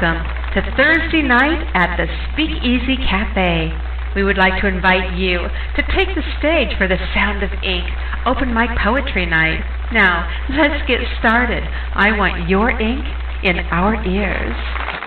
welcome to Thursday night at the Speakeasy Cafe. We would like to invite you to take the stage for the Sound of Ink open mic poetry night. Now, let's get started. I want your ink in our ears.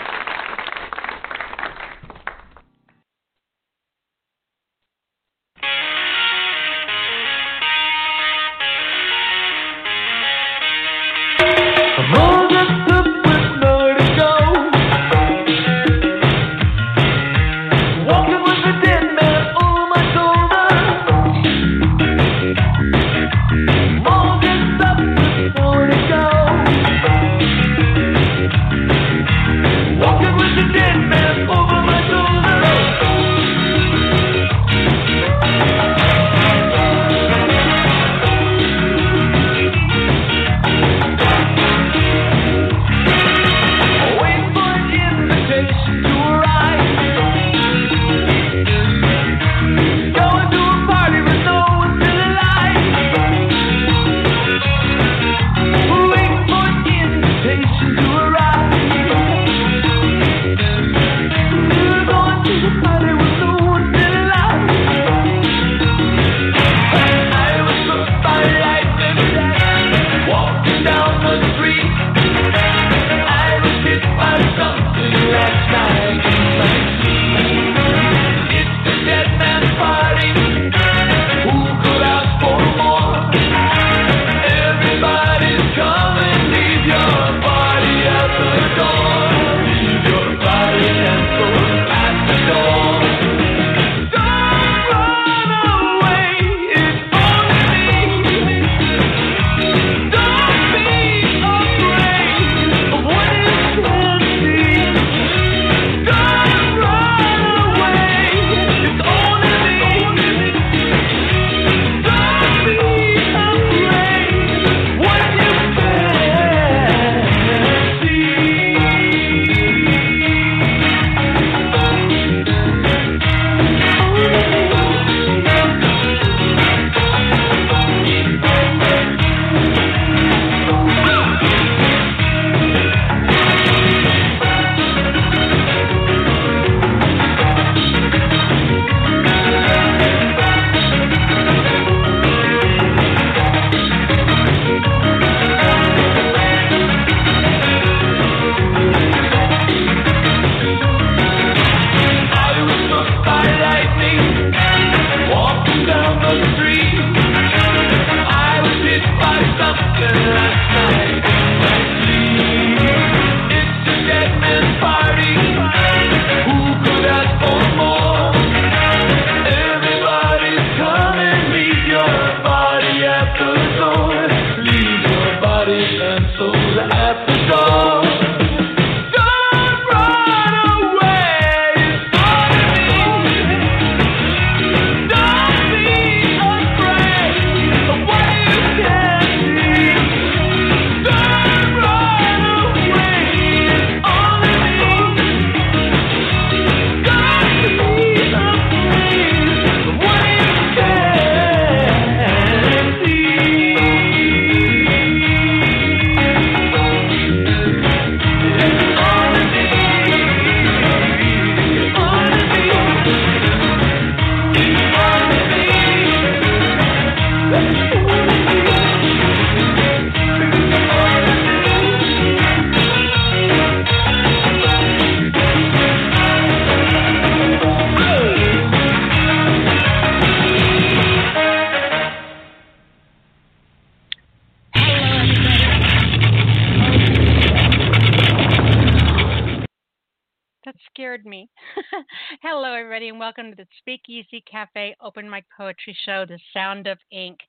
Speakeasy Cafe Open Mic Poetry Show, The Sound of Ink.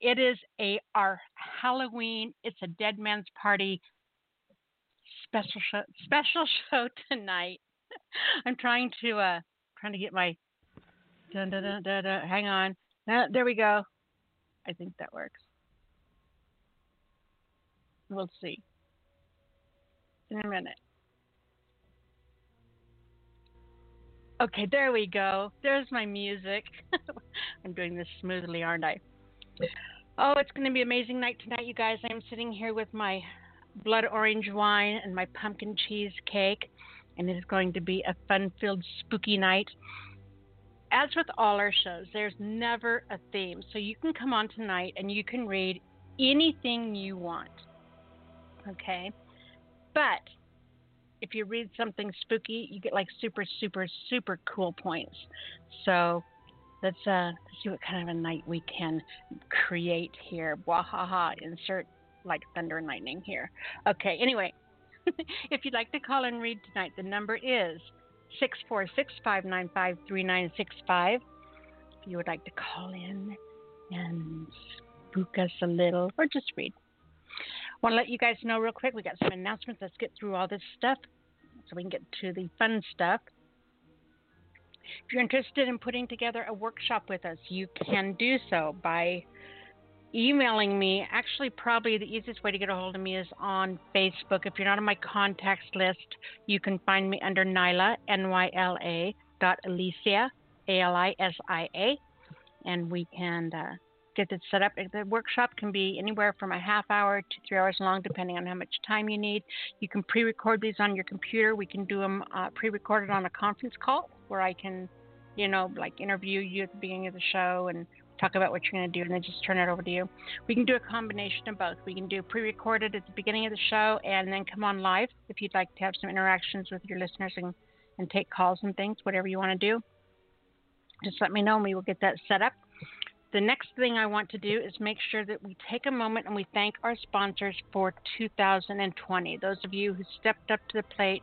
It is a our Halloween, it's a Dead Man's Party special show special show tonight. I'm trying to uh trying to get my dun, dun, dun, dun, dun. hang on. Uh, there we go. I think that works. We'll see. In a minute. Okay, there we go. There's my music. I'm doing this smoothly, aren't I? Oh, it's going to be an amazing night tonight, you guys. I'm sitting here with my blood orange wine and my pumpkin cheese cake, and it is going to be a fun filled, spooky night. As with all our shows, there's never a theme. So you can come on tonight and you can read anything you want. Okay? But if you read something spooky, you get like super, super, super cool points. So let's uh see what kind of a night we can create here. Wahaha, insert like thunder and lightning here. Okay, anyway, if you'd like to call and read tonight, the number is 646 If you would like to call in and spook us a little or just read. Want to let you guys know real quick, we got some announcements. Let's get through all this stuff so we can get to the fun stuff. If you're interested in putting together a workshop with us, you can do so by emailing me. Actually, probably the easiest way to get a hold of me is on Facebook. If you're not on my contacts list, you can find me under Nyla, N Y L A, dot Alisia, A L I S I A, and we can uh, get it set up. The workshop can be anywhere from a half hour to three hours long, depending on how much time you need. You can pre record these on your computer. We can do them uh, pre recorded on a conference call where I can, you know, like interview you at the beginning of the show and talk about what you're going to do and then just turn it over to you. We can do a combination of both. We can do pre recorded at the beginning of the show and then come on live if you'd like to have some interactions with your listeners and, and take calls and things, whatever you want to do. Just let me know and we will get that set up. The next thing I want to do is make sure that we take a moment and we thank our sponsors for 2020. Those of you who stepped up to the plate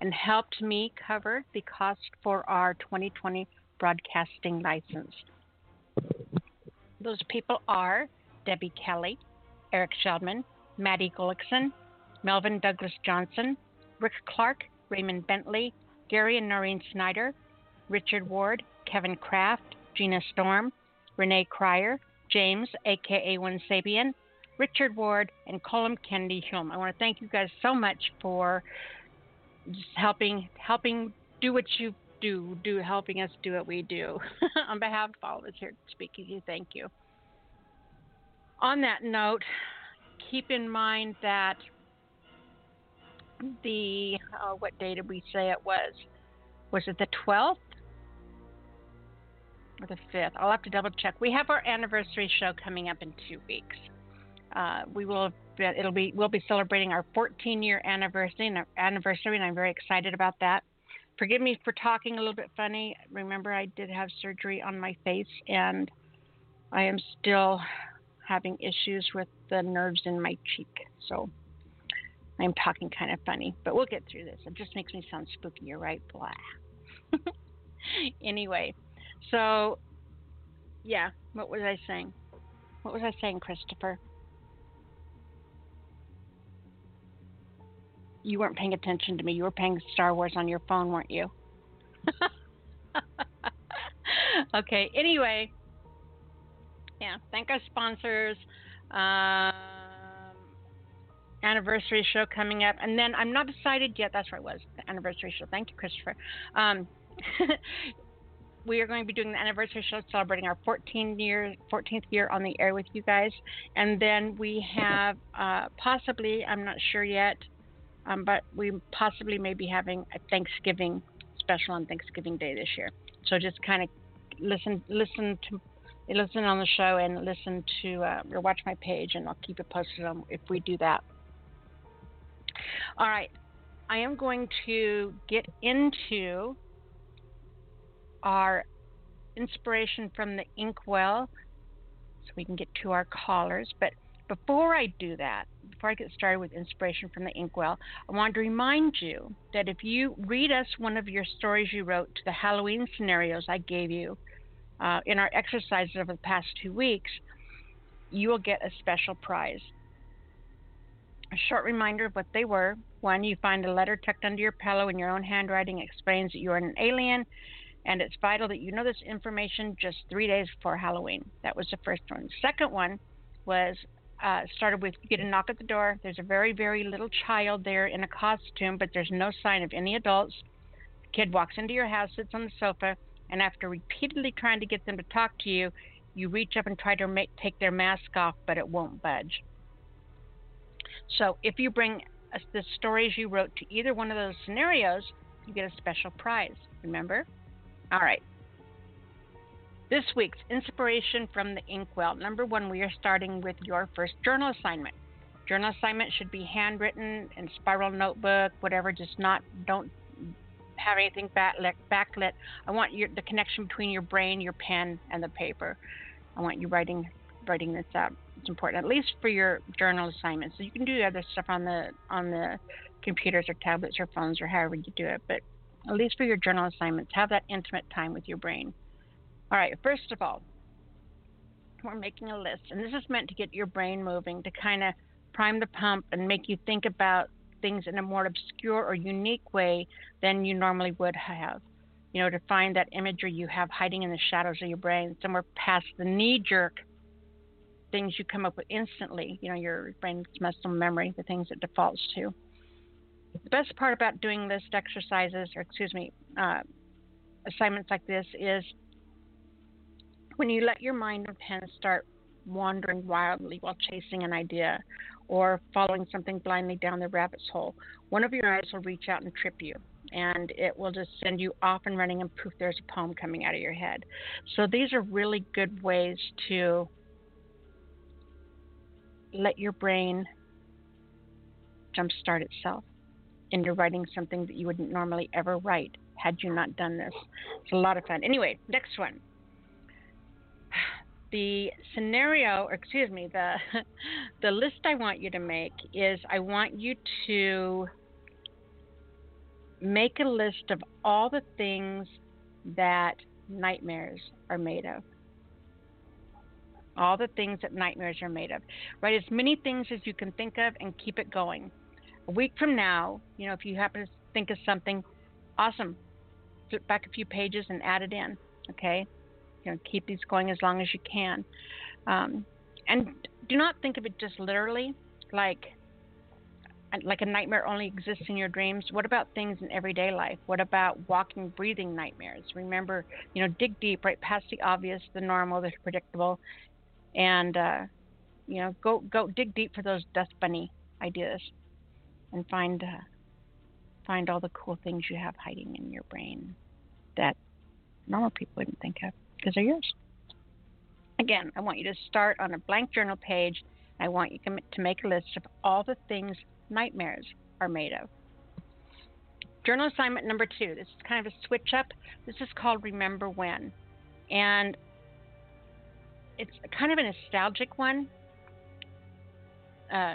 and helped me cover the cost for our 2020 broadcasting license. Those people are Debbie Kelly, Eric Sheldman, Maddie Gullickson, Melvin Douglas Johnson, Rick Clark, Raymond Bentley, Gary and Noreen Snyder, Richard Ward, Kevin Kraft, Gina Storm, Renee Cryer, James, aka One Sabian, Richard Ward, and Colum Kennedy Hume. I want to thank you guys so much for just helping helping do what you do, do helping us do what we do. On behalf of all of us here speaking to you, thank you. On that note, keep in mind that the oh, what day did we say it was? Was it the 12th? Or the 5th. I'll have to double check. We have our anniversary show coming up in two weeks. Uh, we will it'll be we'll be celebrating our 14 year anniversary and anniversary and I'm very excited about that. Forgive me for talking a little bit funny. Remember I did have surgery on my face and I am still having issues with the nerves in my cheek. So I'm talking kind of funny, but we'll get through this. It just makes me sound spooky, you're right? Blah. anyway, so, yeah, what was I saying? What was I saying, Christopher? You weren't paying attention to me. You were paying Star Wars on your phone, weren't you? okay, anyway, yeah, thank our sponsors. Um, anniversary show coming up. And then I'm not decided yet. That's where it was the anniversary show. Thank you, Christopher. Um, we are going to be doing the anniversary show celebrating our 14 year 14th year on the air with you guys. And then we have uh, possibly i'm not sure yet um, but we possibly may be having a thanksgiving special on thanksgiving day this year. So just kind of listen listen to listen on the show and listen to uh, or watch my page and i'll keep it posted on if we do that. All right. I am going to get into our inspiration from the inkwell so we can get to our callers. But before I do that, before I get started with inspiration from the inkwell, I want to remind you that if you read us one of your stories you wrote to the Halloween scenarios I gave you uh, in our exercises over the past two weeks, you will get a special prize. A short reminder of what they were. One, you find a letter tucked under your pillow in your own handwriting explains that you are an alien and it's vital that you know this information just three days before Halloween. That was the first one. Second one was uh, started with you get a knock at the door. There's a very, very little child there in a costume, but there's no sign of any adults. The kid walks into your house, sits on the sofa, and after repeatedly trying to get them to talk to you, you reach up and try to make, take their mask off, but it won't budge. So if you bring the stories you wrote to either one of those scenarios, you get a special prize. Remember? All right. This week's inspiration from the Inkwell. Number one, we are starting with your first journal assignment. Journal assignment should be handwritten in spiral notebook, whatever. Just not don't have anything backlit. backlit. I want your, the connection between your brain, your pen, and the paper. I want you writing writing this up. It's important, at least for your journal assignments. So you can do other stuff on the on the computers or tablets or phones or however you do it, but at least for your journal assignments, have that intimate time with your brain. All right, first of all, we're making a list, and this is meant to get your brain moving, to kind of prime the pump and make you think about things in a more obscure or unique way than you normally would have. You know, to find that imagery you have hiding in the shadows of your brain, somewhere past the knee jerk things you come up with instantly. You know, your brain's muscle memory, the things it defaults to. Best part about doing list exercises, or excuse me, uh, assignments like this is when you let your mind and pen start wandering wildly while chasing an idea or following something blindly down the rabbit's hole, one of your eyes will reach out and trip you. And it will just send you off and running, and poof, there's a poem coming out of your head. So, these are really good ways to let your brain jumpstart itself into writing something that you wouldn't normally ever write had you not done this. It's a lot of fun. Anyway, next one the scenario, or excuse me, the the list I want you to make is I want you to make a list of all the things that nightmares are made of. All the things that nightmares are made of. Write as many things as you can think of and keep it going. A week from now, you know, if you happen to think of something, awesome. Flip back a few pages and add it in. Okay? you know, keep these going as long as you can. Um, and do not think of it just literally, like like a nightmare only exists in your dreams. What about things in everyday life? What about walking, breathing nightmares? Remember, you know, dig deep, right past the obvious, the normal, the predictable, and uh, you know, go go dig deep for those dust bunny ideas, and find uh, find all the cool things you have hiding in your brain that normal people wouldn't think of because they're yours. Again, I want you to start on a blank journal page. I want you to make a list of all the things nightmares are made of. Journal assignment number two. This is kind of a switch up. This is called Remember When. And it's kind of a nostalgic one. Uh,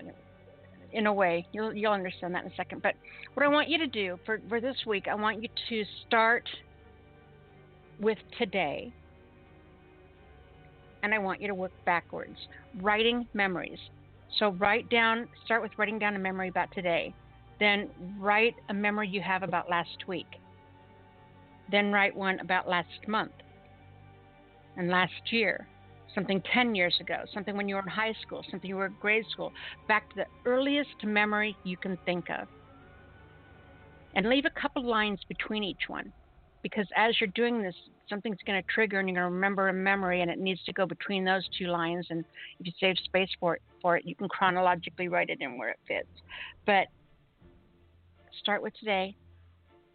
in a way, you'll you'll understand that in a second. But what I want you to do for for this week, I want you to start with today and I want you to work backwards. Writing memories. So write down, start with writing down a memory about today. Then write a memory you have about last week. Then write one about last month and last year. Something 10 years ago, something when you were in high school, something you were in grade school, back to the earliest memory you can think of. And leave a couple lines between each one because as you're doing this, something's going to trigger and you're going to remember a memory and it needs to go between those two lines. And if you save space for it for it you can chronologically write it in where it fits. But start with today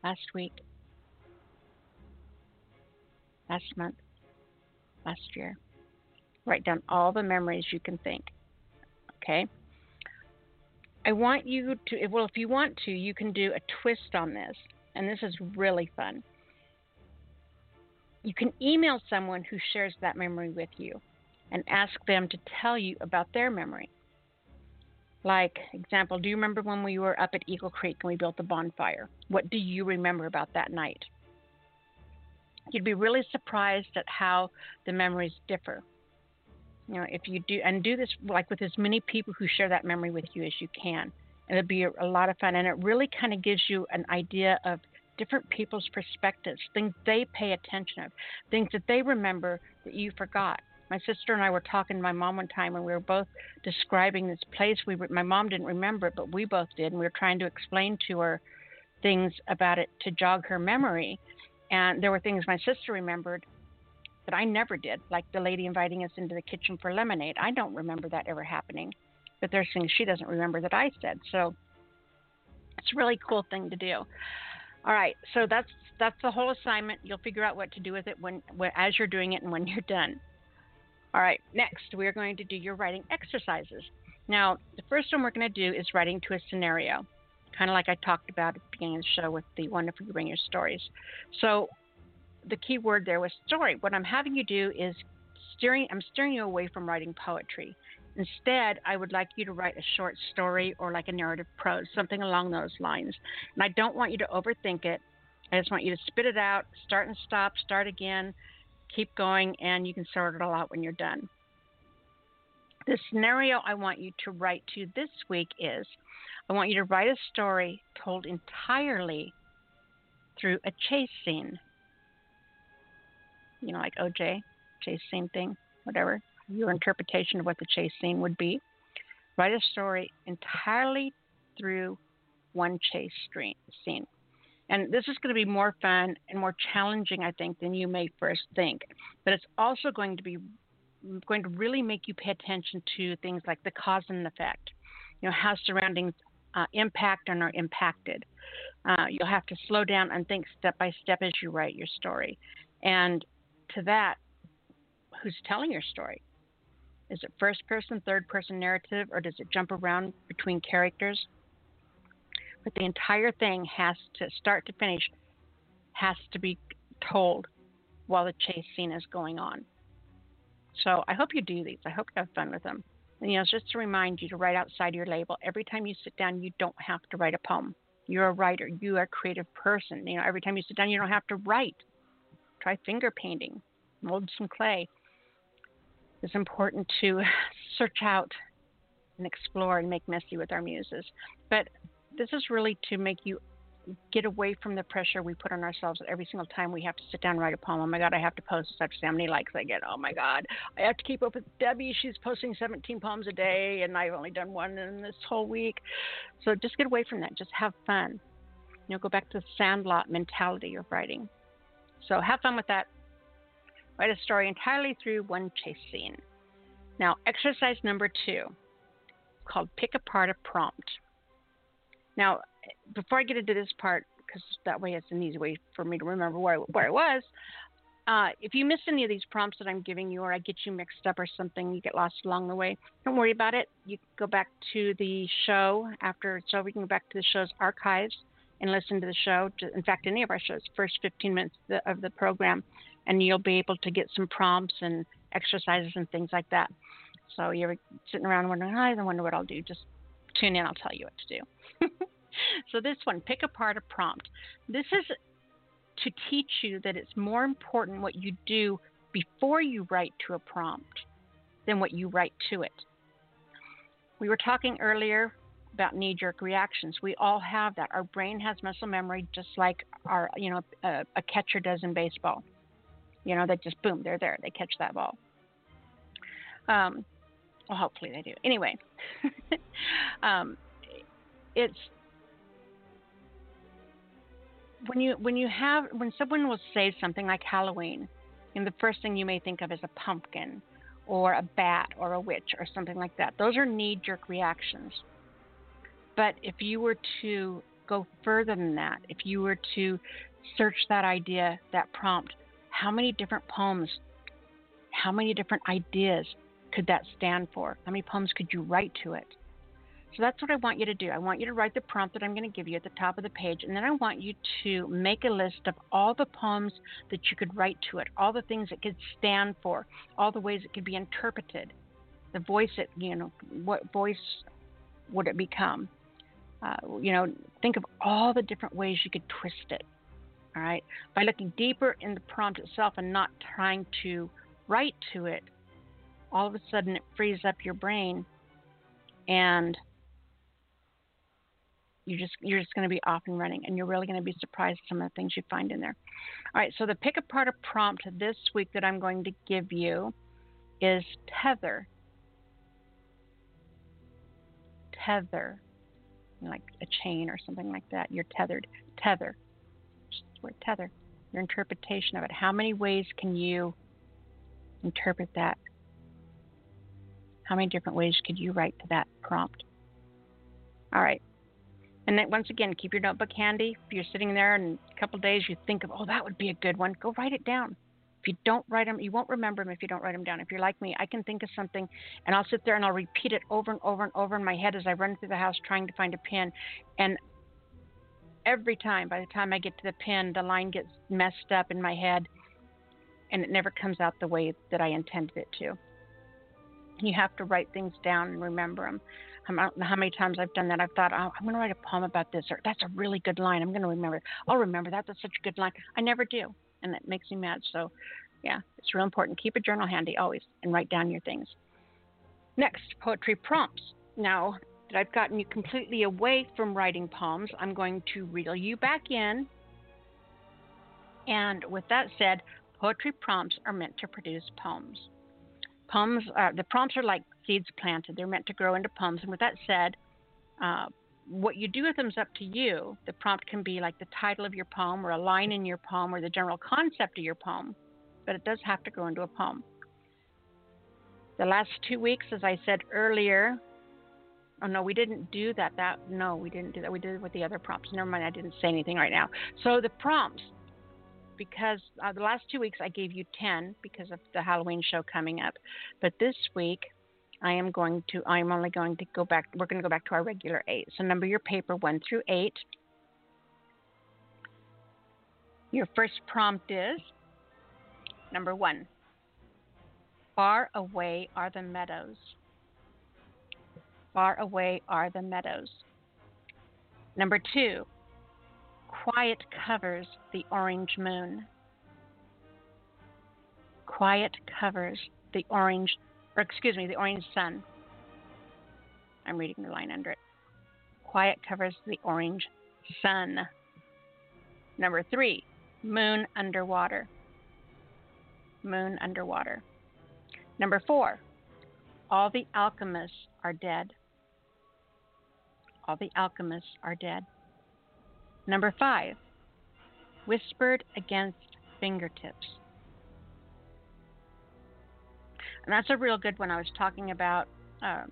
last week last month last year write down all the memories you can think okay i want you to well if you want to you can do a twist on this and this is really fun you can email someone who shares that memory with you and ask them to tell you about their memory. Like, example, do you remember when we were up at Eagle Creek and we built the bonfire? What do you remember about that night? You'd be really surprised at how the memories differ. You know, if you do, and do this like with as many people who share that memory with you as you can. And it'll be a, lot of fun. And it really kind of gives you an idea of different people's perspectives, things they pay attention of, things that they remember that you forgot. My sister and I were talking to my mom one time, and we were both describing this place. We my mom didn't remember it, but we both did, and we were trying to explain to her things about it to jog her memory. And there were things my sister remembered that I never did, like the lady inviting us into the kitchen for lemonade. I don't remember that ever happening. but there's things she doesn't remember that I said. So it's a really cool thing to do. All right, so that's that's the whole assignment. You'll figure out what to do with it when, when as you're doing it and when you're done. All right, next we're going to do your writing exercises. Now, the first one we're going to do is writing to a scenario, kind of like I talked about at the beginning of the show with the Wonderful You Bring Your Stories. So, the key word there was story. What I'm having you do is steering. I'm steering you away from writing poetry. Instead, I would like you to write a short story or like a narrative prose, something along those lines. And I don't want you to overthink it. I just want you to spit it out, start and stop, start again, keep going, and you can sort it all out when you're done. The scenario I want you to write to this week is I want you to write a story told entirely through a chase scene. You know, like OJ, chase scene thing, whatever your interpretation of what the chase scene would be. Write a story entirely through one chase scene. And this is going to be more fun and more challenging, I think, than you may first think. But it's also going to be going to really make you pay attention to things like the cause and effect. You know, how surroundings uh, impact and are impacted. Uh, you'll have to slow down and think step by step as you write your story. And to that, who's telling your story? Is it first person, third person narrative, or does it jump around between characters? But the entire thing has to start to finish has to be told while the chase scene is going on. So I hope you do these. I hope you have fun with them. And, you know, just to remind you to write outside your label. Every time you sit down, you don't have to write a poem. You're a writer. You are a creative person. You know, every time you sit down, you don't have to write. Try finger painting, mold some clay it's important to search out and explore and make messy with our muses. But this is really to make you get away from the pressure we put on ourselves every single time we have to sit down and write a poem. Oh my God, I have to post such how many likes I get. Oh my God, I have to keep up with Debbie. She's posting 17 poems a day, and I've only done one in this whole week. So just get away from that. Just have fun. You know, go back to the sandlot mentality of writing. So have fun with that. Write a story entirely through one chase scene. Now, exercise number two, called Pick Apart a Prompt. Now, before I get into this part, because that way it's an easy way for me to remember where, where I was, uh, if you miss any of these prompts that I'm giving you, or I get you mixed up or something, you get lost along the way, don't worry about it. You go back to the show after it's over. You can go back to the show's archives and listen to the show. In fact, any of our shows, first 15 minutes of the program, and you'll be able to get some prompts and exercises and things like that. So you're sitting around wondering, I don't wonder what I'll do. Just tune in, I'll tell you what to do. so this one, pick apart a prompt. This is to teach you that it's more important what you do before you write to a prompt than what you write to it. We were talking earlier about knee-jerk reactions. We all have that. Our brain has muscle memory, just like our, you know, a, a catcher does in baseball. You know, they just boom, they're there. They catch that ball. Um, well, hopefully they do. Anyway, um, it's when you when you have when someone will say something like Halloween, and the first thing you may think of is a pumpkin, or a bat, or a witch, or something like that. Those are knee-jerk reactions. But if you were to go further than that, if you were to search that idea, that prompt, how many different poems, how many different ideas could that stand for? How many poems could you write to it? So that's what I want you to do. I want you to write the prompt that I'm going to give you at the top of the page, and then I want you to make a list of all the poems that you could write to it, all the things it could stand for, all the ways it could be interpreted, the voice it, you know, what voice would it become? Uh, you know, think of all the different ways you could twist it. All right, by looking deeper in the prompt itself and not trying to write to it, all of a sudden it frees up your brain and you just you're just going to be off and running and you're really going to be surprised at some of the things you find in there. All right so the pick apart a prompt this week that i'm going to give you is tether. Tether like a chain or something like that you're tethered tether just the word tether your interpretation of it how many ways can you interpret that How many different ways could you write to that prompt? All right. And then once again, keep your notebook handy. If you're sitting there and a couple days you think of, oh, that would be a good one, go write it down. If you don't write them, you won't remember them if you don't write them down. If you're like me, I can think of something and I'll sit there and I'll repeat it over and over and over in my head as I run through the house trying to find a pin. And every time, by the time I get to the pin, the line gets messed up in my head and it never comes out the way that I intended it to. You have to write things down and remember them. I don't know how many times I've done that. I've thought, oh, I'm going to write a poem about this, or that's a really good line. I'm going to remember. It. I'll remember that. That's such a good line. I never do, and it makes me mad. So, yeah, it's real important. Keep a journal handy always and write down your things. Next, poetry prompts. Now that I've gotten you completely away from writing poems, I'm going to reel you back in. And with that said, poetry prompts are meant to produce poems. Poems, uh, the prompts are like seeds planted. They're meant to grow into poems. And with that said, uh, what you do with them is up to you. The prompt can be like the title of your poem, or a line in your poem, or the general concept of your poem, but it does have to go into a poem. The last two weeks, as I said earlier, oh no, we didn't do that. That no, we didn't do that. We did it with the other prompts. Never mind, I didn't say anything right now. So the prompts, because uh, the last two weeks I gave you ten because of the Halloween show coming up, but this week I am going to, I'm only going to go back, we're going to go back to our regular eight. So number your paper one through eight. Your first prompt is number one Far away are the meadows. Far away are the meadows. Number two, quiet covers the orange moon. Quiet covers the orange or excuse me, the orange sun. I'm reading the line under it. Quiet covers the orange sun. Number three, moon underwater. Moon underwater. Number four, all the alchemists are dead. All the alchemists are dead. Number five, whispered against fingertips. And that's a real good one. I was talking about um,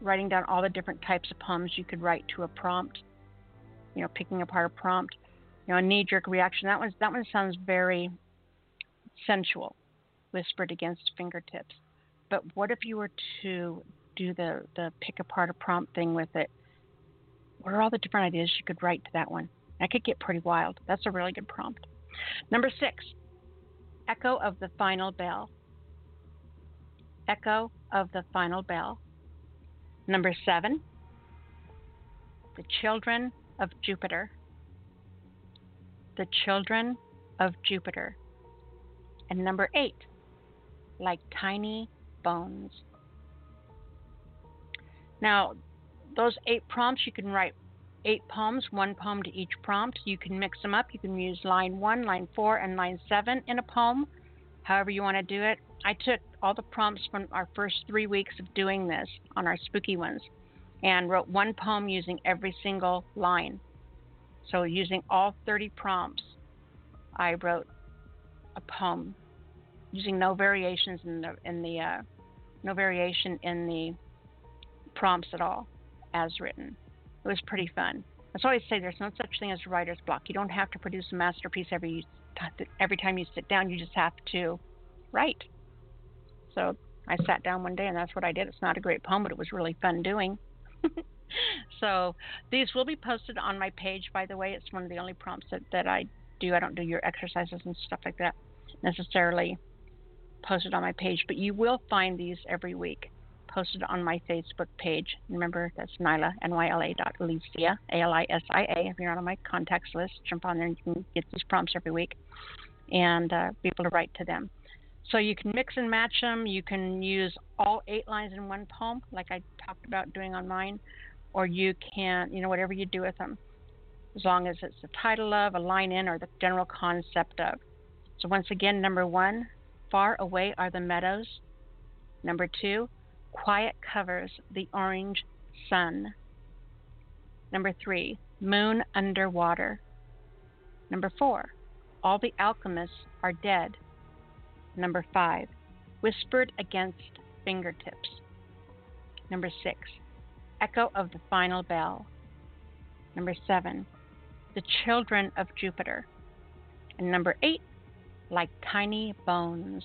writing down all the different types of poems you could write to a prompt. You know, picking apart a prompt. You know, a knee-jerk reaction. That one, that one sounds very sensual, whispered against fingertips. But what if you were to do the the pick apart a prompt thing with it? What are all the different ideas you could write to that one? That could get pretty wild. That's a really good prompt. Number six, Echo of the final bell. Echo of the final bell. Number seven, the children of Jupiter. The children of Jupiter. And number eight, like tiny bones. Now, those eight prompts you can write eight poems, one poem to each prompt. You can mix them up. You can use line one, line four, and line seven in a poem, however you want to do it. I took all the prompts from our first three weeks of doing this on our spooky ones and wrote one poem using every single line. So, using all 30 prompts, I wrote a poem using no variations in the, in the uh, no variation in the prompts at all as written it was pretty fun. As I say there's no such thing as a writer's block. You don't have to produce a masterpiece every every time you sit down. You just have to write. So I sat down one day and that's what I did. It's not a great poem, but it was really fun doing. so these will be posted on my page, by the way. It's one of the only prompts that, that I do. I don't do your exercises and stuff like that necessarily posted on my page, but you will find these every week posted on my Facebook page. Remember, that's Nyla, N-Y-L-A dot Alisia, A-L-I-S-I-A. If you're on my contacts list, jump on there and you can get these prompts every week and uh, be able to write to them. So you can mix and match them. You can use all eight lines in one poem, like I talked about doing on mine, or you can, you know, whatever you do with them, as long as it's the title of, a line in, or the general concept of. So once again, number one, far away are the meadows. Number two, quiet covers the orange sun. Number three, moon underwater. Number four, all the alchemists are dead. Number five, whispered against fingertips. Number six, echo of the final bell. Number seven, the children of Jupiter. And number eight, like tiny bones.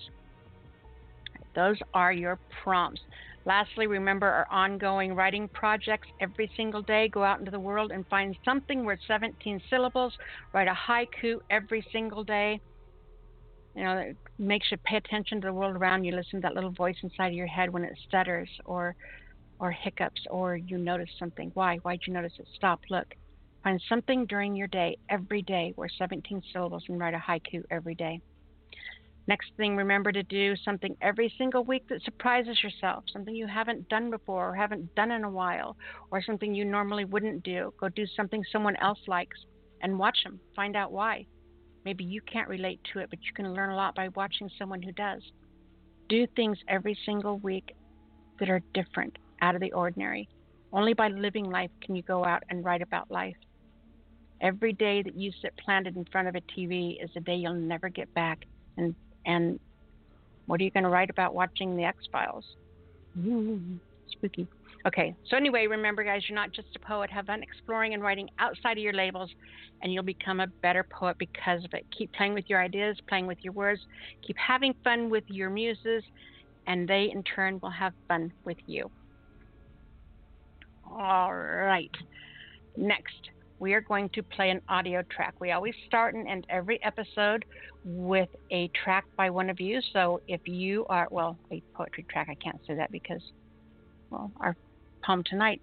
Those are your prompts. Lastly, remember our ongoing writing projects every single day. Go out into the world and find something worth 17 syllables. Write a haiku every single day. You know, it makes you pay attention to the world around you. Listen to that little voice inside of your head when it stutters or or hiccups or you notice something. Why? Why'd you notice it? Stop, look. Find something during your day, every day, worth 17 syllables and write a haiku every day. Next thing, remember to do something every single week that surprises yourself, something you haven't done before or haven't done in a while, or something you normally wouldn't do. Go do something someone else likes and watch them. Find out why. Maybe you can't relate to it, but you can learn a lot by watching someone who does. Do things every single week that are different, out of the ordinary. Only by living life can you go out and write about life. Every day that you sit planted in front of a TV is a day you'll never get back. And and what are you going to write about watching the X Files? Spooky. Okay, so anyway, remember, guys, you're not just a poet. Have fun exploring and writing outside of your labels, and you'll become a better poet because of it. Keep playing with your ideas, playing with your words. Keep having fun with your muses, and they, in turn, will have fun with you. All right. Next, we are going to play an audio track. We always start and end every episode with a track by one of you. So if you are, well, a poetry track, I can't say that because, well, our poem tonight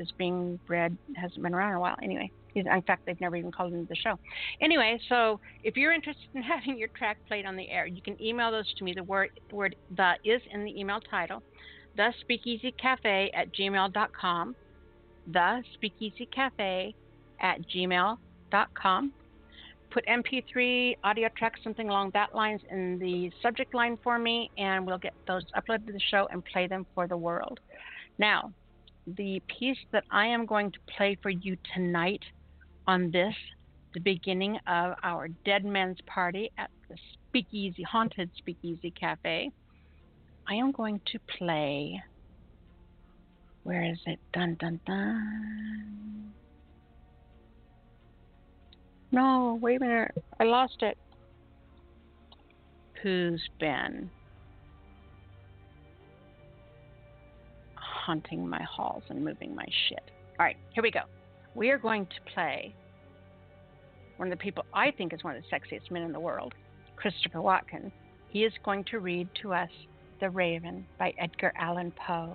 is being read hasn't been around in a while. Anyway, in fact, they've never even called into the show. Anyway, so if you're interested in having your track played on the air, you can email those to me. The word, word the is in the email title, the speakeasy cafe at gmail.com the speakeasy cafe at gmail.com. Put MP3, audio track, something along that lines in the subject line for me, and we'll get those uploaded to the show and play them for the world. Now, the piece that I am going to play for you tonight on this, the beginning of our Dead Men's Party at the Speakeasy, Haunted Speakeasy Cafe, I am going to play where is it? Dun dun dun. No, wait a minute. I lost it. Who's been haunting my halls and moving my shit? All right, here we go. We are going to play one of the people I think is one of the sexiest men in the world, Christopher Walken. He is going to read to us The Raven by Edgar Allan Poe.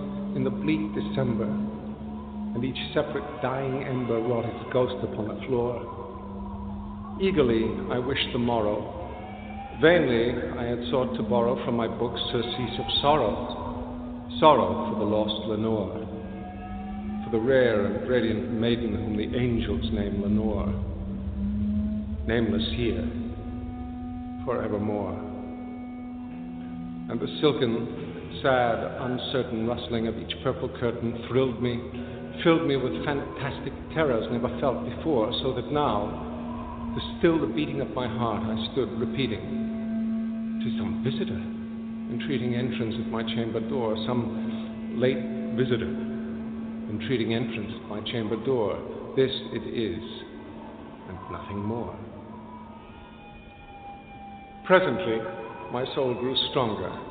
in the bleak December, and each separate dying ember wrought its ghost upon the floor. Eagerly I wished the morrow. Vainly I had sought to borrow from my books surcease of sorrow, sorrow for the lost Lenore, for the rare and radiant maiden whom the angels name Lenore, nameless here, forevermore and the silken, sad, uncertain rustling of each purple curtain thrilled me, filled me with fantastic terrors never felt before, so that now, to still the beating of my heart, I stood repeating, "'Tis some visitor, entreating entrance at my chamber door, some late visitor, entreating entrance at my chamber door. This it is, and nothing more. Presently, my soul grew stronger.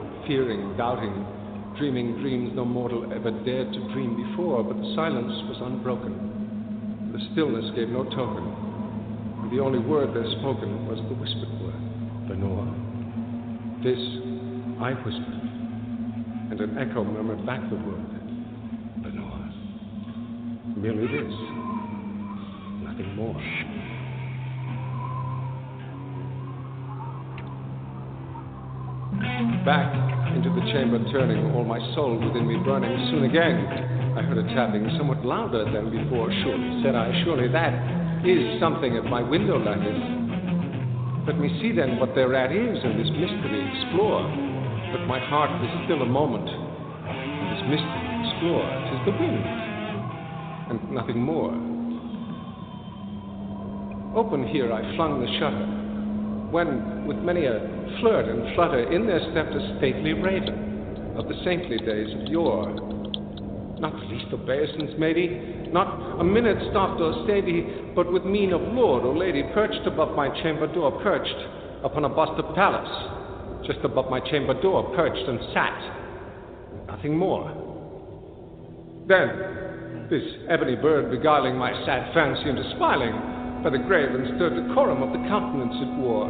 fearing, doubting, dreaming dreams no mortal ever dared to dream before, but the silence was unbroken. The stillness gave no token, and the only word there spoken was the whispered word, Lenore. This I whispered, and an echo murmured back the word, Lenore. Merely this, nothing more. Back into the chamber turning, all my soul within me burning. Soon again I heard a tapping, somewhat louder than before. Surely, said I, surely that is something at my window lattice. Let me see then what thereat is, and this mystery explore. But my heart is still a moment. And this mystery explore. Tis the wind, and nothing more. Open here I flung the shutter when, with many a flirt and flutter, in there stepped a stately raven of the saintly days of yore. Not the least obeisance made he, not a minute stopped or stayed he, but with mien of lord or lady perched above my chamber door, perched upon a bust of Pallas, just above my chamber door, perched and sat, nothing more. Then, this ebony bird beguiling my sad fancy into smiling, by the grave and stirred decorum of the countenance it wore.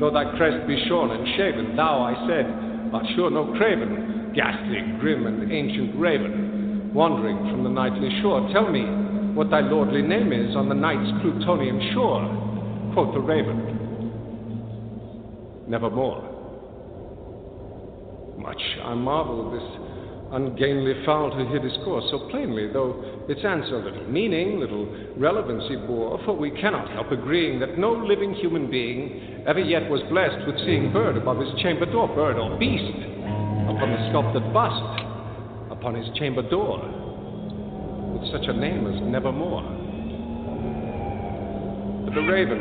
Though thy crest be shorn and shaven, thou, I said, art sure no craven, ghastly, grim, and ancient raven, wandering from the nightly shore. Tell me what thy lordly name is on the night's Plutonian shore. Quoth the raven, Nevermore. Much I marvel this ungainly fowl to hear discourse so plainly, though its answer little meaning, little relevancy bore, for we cannot help agreeing that no living human being ever yet was blessed with seeing bird above his chamber door, bird or beast, upon the sculptured bust, upon his chamber door, with such a name as Nevermore. But the raven,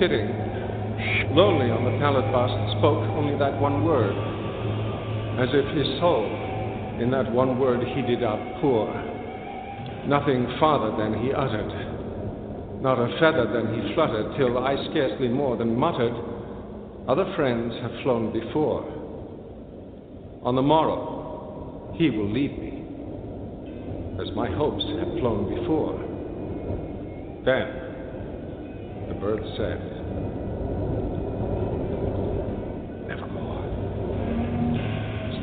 sitting lonely on the pallid bust, spoke only that one word, as if his soul in that one word heeded up poor. Nothing farther than he uttered, not a feather than he fluttered, till I scarcely more than muttered, Other friends have flown before. On the morrow, he will leave me, as my hopes have flown before. Then the bird said, Nevermore.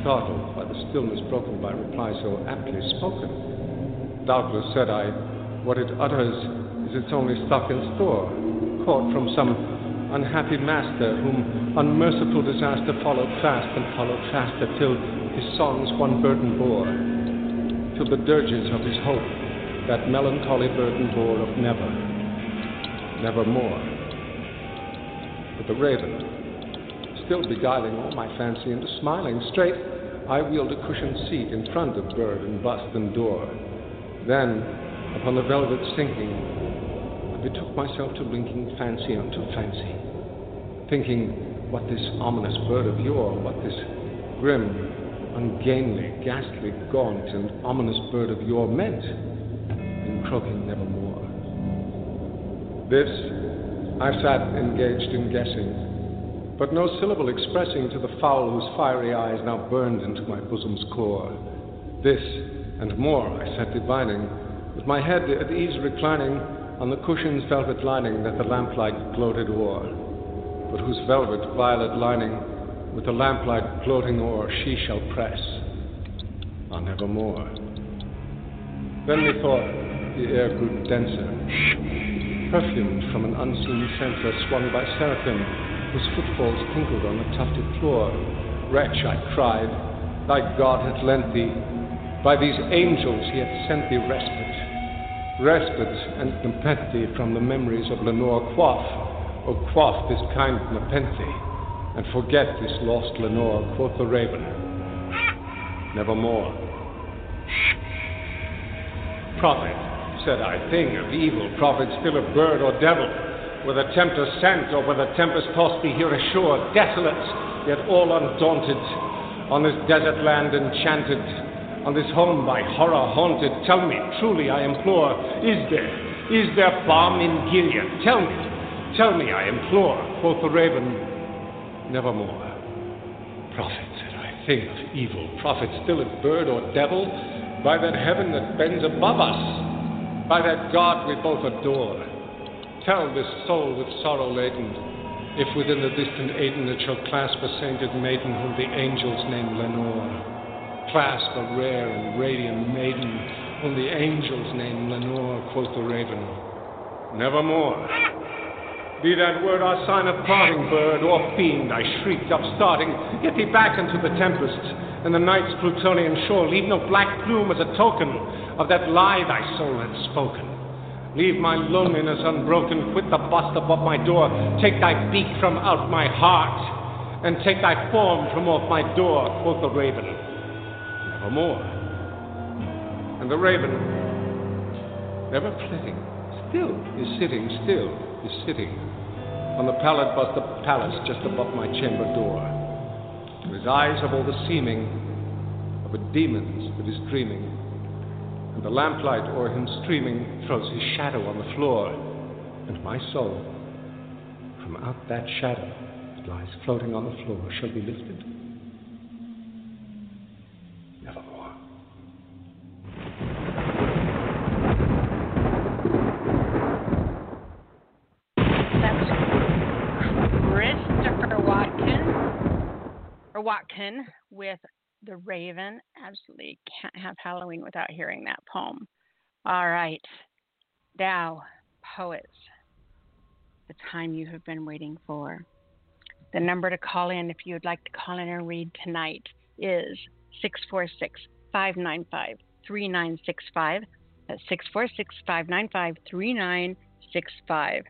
startled stillness broken by reply so aptly spoken. Doubtless, said I, what it utters is its only stock in store, caught from some unhappy master whom unmerciful disaster followed fast and followed faster till his songs one burden bore, till the dirges of his hope that melancholy burden bore of never, nevermore. But the raven, still beguiling all my fancy into smiling straight, I wheeled a cushioned seat in front of bird and bust and door. Then, upon the velvet sinking, I betook myself to linking fancy unto fancy, thinking what this ominous bird of yore, what this grim, ungainly, ghastly, gaunt, and ominous bird of yore meant in croaking nevermore. This I sat engaged in guessing but no syllable expressing to the fowl whose fiery eyes now burned into my bosom's core. This and more I sat divining, with my head at ease reclining on the cushion's velvet lining that the lamplight gloated o'er, but whose velvet violet lining with the lamplight gloating o'er she shall press on nevermore. Then methought the air grew denser, perfumed from an unseen censer swung by seraphim whose footfalls tinkled on the tufted floor. Wretch, I cried, thy God hath lent thee. By these angels he hath sent thee respite. Respite and nepenthe from the memories of Lenore quaff, O quaff this kind nepenthe, and forget this lost Lenore, quoth the raven. Nevermore. Prophet, said I, thing of evil, prophet still of bird or devil, whether tempter sent or whether tempest tossed thee here ashore, desolate, yet all undaunted, on this desert land enchanted, on this home by horror haunted. Tell me, truly I implore, is there, is there balm in Gilead? Tell me, tell me, I implore, quoth the raven, nevermore. Prophet, said I, thing of evil, prophet still of bird or devil, by that heaven that bends above us, by that God we both adore. Tell this soul with sorrow laden, if within the distant Aidenn it shall clasp a sainted maiden whom the angels name Lenore. Clasp a rare and radiant maiden whom the angels name Lenore, quoth the raven. Nevermore. Be that word our sign of parting, bird or fiend, I shrieked, upstarting. Get thee back into the tempest, and the night's Plutonian shore. Leave no black plume as a token of that lie thy soul hath spoken. Leave my loneliness unbroken, quit the bust above my door, take thy beak from out my heart, and take thy form from off my door, quoth the raven. Nevermore. And the raven, never flitting, still is sitting, still is sitting on the pallid bust of Pallas just above my chamber door. his eyes have all the seeming of a demon's that is dreaming the lamplight o'er him streaming throws his shadow on the floor, and my soul, from out that shadow that lies floating on the floor, shall be lifted. Nevermore. That's Christopher or Walken with the Raven. Absolutely can't have Halloween without hearing that poem. All right. Now, poets, the time you have been waiting for. The number to call in if you would like to call in and read tonight is 646 595 3965. That's 646 595 3965.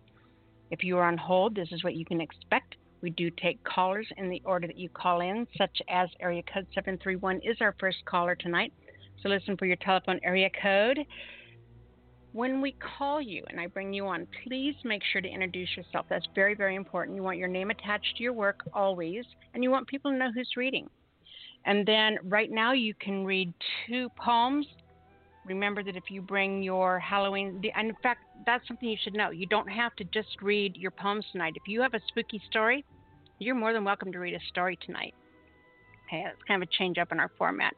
If you are on hold, this is what you can expect. We do take callers in the order that you call in, such as area code 731 is our first caller tonight. So listen for your telephone area code. When we call you and I bring you on, please make sure to introduce yourself. That's very, very important. You want your name attached to your work always, and you want people to know who's reading. And then right now you can read two poems. Remember that if you bring your Halloween, and in fact, that's something you should know. You don't have to just read your poems tonight. If you have a spooky story, you're more than welcome to read a story tonight. Okay, it's kind of a change up in our format.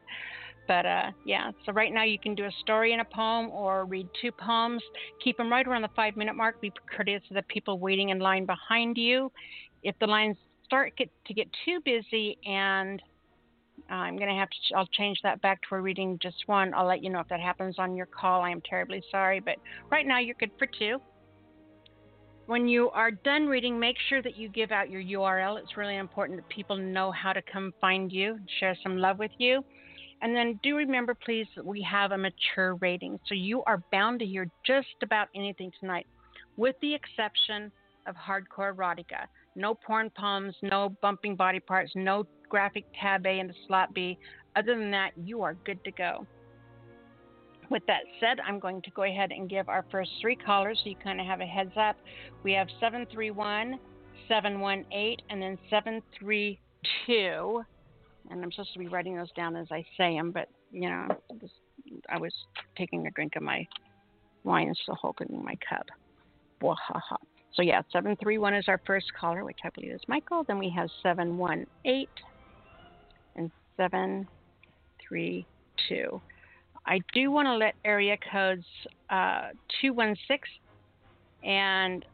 But uh, yeah, so right now you can do a story and a poem or read two poems. Keep them right around the five minute mark. Be courteous to the people waiting in line behind you. If the lines start get, to get too busy and I'm going to have to, I'll change that back to we're reading just one. I'll let you know if that happens on your call. I am terribly sorry, but right now you're good for two. When you are done reading, make sure that you give out your URL. It's really important that people know how to come find you, share some love with you. And then do remember, please, that we have a mature rating. So you are bound to hear just about anything tonight, with the exception of hardcore erotica. No porn palms, no bumping body parts, no graphic tab A into slot B. Other than that, you are good to go. With that said, I'm going to go ahead and give our first three callers so you kind of have a heads up. We have 731, 718, and then 732. And I'm supposed to be writing those down as I say them, but you know, I was taking a drink of my wine and still holding my cup. Wahaha. So yeah, 731 is our first caller, which I believe is Michael. Then we have 718 and 732. I do want to let area codes uh, 216 and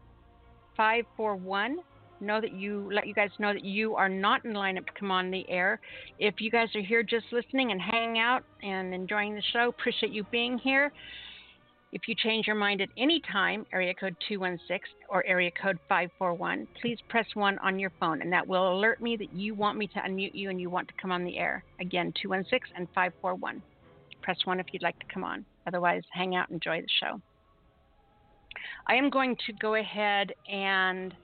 541 know that you let you guys know that you are not in lineup to come on the air. If you guys are here just listening and hanging out and enjoying the show, appreciate you being here. If you change your mind at any time, area code 216 or area code 541, please press 1 on your phone and that will alert me that you want me to unmute you and you want to come on the air. Again, 216 and 541. Press 1 if you'd like to come on. Otherwise, hang out and enjoy the show. I am going to go ahead and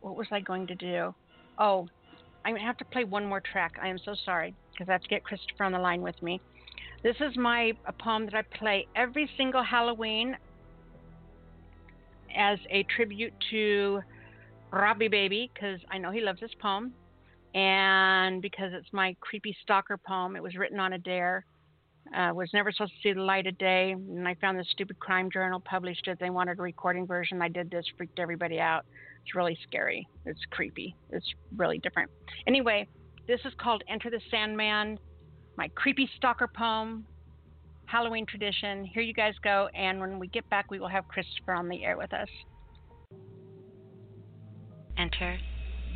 what was I going to do? Oh, to have to play one more track. I am so sorry because I have to get Christopher on the line with me. This is my poem that I play every single Halloween as a tribute to Robbie Baby because I know he loves this poem and because it's my creepy stalker poem. It was written on a dare. Uh, was never supposed to see the light of day, and I found this stupid crime journal published it. They wanted a recording version. I did this, freaked everybody out. It's really scary. It's creepy. It's really different. Anyway, this is called Enter the Sandman, my creepy stalker poem, Halloween tradition. Here you guys go. And when we get back, we will have Christopher on the air with us. Enter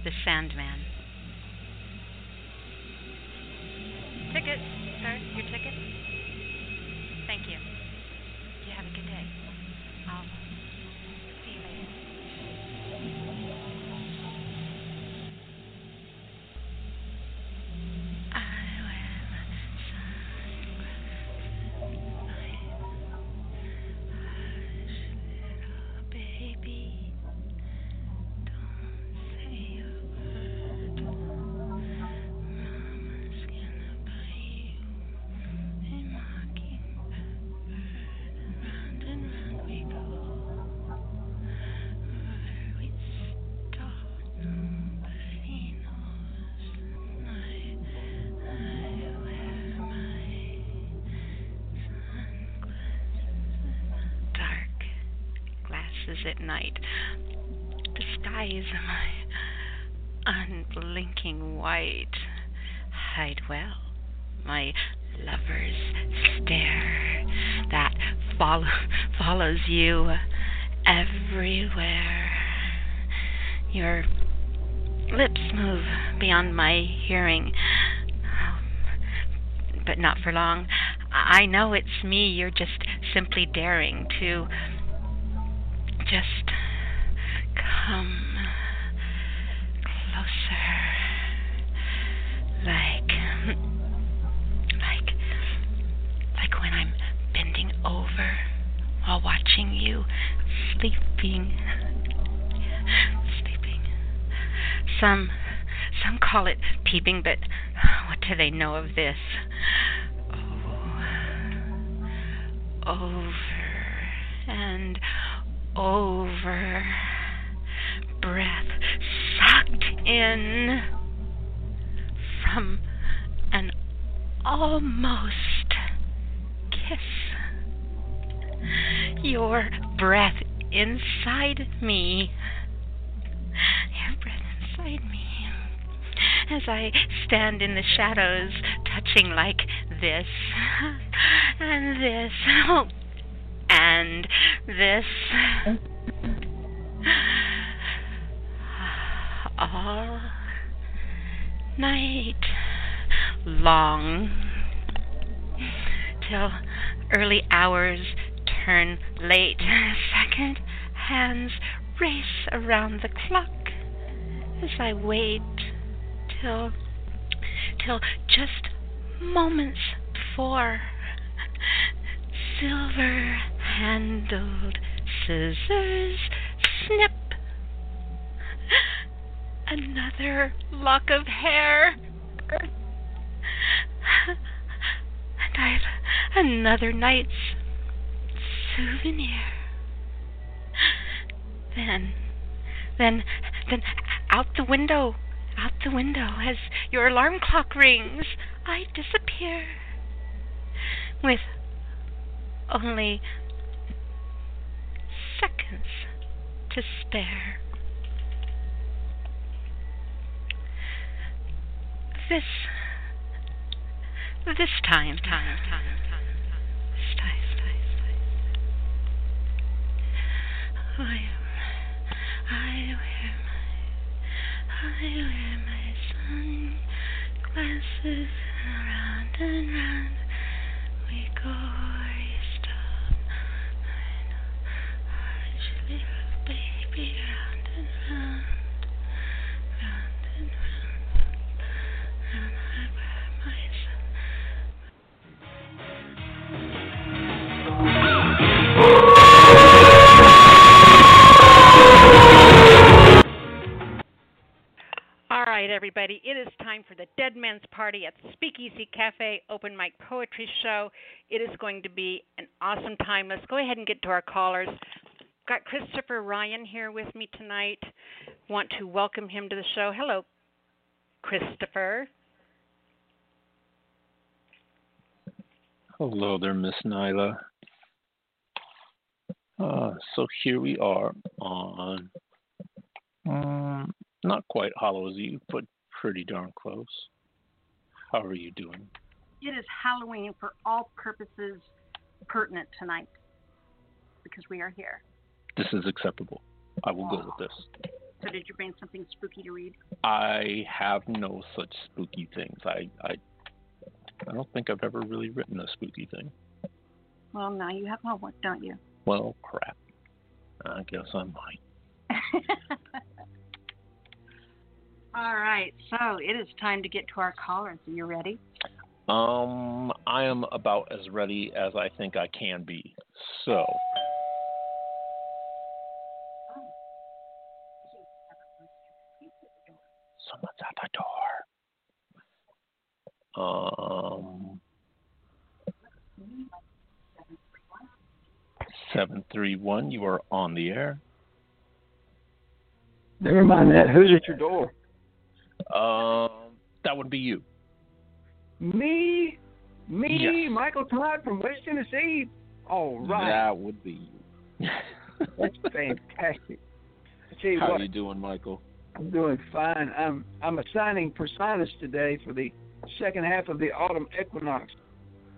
the Sandman. Ticket, sir. Your ticket. White hide well my lover's stare that follow, follows you everywhere. Your lips move beyond my hearing, um, but not for long. I know it's me you're just simply daring to just come closer. Like like like when I'm bending over while watching you sleeping sleeping. Some some call it peeping, but what do they know of this? Oh, over and over, breath sucked in from an almost kiss. Your breath inside me. Your breath inside me. As I stand in the shadows, touching like this and this and this. All night long till early hours turn late. Second hands race around the clock as I wait till till just moments before. Silver handled scissors snip. Another lock of hair. And I've another night's souvenir then then then out the window out the window as your alarm clock rings I disappear with only seconds to spare. This, this time, time, time, time, time. I, I wear my, I wear my sunglasses round and round Party at Speakeasy Cafe Open Mic Poetry Show. It is going to be an awesome time. Let's go ahead and get to our callers. Got Christopher Ryan here with me tonight. Want to welcome him to the show. Hello, Christopher. Hello there, Miss Nyla. Uh, so here we are on um, not quite Hallows Eve, but pretty darn close. How are you doing? It is Halloween for all purposes pertinent tonight because we are here. This is acceptable. I will go with this. So, did you bring something spooky to read? I have no such spooky things. I, I, I don't think I've ever really written a spooky thing. Well, now you have homework, don't you? Well, crap. I guess I might. All right, so it is time to get to our callers. Are you ready? Um, I am about as ready as I think I can be. So. Someone's at the door. Um. Seven three one. You are on the air. Never mind that. Who's at your door? Um, that would be you. Me, me. Michael Todd from West Tennessee. All right, That would be you. that's fantastic. I tell you How what, you doing, Michael? I'm doing fine. I'm I'm assigning Persinus today for the second half of the autumn equinox,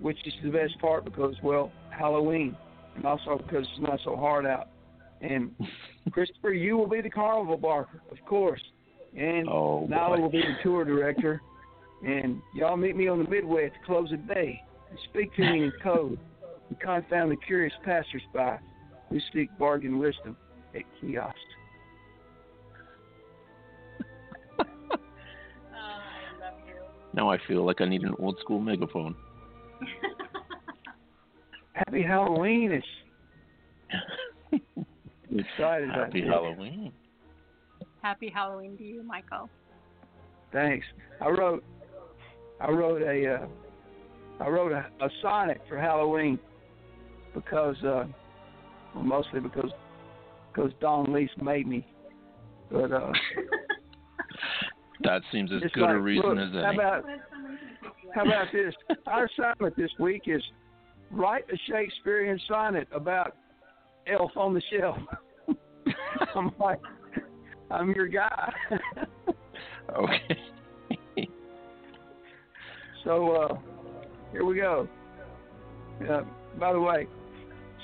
which is the best part because well Halloween, and also because it's not so hard out. And Christopher, you will be the carnival barker, of course, and Oh, Nyla boy. will be the tour director, and y'all meet me on the midway at the close of day and speak to me in code and confound the curious passersby who seek bargain wisdom at kiosk. Now I feel like I need an old school megaphone. Happy Halloween! It's excited about Happy. Halloween. Happy Halloween to you, Michael. Thanks. I wrote, I wrote a, uh, I wrote a, a sonnet for Halloween because, uh, well, mostly because, because Don Lease made me. But uh, That seems as good like, a reason look, as How any. about, how about this? Our assignment this week is write a Shakespearean sonnet about Elf on the Shelf. I'm like, I'm your guy. Okay. So uh, here we go. Uh, by the way,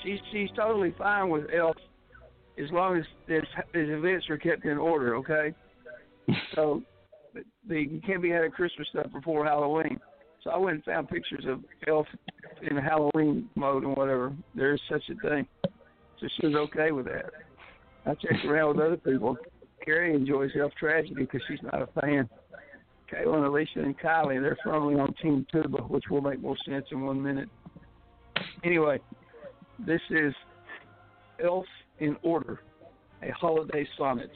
she's she's totally fine with Elf as long as his, his events are kept in order. Okay. So the, you can't be having Christmas stuff before Halloween. So I went and found pictures of Elf in Halloween mode and whatever. There is such a thing. So she was okay with that. I checked around with other people. Carrie enjoys Elf Tragedy because she's not a fan. Kaylin, Alicia, and Kylie, they're firmly on Team Tuba, which will make more sense in one minute. Anyway, this is Elf in Order, a holiday sonnet.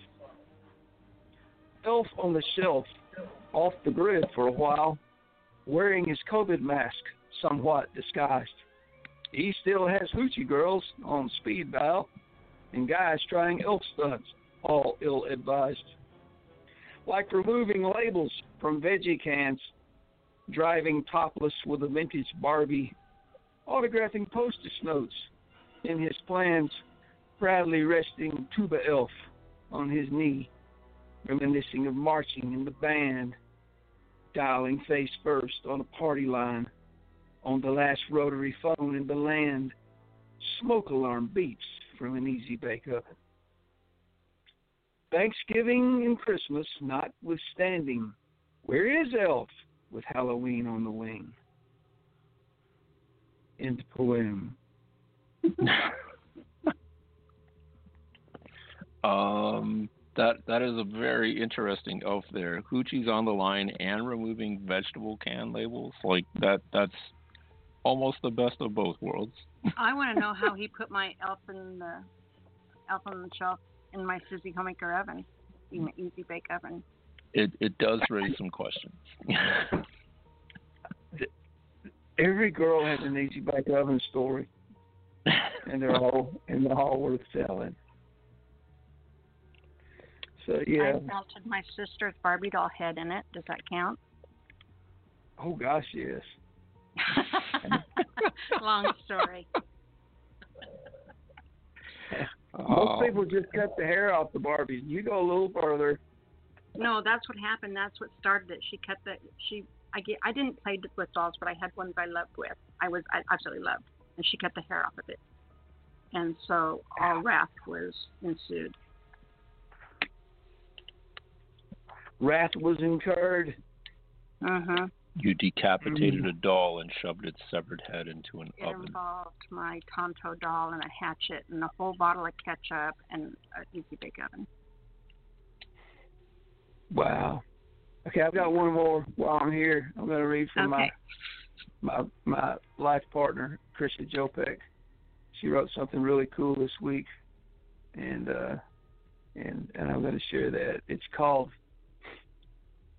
Elf on the shelf, off the grid for a while, wearing his COVID mask, somewhat disguised. He still has hoochie girls on speed dial, and guys trying elf stunts, all ill advised like removing labels from veggie cans, driving topless with a vintage Barbie, autographing postage notes in his plans, proudly resting tuba elf on his knee, reminiscing of marching in the band, dialing face first on a party line, on the last rotary phone in the land, smoke alarm beeps from an easy bake oven. Thanksgiving and Christmas notwithstanding, where is Elf with Halloween on the wing? End poem. um, that that is a very interesting elf there. Hoochie's on the line and removing vegetable can labels. Like that. That's almost the best of both worlds. I want to know how he put my elf in the elf on the shelf in my Suzy Homemaker oven, in the Easy Bake oven. it it does raise some questions. Every girl has an easy bake oven story, and they're all and they're all worth telling. So yeah. I melted my sister's Barbie doll head in it. Does that count? Oh gosh, yes. Long story. Most Oh. people just cut the hair off the Barbies. You go a little further. No, that's what happened. That's what started it. She cut the she. I get. I didn't play with dolls, but I had ones I loved with. I was I absolutely loved, and she cut the hair off of it, and so all wrath was ensued. Wrath was incurred. Uh-huh. You decapitated a doll and shoved its severed head into an It oven. involved my Tonto doll and a hatchet and a whole bottle of ketchup and an easy bake oven. Wow. Okay, I've got one more while I'm here. I'm going to read from Okay. my my my life partner, Krysia Jopek. She wrote something really cool this week, and uh, and and I'm going to share that. It's called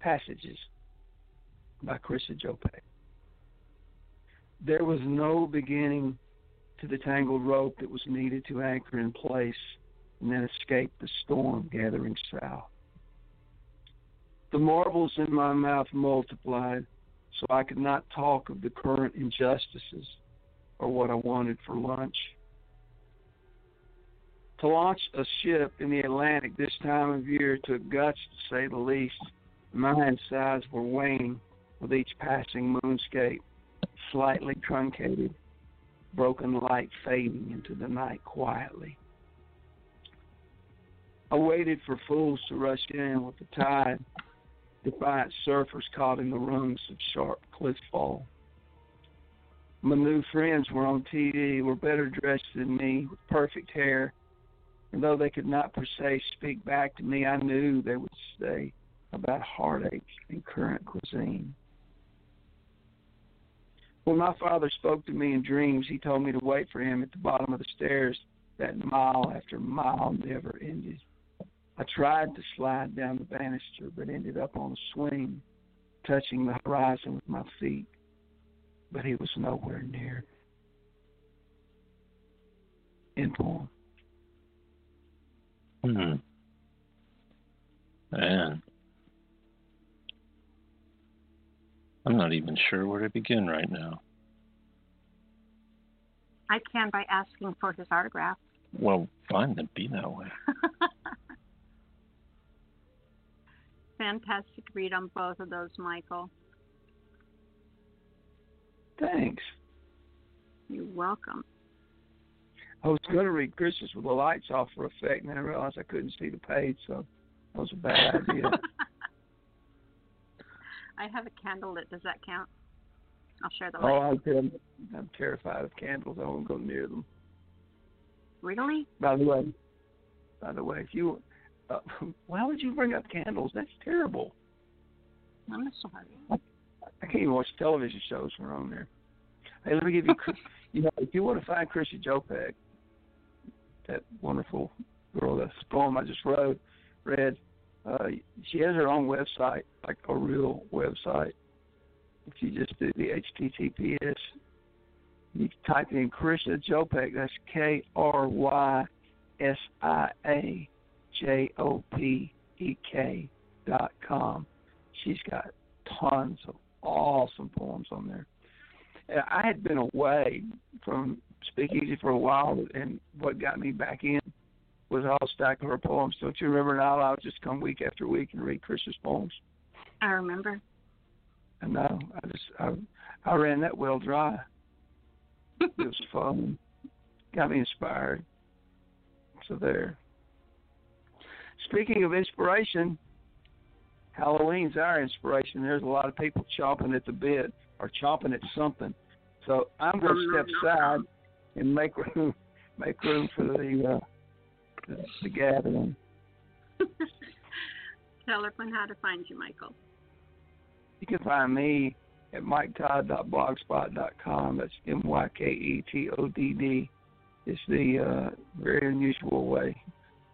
Passages by Krysia Jopek. There was no beginning to the tangled rope that was needed to anchor in place and then escape the storm gathering south. The marbles in my mouth multiplied, so I could not talk of the current injustices or what I wanted for lunch. To launch a ship in the Atlantic this time of year took guts to say the least. My insides were waning with each passing moonscape, slightly truncated, broken light fading into the night quietly. I waited for fools to rush in with the tide, defiant surfers caught in the rungs of sharp cliff fall. My new friends were on TV, were better dressed than me, with perfect hair, and though they could not per se speak back to me, I knew they would say about heartache and current cuisine. When my father spoke to me in dreams, he told me to wait for him at the bottom of the stairs. That mile after mile never ended. I tried to slide down the banister, but ended up on a swing, touching the horizon with my feet. But he was nowhere near. End poem. Hmm. Man. I'm not even sure where to begin right now. I can by asking for his autograph. Well, fine, then be that way. Fantastic read on both of those, Michael. Thanks. You're welcome. I was going to read Christmas with the lights off for effect, and then I realized I couldn't see the page, so that was a bad idea. I have a candle lit. Does that count? I'll share the oh, light. I'm, I'm terrified of candles. I won't go near them. Really? By the way, by the way, if you, uh, why would you bring up candles? That's terrible. I'm sorry. I can't even watch television shows when we're on there. Hey, let me give you, you know, if you want to find Krysia Jopek, that wonderful girl, that's the poem I just wrote, read, uh, she has her own website, like a real website. If you just do the HTTPS, you type in Krysia Jopek, that's K R Y S I A J O P E K dot com. She's got tons of awesome poems on there. And I had been away from Speakeasy for a while, and what got me back in was a whole stack of her poems. Don't you remember now? I would just come week after week and read Chris's poems. I remember. I know. I just I, I ran that well dry. It was fun. Got me inspired. So there. Speaking of inspiration, Halloween's our inspiration. There's a lot of people chomping at the bit or chomping at something. So I'm going to step aside and make room, make room for the uh, the, the gathering. Tell everyone how to find you, Michael. You can find me at myketodd.blogspot.com. That's M Y K E T O D D. It's the uh, very unusual way.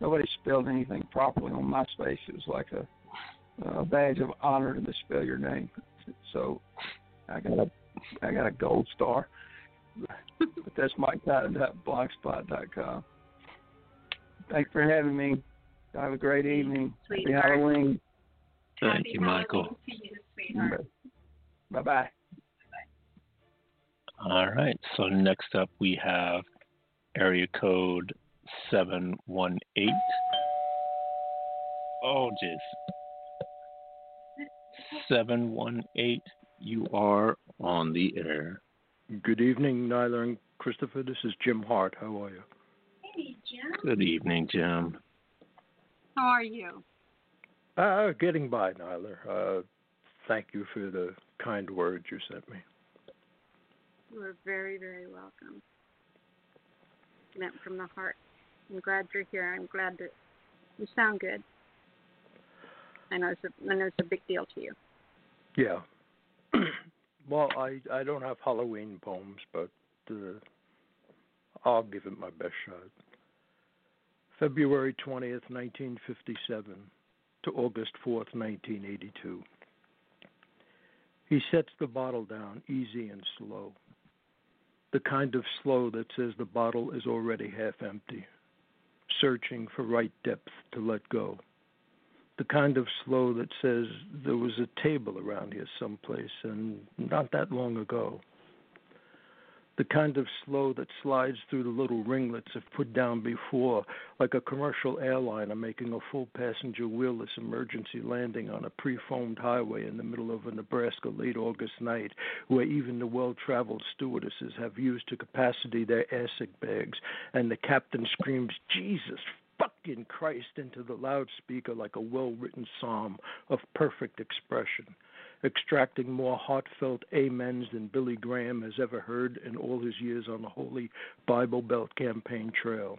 Nobody spelled anything properly on MySpace. It was like a a badge of honor to misspell your name. So I got a I got a gold star. but that's MikeTyler.blogspot.com. Thanks for having me. Have a great evening. Sweetheart. Happy Halloween. Thank Happy you, Michael. Halloween to you, sweetheart. Bye bye. All right. So next up we have area code seven one eight. Oh jeez. Seven one eight. You are on the air. Good evening, Nyla and Christopher. This is Jim Hart. How are you? Hey, Jim. Good evening, Jim. How are you? Uh, getting by, Nyla. Uh, thank you for the kind words you sent me. You are very, very welcome. Meant from the heart. I'm glad you're here. I'm glad that you sound good. I know it's a, I know it's a big deal to you. Yeah. well, I I don't have Halloween poems, but uh, I'll give it my best shot. February 20th, 1957 to August 4th, 1982. He sets the bottle down easy and slow. The kind of slow that says the bottle is already half empty, searching for right depth to let go. The kind of slow that says there was a table around here someplace and not that long ago. The kind of slow that slides through the little ringlets if put down before, like a commercial airliner making a full passenger wheelless emergency landing on a pre foamed highway in the middle of a Nebraska late August night, where even the well traveled stewardesses have used to capacity their airsick bags, and the captain screams, Jesus fucking Christ, into the loudspeaker like a well written psalm of perfect expression extracting more heartfelt amens than Billy Graham has ever heard in all his years on the Holy Bible Belt campaign trail.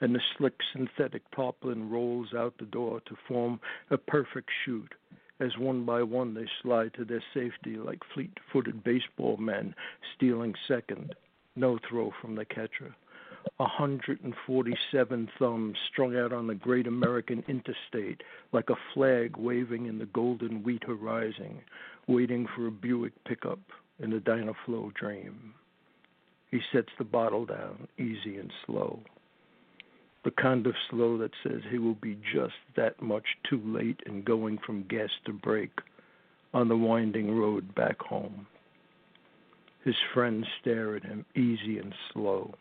And the slick synthetic tarpaulin rolls out the door to form a perfect chute as one by one they slide to their safety like fleet footed baseball men stealing second. No throw from the catcher. 147 thumbs strung out on the great American interstate like a flag waving in the golden wheat horizon, waiting for a Buick pickup in a Dynaflow dream. He sets the bottle down, easy and slow. The kind of slow that says he will be just that much too late in going from gas to brake on the winding road back home. His friends stare at him, easy and slow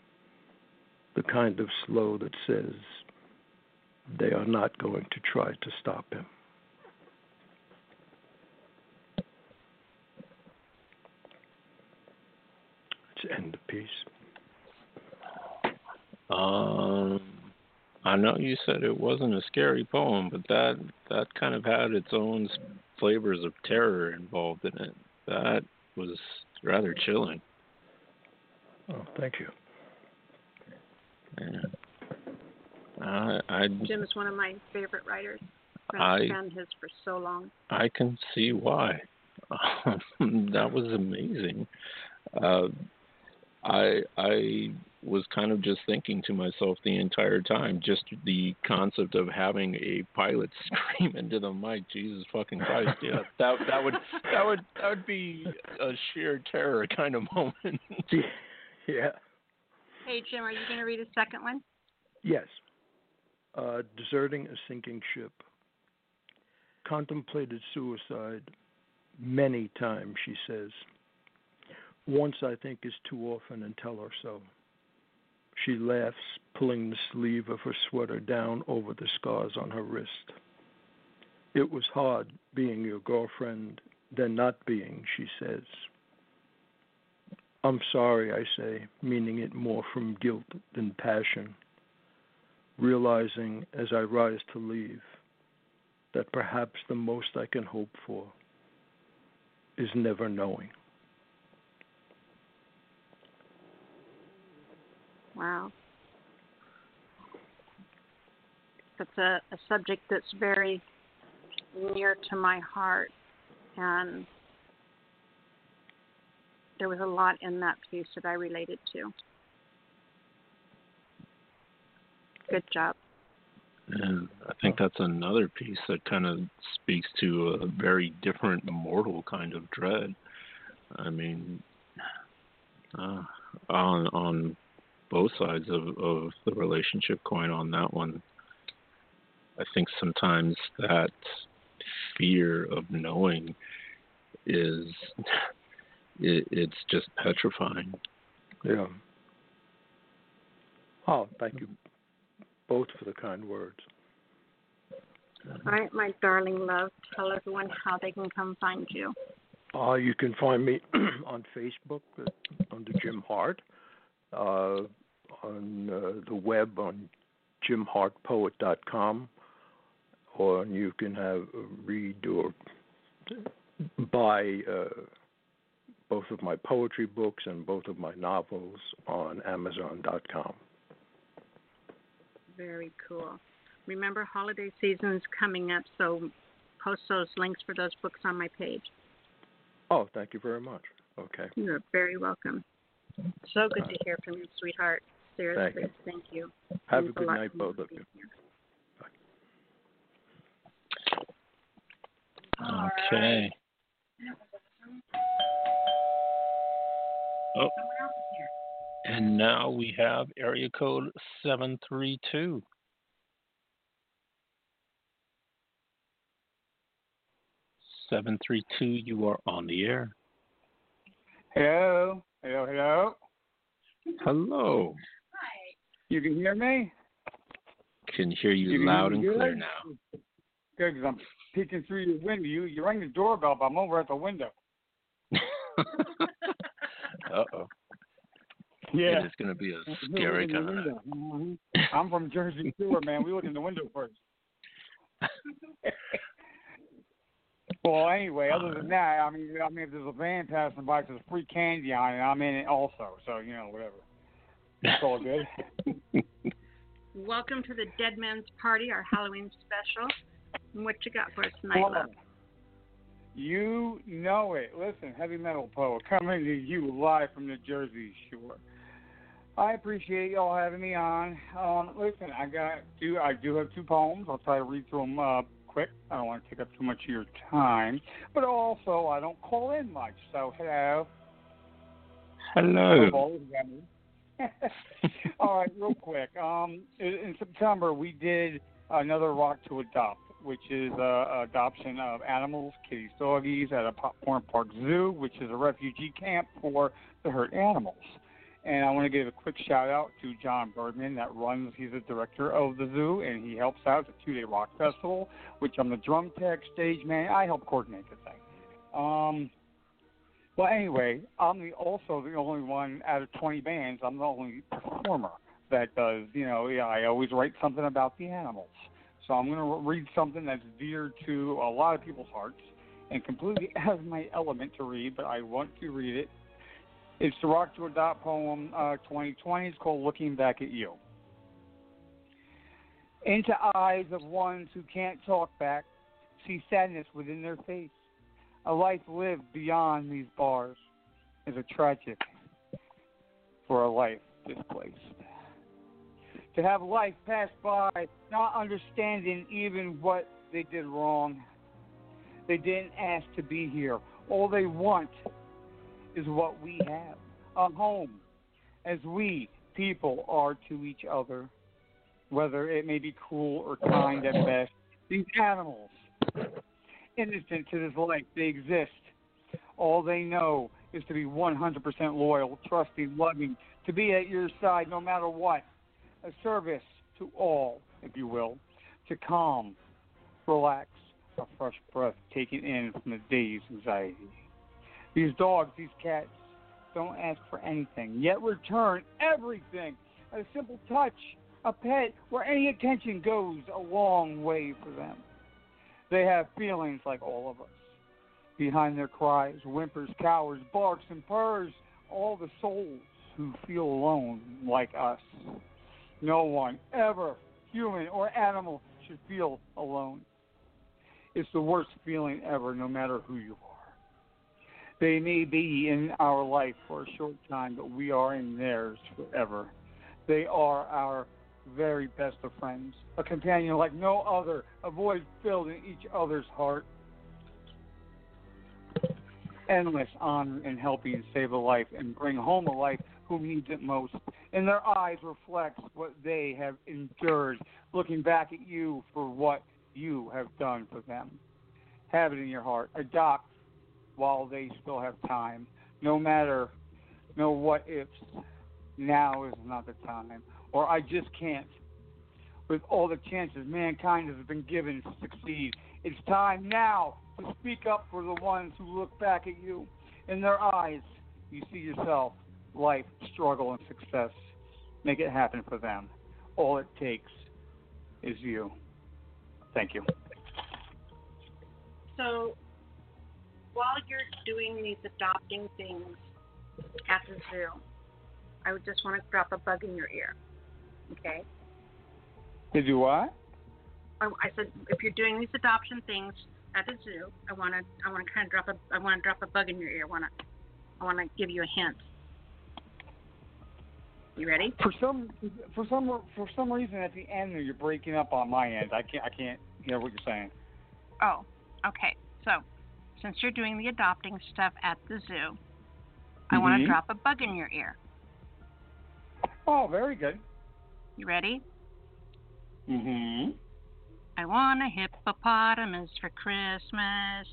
the kind of slow that says they are not going to try to stop him. Let's end the piece. Um, I know you said it wasn't a scary poem, but that that kind of had its own flavors of terror involved in it. That was rather chilling. Oh, thank you. Yeah. Uh, I Jim is one of my favorite writers. I've I- been a fan of his for so long. I can see why. that was amazing. Uh, I I was kind of just thinking to myself the entire time, just the concept of having a pilot scream into the mic, Jesus fucking Christ, yeah, that that would that would that would be a sheer terror kind of moment. yeah. Hey, Jim, are you going to read a second one? Yes. Uh, deserting a sinking ship. Contemplated suicide many times, she says. Once, I think, is too often, and tell her so. She laughs, pulling the sleeve of her sweater down over the scars on her wrist. It was hard being your girlfriend, then not being, she says. I'm sorry, I say, meaning it more from guilt than passion, realizing as I rise to leave that perhaps the most I can hope for is never knowing. Wow. That's a, a subject that's very near to my heart. And there was a lot in that piece that I related to. Good job. And I think that's another piece that kind of speaks to a very different mortal kind of dread. I mean, uh, on on both sides of, of the relationship coin on that one, I think sometimes that fear of knowing is it, it's just petrifying. Yeah. Oh, thank you both for the kind words. All right, my darling love, tell everyone how they can come find you. Uh, you can find me on Facebook uh, under Jim Hart, uh, on uh, the web on jimhartpoet.com, or you can have uh, read or buy uh, both of my poetry books and both of my novels on Amazon.com. Very cool. Remember, holiday season is coming up, so post those links for those books on my page. Oh, thank you very much. Okay. You're very welcome. So good to hear from you, sweetheart. Seriously, thank you. Thank you. Have a good night, both of you. Okay. Oh. And now we have area code 732. Seven three two. You are on the air. Hello, hello, hello. Hello. Hi. You can hear me. Can hear you, you loud and clear now. Good, because I'm peeking through your window. You you rang the doorbell, but I'm over at the window. uh oh. Yeah. It's going to be a scary kind of night. Mm-hmm. I'm from Jersey Shore, man. We look in the window first. well, anyway, other than that, I mean, I mean, if there's a van passing by, there's free candy on it. I'm in it also, so you know, whatever. It's all good. Welcome to the Dead Man's Party, our Halloween special. What you got for us tonight, well, love? You know it. Listen, heavy metal poet coming to you live from the Jersey Shore. I appreciate y'all having me on. Um, listen, I got two. I do have two poems. I'll try to read through them uh, quick. I don't want to take up too much of your time, but also I don't call in much. So hello. Hello. All right, real quick. Um, in September we did another Rock to Adopt, which is uh, adoption of animals, kitties, doggies, at a Popcorn Park Zoo, which is a refugee camp for the hurt animals. And I want to give a quick shout out to John Bergmann that runs, he's the director of the zoo, and he helps out the two day rock festival, which I'm the drum tech, stage man. I help coordinate the thing. Um, well, anyway, I'm the, also the only one out of 20 bands, I'm the only performer that does, you know, I always write something about the animals. So I'm going to read something that's dear to a lot of people's hearts and completely out of my element to read, but I want to read it it's the Rock to Adopt poem uh, 2020. It's called Looking Back at You. Into eyes of ones who can't talk back, see sadness within their face. A life lived beyond these bars is a tragic for a life displaced. To have life pass by, not understanding even what they did wrong. They didn't ask to be here. All they want is what we have a home, as we people are to each other, whether it may be cruel or kind at best. These animals, innocent to this life, they exist. All they know is to be 100% loyal, trusting, loving, to be at your side no matter what. A service to all, if you will, to calm, relax, a fresh breath taken in from the day's anxiety. These dogs, these cats, don't ask for anything, yet return everything. A simple touch, a pet, where any attention goes a long way for them. They have feelings like all of us. Behind their cries, whimpers, cowers, barks, and purrs, all the souls who feel alone like us. No one ever, human or animal, should feel alone. It's the worst feeling ever, no matter who you are. They may be in our life for a short time, but we are in theirs forever. They are our very best of friends, a companion like no other, a void filled in each other's heart. Endless honor in helping save a life and bring home a life who needs it most. and their eyes reflect what they have endured, looking back at you for what you have done for them. Have it in your heart. Adopt while they still have time. No matter no what ifs. Now is not the time. Or I just can't. With all the chances mankind has been given to succeed. It's time now to speak up for the ones who look back at you. In their eyes, you see yourself, life, struggle, and success. Make it happen for them. All it takes is you. Thank you. So, while you're doing these adopting things at the zoo, I would just want to drop a bug in your ear. Okay? Did you what? I, I said if you're doing these adoption things at the zoo, I want to I want to kind of drop a I want to drop a bug in your ear. I want to I want to give you a hint. You ready? For some for some for some reason at the end you're breaking up on my end. I can't I can't hear what you're saying. Oh, okay. So, since you're doing the adopting stuff at the zoo, I want to Mhm. drop a bug in your ear. Oh, very good. You ready? Mm-hmm. I want a hippopotamus for Christmas.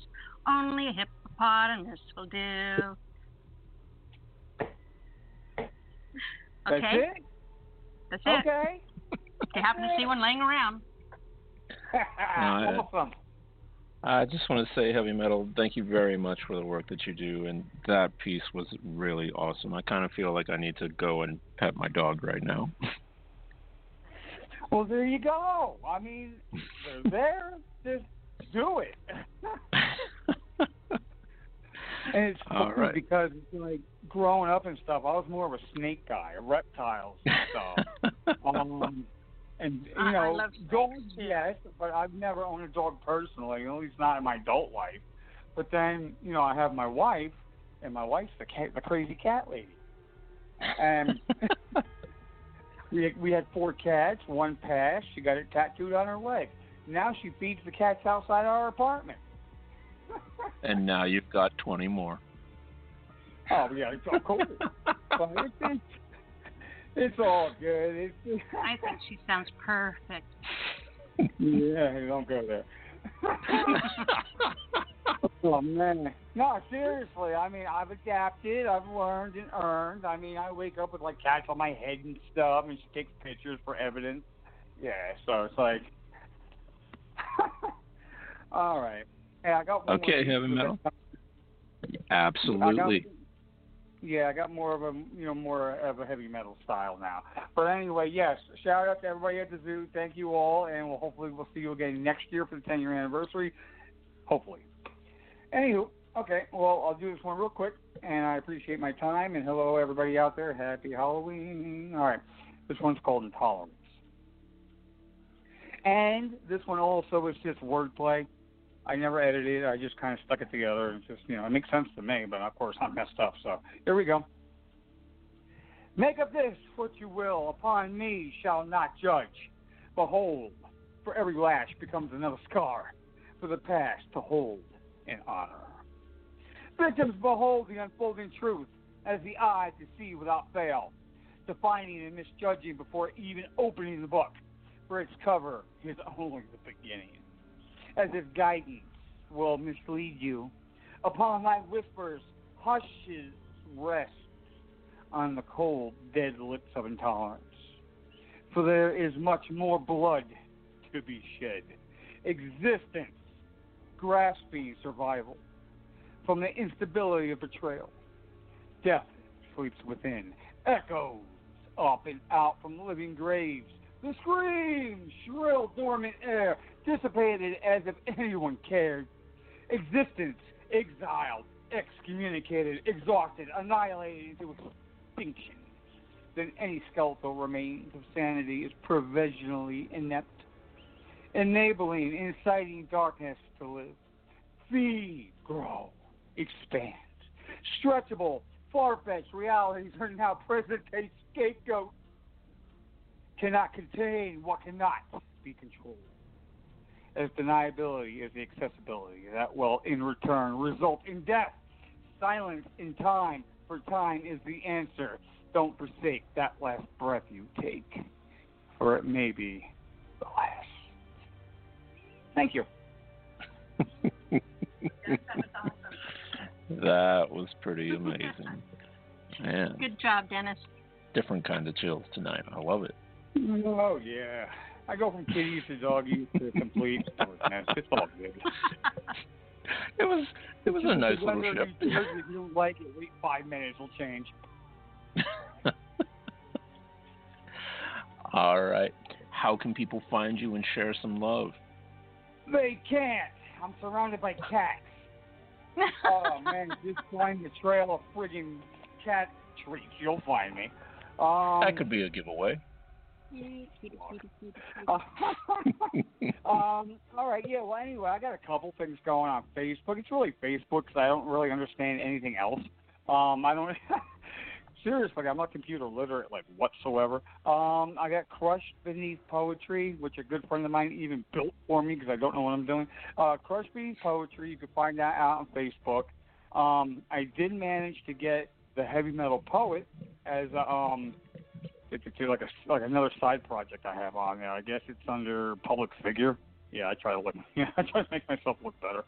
Only a hippopotamus will do. That's Okay, it? that's it. Okay. If you happen to see one laying around, I- awesome. I just want to say, heavy metal, thank you very much for the work that you do, and that piece was really awesome. I kind of feel like I need to go and pet my dog right now. Well, there you go. I mean, they're there. Just do it. and it's funny right. because like growing up and stuff, I was more of a snake guy, a reptiles and stuff. um, and you I- I know, love dogs, too. yes, but I've never owned a dog personally, at least not in my adult life. But then, you know, I have my wife, and my wife's the cat, the crazy cat lady. And we we had four cats. One passed. She got it tattooed on her leg. Now she feeds the cats outside our apartment. and now you've got 20 more. Oh yeah, it's all course. but it's, it's it's all good. It's, I think she sounds perfect. yeah, don't go there. oh man, no, seriously. I mean, I've adapted. I've learned and earned. I mean, I wake up with like cats on my head and stuff, and she takes pictures for evidence. Yeah, so it's like, all right. Hey, I got one Okay, piece heavy of metal. it. Absolutely. Yeah, I got more of a you know more of a heavy metal style now. But anyway, yes, shout out to everybody at the zoo. Thank you all, and we'll hopefully we'll see you again next year for the 10 year anniversary. Hopefully. Anywho, okay, well I'll do this one real quick, and I appreciate my time. And hello everybody out there. Happy Halloween. All right, this one's called Intolerance. And this one also is just wordplay. I never edited it. I just kind of stuck it together. It's just, you know, it makes sense to me, but of course I'm messed up. So here we go. Make of this what you will. Upon me shall not judge. Behold, for every lash becomes another scar for the past to hold in honor. Victims behold the unfolding truth as the eye to see without fail, defining and misjudging before even opening the book, for its cover is only the beginning as if guidance will mislead you. Upon thy whispers, hushes rest on the cold, dead lips of intolerance. For there is much more blood to be shed. Existence, grasping survival from the instability of betrayal. Death sleeps within, echoes up and out from living graves. The screams, shrill, dormant air, dissipated as if anyone cared. Existence exiled, excommunicated, exhausted, annihilated into extinction. Then any skeletal remains of sanity is provisionally inept, enabling, inciting darkness to live. Feed, grow, expand. Stretchable, far fetched realities are now present day scapegoats. Cannot contain what cannot be controlled. As deniability is the accessibility that will, in return, result in death. Silence in time, for time is the answer. Don't forsake that last breath you take, for it may be the last. Thank you. that was pretty amazing. Man, Good job, Dennis. different kind of chills tonight. I love it. Oh yeah. I go from kitties to doggies to complete stories, It's all good. It was it was a nice little you shift. do it, If you don't like it, wait five minutes, it'll change. All right. How can people find you and share some love? They can't. I'm surrounded by cats. oh man, just find the trail of friggin' cat treats. You'll find me. Um, that could be a giveaway. Um, all right, yeah. Well, anyway, I got a couple things going on Facebook. It's really Facebook because I don't really understand anything else. Um, I don't. Seriously, I'm not computer literate like whatsoever. Um, I got Crushed Beneath Poetry, which a good friend of mine even built for me because I don't know what I'm doing. Uh, Crushed Beneath Poetry, you can find that out on Facebook. Um, I did manage to get the Heavy Metal Poet as a, um, it's, it's like a like another side project I have on. I guess it's under Public Figure. Yeah, I try to look. Yeah, I try to make myself look better.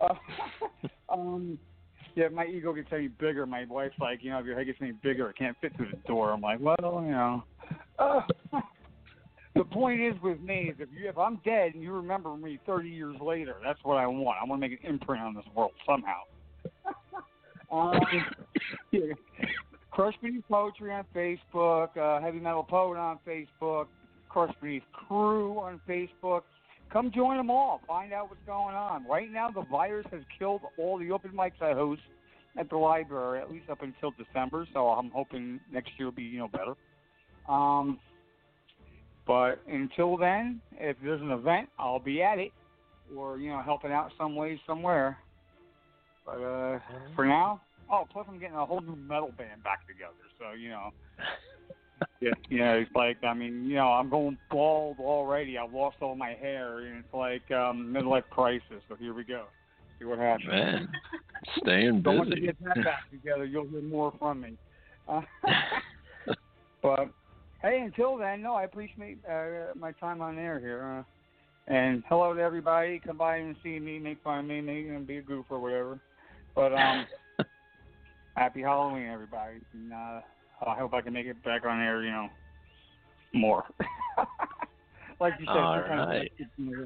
Uh, um, yeah, my ego gets any bigger. My wife's like, you know, if your head gets any bigger, it can't fit through the door. I'm like, well, you know. Uh, the point is with me is if you if I'm dead and you remember me 30 years later, that's what I want. I want to make an imprint on this world somehow. um, yeah. Crush Beneath Poetry on Facebook, uh, Heavy Metal Poet on Facebook, Crush Beneath Crew on Facebook. Come join them all. Find out what's going on. Right now, the virus has killed all the open mics I host at the library, at least up until December. So I'm hoping next year will be, you know, better. Um, but until then, if there's an event, I'll be at it, or you know, helping out some way, somewhere. But uh, for now, oh, plus I'm getting a whole new metal band back together. So you know, yeah, yeah, it's like I mean, you know, I'm going bald already. I've lost all my hair, and it's like um, midlife crisis. So here we go. See what happens. Man, staying So once busy. get that back together, you'll hear more from me. Uh, but hey, until then, no, I appreciate uh, my time on air here. Uh, and hello to everybody. Come by and see me, make fun of me, make and be a goof or whatever. But um, happy Halloween, everybody. And, uh, I hope I can make it back on air, you know, more. like you said, All we're kind of- right. Your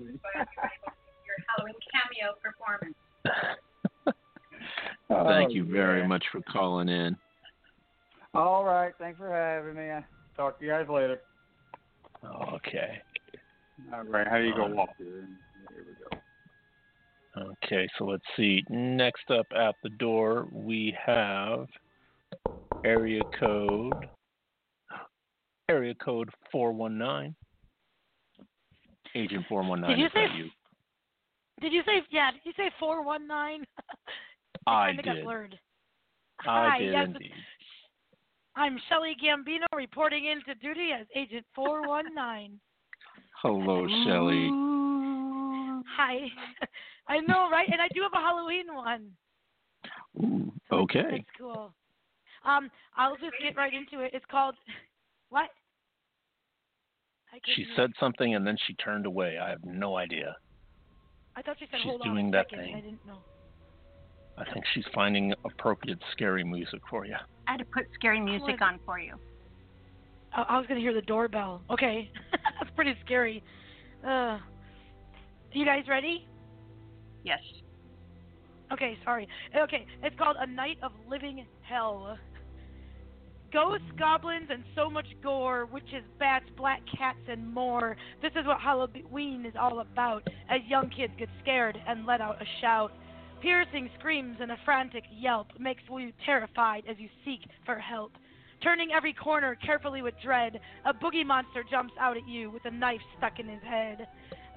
Halloween cameo performance. Thank Oh, you very yeah. much for calling in. All right, thanks for having me. I'll talk to you guys later. Okay. All right, how do you go Um, off here? Here we go. Okay, so let's see. Next up at the door, we have area code area code 419. Agent 419 Did you say- you? Did you say yeah? Did you say four one nine? I kind of got did. blurred. I Hi, did yes, indeed. I'm Shelly Gambino reporting into duty as Agent four one nine. Hello, Shelley. Hi. I know, right? And I do have a Halloween one. Ooh, okay. That's cool. Um, I'll just get right into it. It's called what? I She couldn't said something and then she turned away. I have no idea. I thought she said she's hold on doing that second. thing. I didn't know. I think she's finding appropriate scary music for you. I had to put scary music on for you. I, I was gonna hear the doorbell. Okay, that's pretty scary. Uh, you guys ready? Yes. Okay, sorry. Okay, it's called A Night of Living Hell. Ghosts, goblins, and so much gore, witches, bats, black cats, and more. This is what Halloween is all about, as young kids get scared and let out a shout. Piercing screams and a frantic yelp makes you terrified as you seek for help. Turning every corner carefully with dread, a boogie monster jumps out at you with a knife stuck in his head.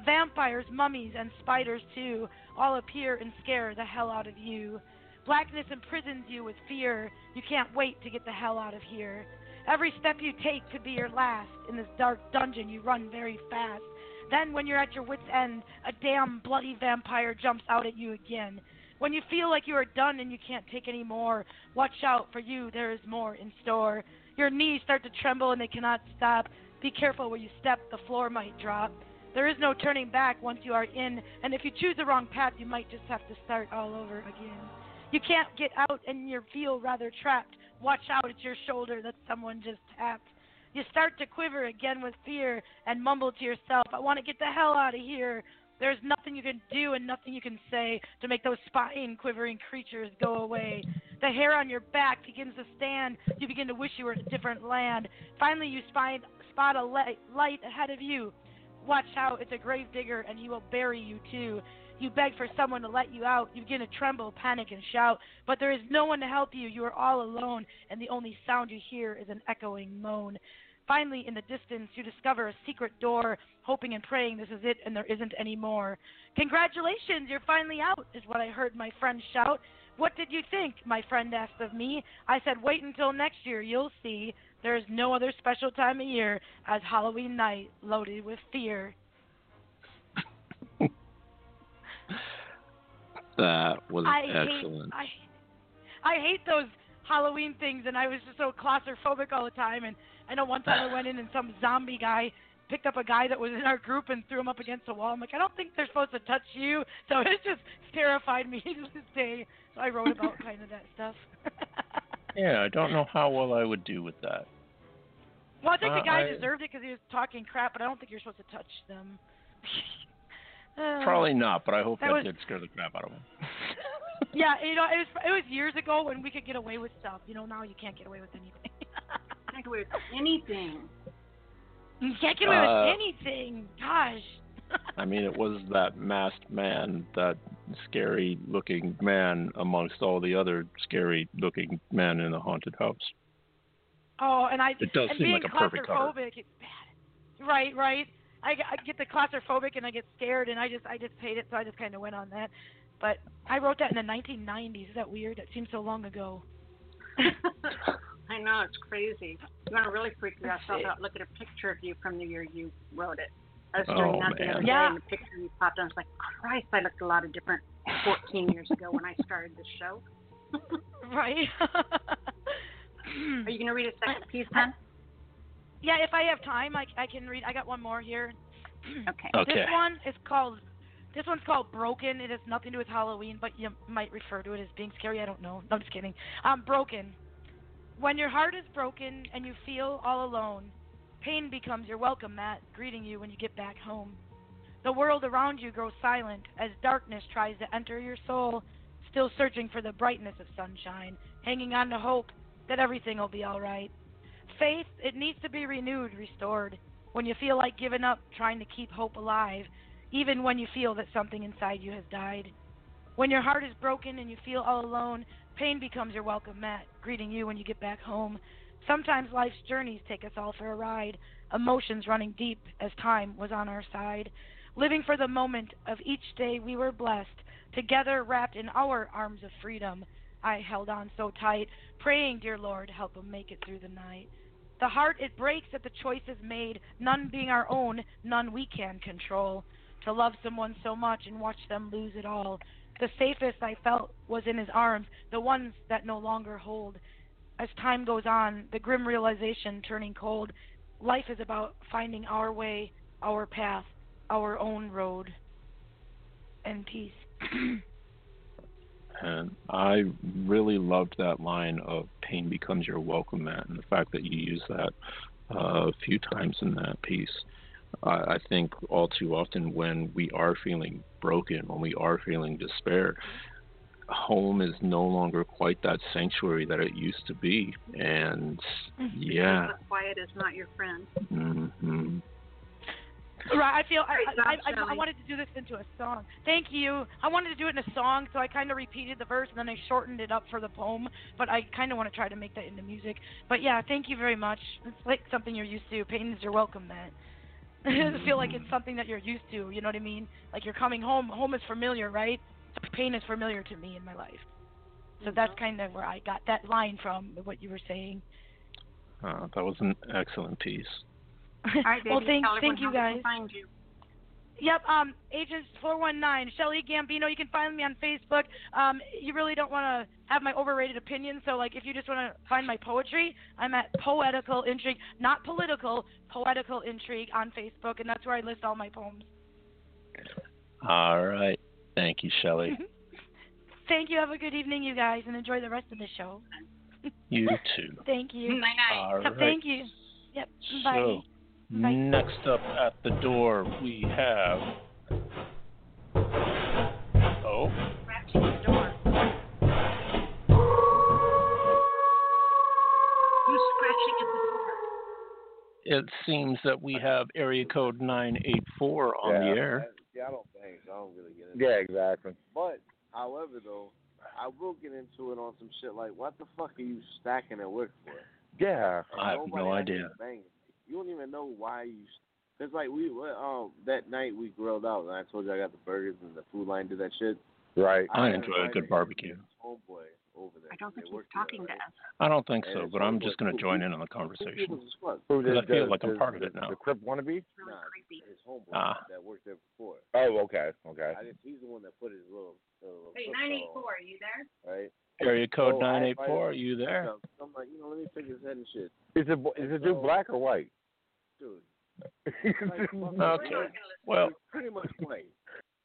Vampires, mummies, and spiders too all appear and scare the hell out of you. Blackness imprisons you with fear. You can't wait to get the hell out of here. Every step you take could be your last. In this dark dungeon, you run very fast. Then, when you're at your wits' end, a damn bloody vampire jumps out at you again. When you feel like you are done and you can't take any more, watch out for you, there is more in store. Your knees start to tremble and they cannot stop. Be careful where you step, the floor might drop. There is no turning back once you are in, and if you choose the wrong path, you might just have to start all over again. You can't get out and you feel rather trapped. Watch out, it's your shoulder that someone just tapped. You start to quiver again with fear and mumble to yourself, I want to get the hell out of here. There's nothing you can do and nothing you can say to make those spine quivering creatures go away. The hair on your back begins to stand. You begin to wish you were in a different land. Finally, you spot a light ahead of you. Watch out, it's a grave digger and he will bury you too. You beg for someone to let you out. You begin to tremble, panic, and shout. But there is no one to help you. You are all alone, and the only sound you hear is an echoing moan. Finally, in the distance, you discover a secret door, hoping and praying this is it and there isn't any more. Congratulations, you're finally out, is what I heard my friend shout. What did you think? My friend asked of me. I said, Wait until next year, you'll see. There is no other special time of year as Halloween night loaded with fear. that was I excellent. Hate, I, I hate those Halloween things, and I was just so claustrophobic all the time. And I know one time I went in and some zombie guy picked up a guy that was in our group and threw him up against the wall. I'm like, I don't think they're supposed to touch you. So it just terrified me to this day. So I wrote about kind of that stuff. Yeah, I don't know how well I would do with that. Well, I think uh, the guy I... deserved it because he was talking crap, but I don't think you're supposed to touch them. uh, Probably not, but I hope that, that was... did scare the crap out of him. yeah, you know, it was it was years ago when we could get away with stuff. You know, now you can't get away with anything. can't get away with anything. You can't get away Uh, with anything. Gosh. I mean, it was that masked man, that scary looking man amongst all the other scary looking men in the haunted house. Oh, and I It does and seem being like a perfect cover. it's bad. Right, right. I, I get the claustrophobic and I get scared, and I just I just hate it, so I just kind of went on that. But I wrote that in the 1990s. Is that weird? It seems so long ago. I know it's crazy. You want to really freak yourself out? Look at a picture of you from the year you wrote it. I was doing Oh, that the man. other day, Yeah. and the picture you popped on. I was like, Christ, I looked a lot of different 14 years ago when I started this show. right. Are you going to read a second piece, then? yeah, if I have time, I, I can read. I got one more here. Okay. Okay. This one is called. This one's called Broken. It has nothing to do with Halloween, but you might refer to it as being scary. I don't know. No, I'm just kidding. Um, broken. When your heart is broken and you feel all alone, pain becomes your welcome mat, greeting you when you get back home. The world around you grows silent as darkness tries to enter your soul, still searching for the brightness of sunshine, hanging on to hope that everything will be all right. Faith, it needs to be renewed, restored. When you feel like giving up, trying to keep hope alive, even when you feel that something inside you has died. When your heart is broken and you feel all alone, pain becomes your welcome mat, greeting you when you get back home. Sometimes life's journeys take us all for a ride, emotions running deep as time was on our side. Living for the moment of each day we were blessed, together wrapped in our arms of freedom. I held on so tight, praying, dear Lord, help 'em make it through the night. The heart it breaks at the choices made, none being our own, none we can control. To love someone so much and watch them lose it all. The safest I felt was in his arms, the ones that no longer hold. As time goes on, the grim realization turning cold. Life is about finding our way, our path, our own road. And peace. And I really loved that line of pain becomes your welcome mat and the fact that you use that uh, a few times in that piece. I I think all too often when we are feeling broken, when we are feeling despair, home is no longer quite that sanctuary that it used to be. And yeah, the quiet is not your friend. hmm Right, I feel I, I, I, I wanted to do this into a song. Thank you. I wanted to do it in a song, so I kind of repeated the verse and then I shortened it up for the poem. But I kind of want to try to make that into music. But yeah, thank you very much. It's like something you're used to. Pain is your welcome mat. I feel like it's something that you're used to. You know what I mean? Like you're coming home. Home is familiar, right? Pain is familiar to me in my life. So that's kind of where I got that line from, what you were saying. Uh, that was an excellent piece. All right, baby. well, thank thank you everyone how they guys. Find you. Yep, um, Agents 419, Shelly Gambino. You can find me on Facebook. Um, you really don't want to have my overrated opinion, so like if you just want to find my poetry, I'm at Poetical Intrigue, not political, Poetical Intrigue on Facebook, and that's where I list all my poems. All right. Thank you, Shelley. Thank you. Have a good evening, you guys, and enjoy the rest of the show. you too. Thank you. Night night. All right. Thank you. Yep. Bye. So, Bye. next up at the door, we have. Oh, Scratching the door. Who's scratching at the door? it seems that we have area code 984 on yeah, the air. Yeah, I don't think so. I don't really get it. Yeah, exactly. But, however, though, I will get into it on some shit like, what the fuck are you stacking at work for? Yeah. And I have no actually idea. banging. You don't even know why you. Cause like we um that night we grilled out and I told you I got the burgers and the food line did that shit. Right. I had enjoy a good barbecue. Homeboy over there. I don't They think he's work talking to us. I don't think so, but I'm just going to join in on the conversation. people as Because I feel the- like I'm part of it now. The Crip wannabe? It's really Nah, creepy. His homeboy Ah. that worked there before. Oh, okay, okay. I just, he's the one that put his little. little Hey, 984, are you there? Right. Area code Oh, 984, are you there? I'm like, you know, let me pick his head and shit. Is it is it dude black or white? dude. Okay. We're not gonna listen. Well, pretty much white.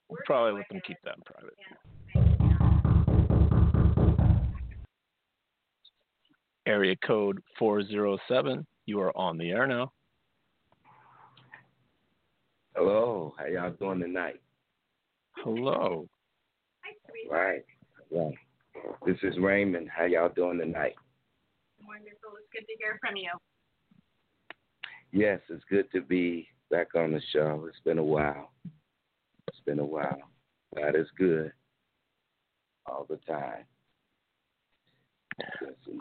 we'll probably let them keep that in private. Area code 407, you are on the air now. Hello, how y'all doing tonight? Hello. Right, right. This is Raymond. How y'all doing tonight? Wonderful. It's good to hear from you. Yes, it's good to be back on the show. It's been a while. It's been a while. God is good all the time.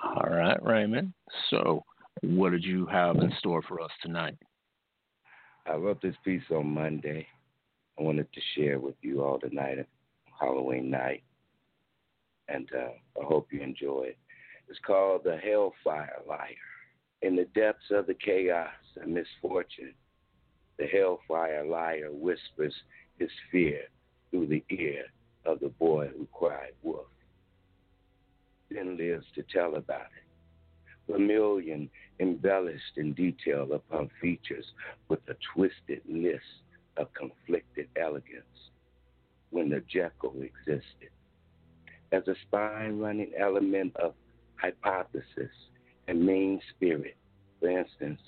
All right, Raymond. So, what did you have in store for us tonight? I wrote this piece on Monday. I wanted to share with you all tonight, Halloween night, and uh, I hope you enjoy it. It's called The Hellfire Liar. In the depths of the chaos and misfortune, the Hellfire Liar whispers his fear through the ear of the boy who cried wolf, then lives to tell about it. Vermilion embellished in detail upon features with a twisted list of conflicted elegance when the Jekyll existed. As a spine running element of hypothesis and main spirit, for instance,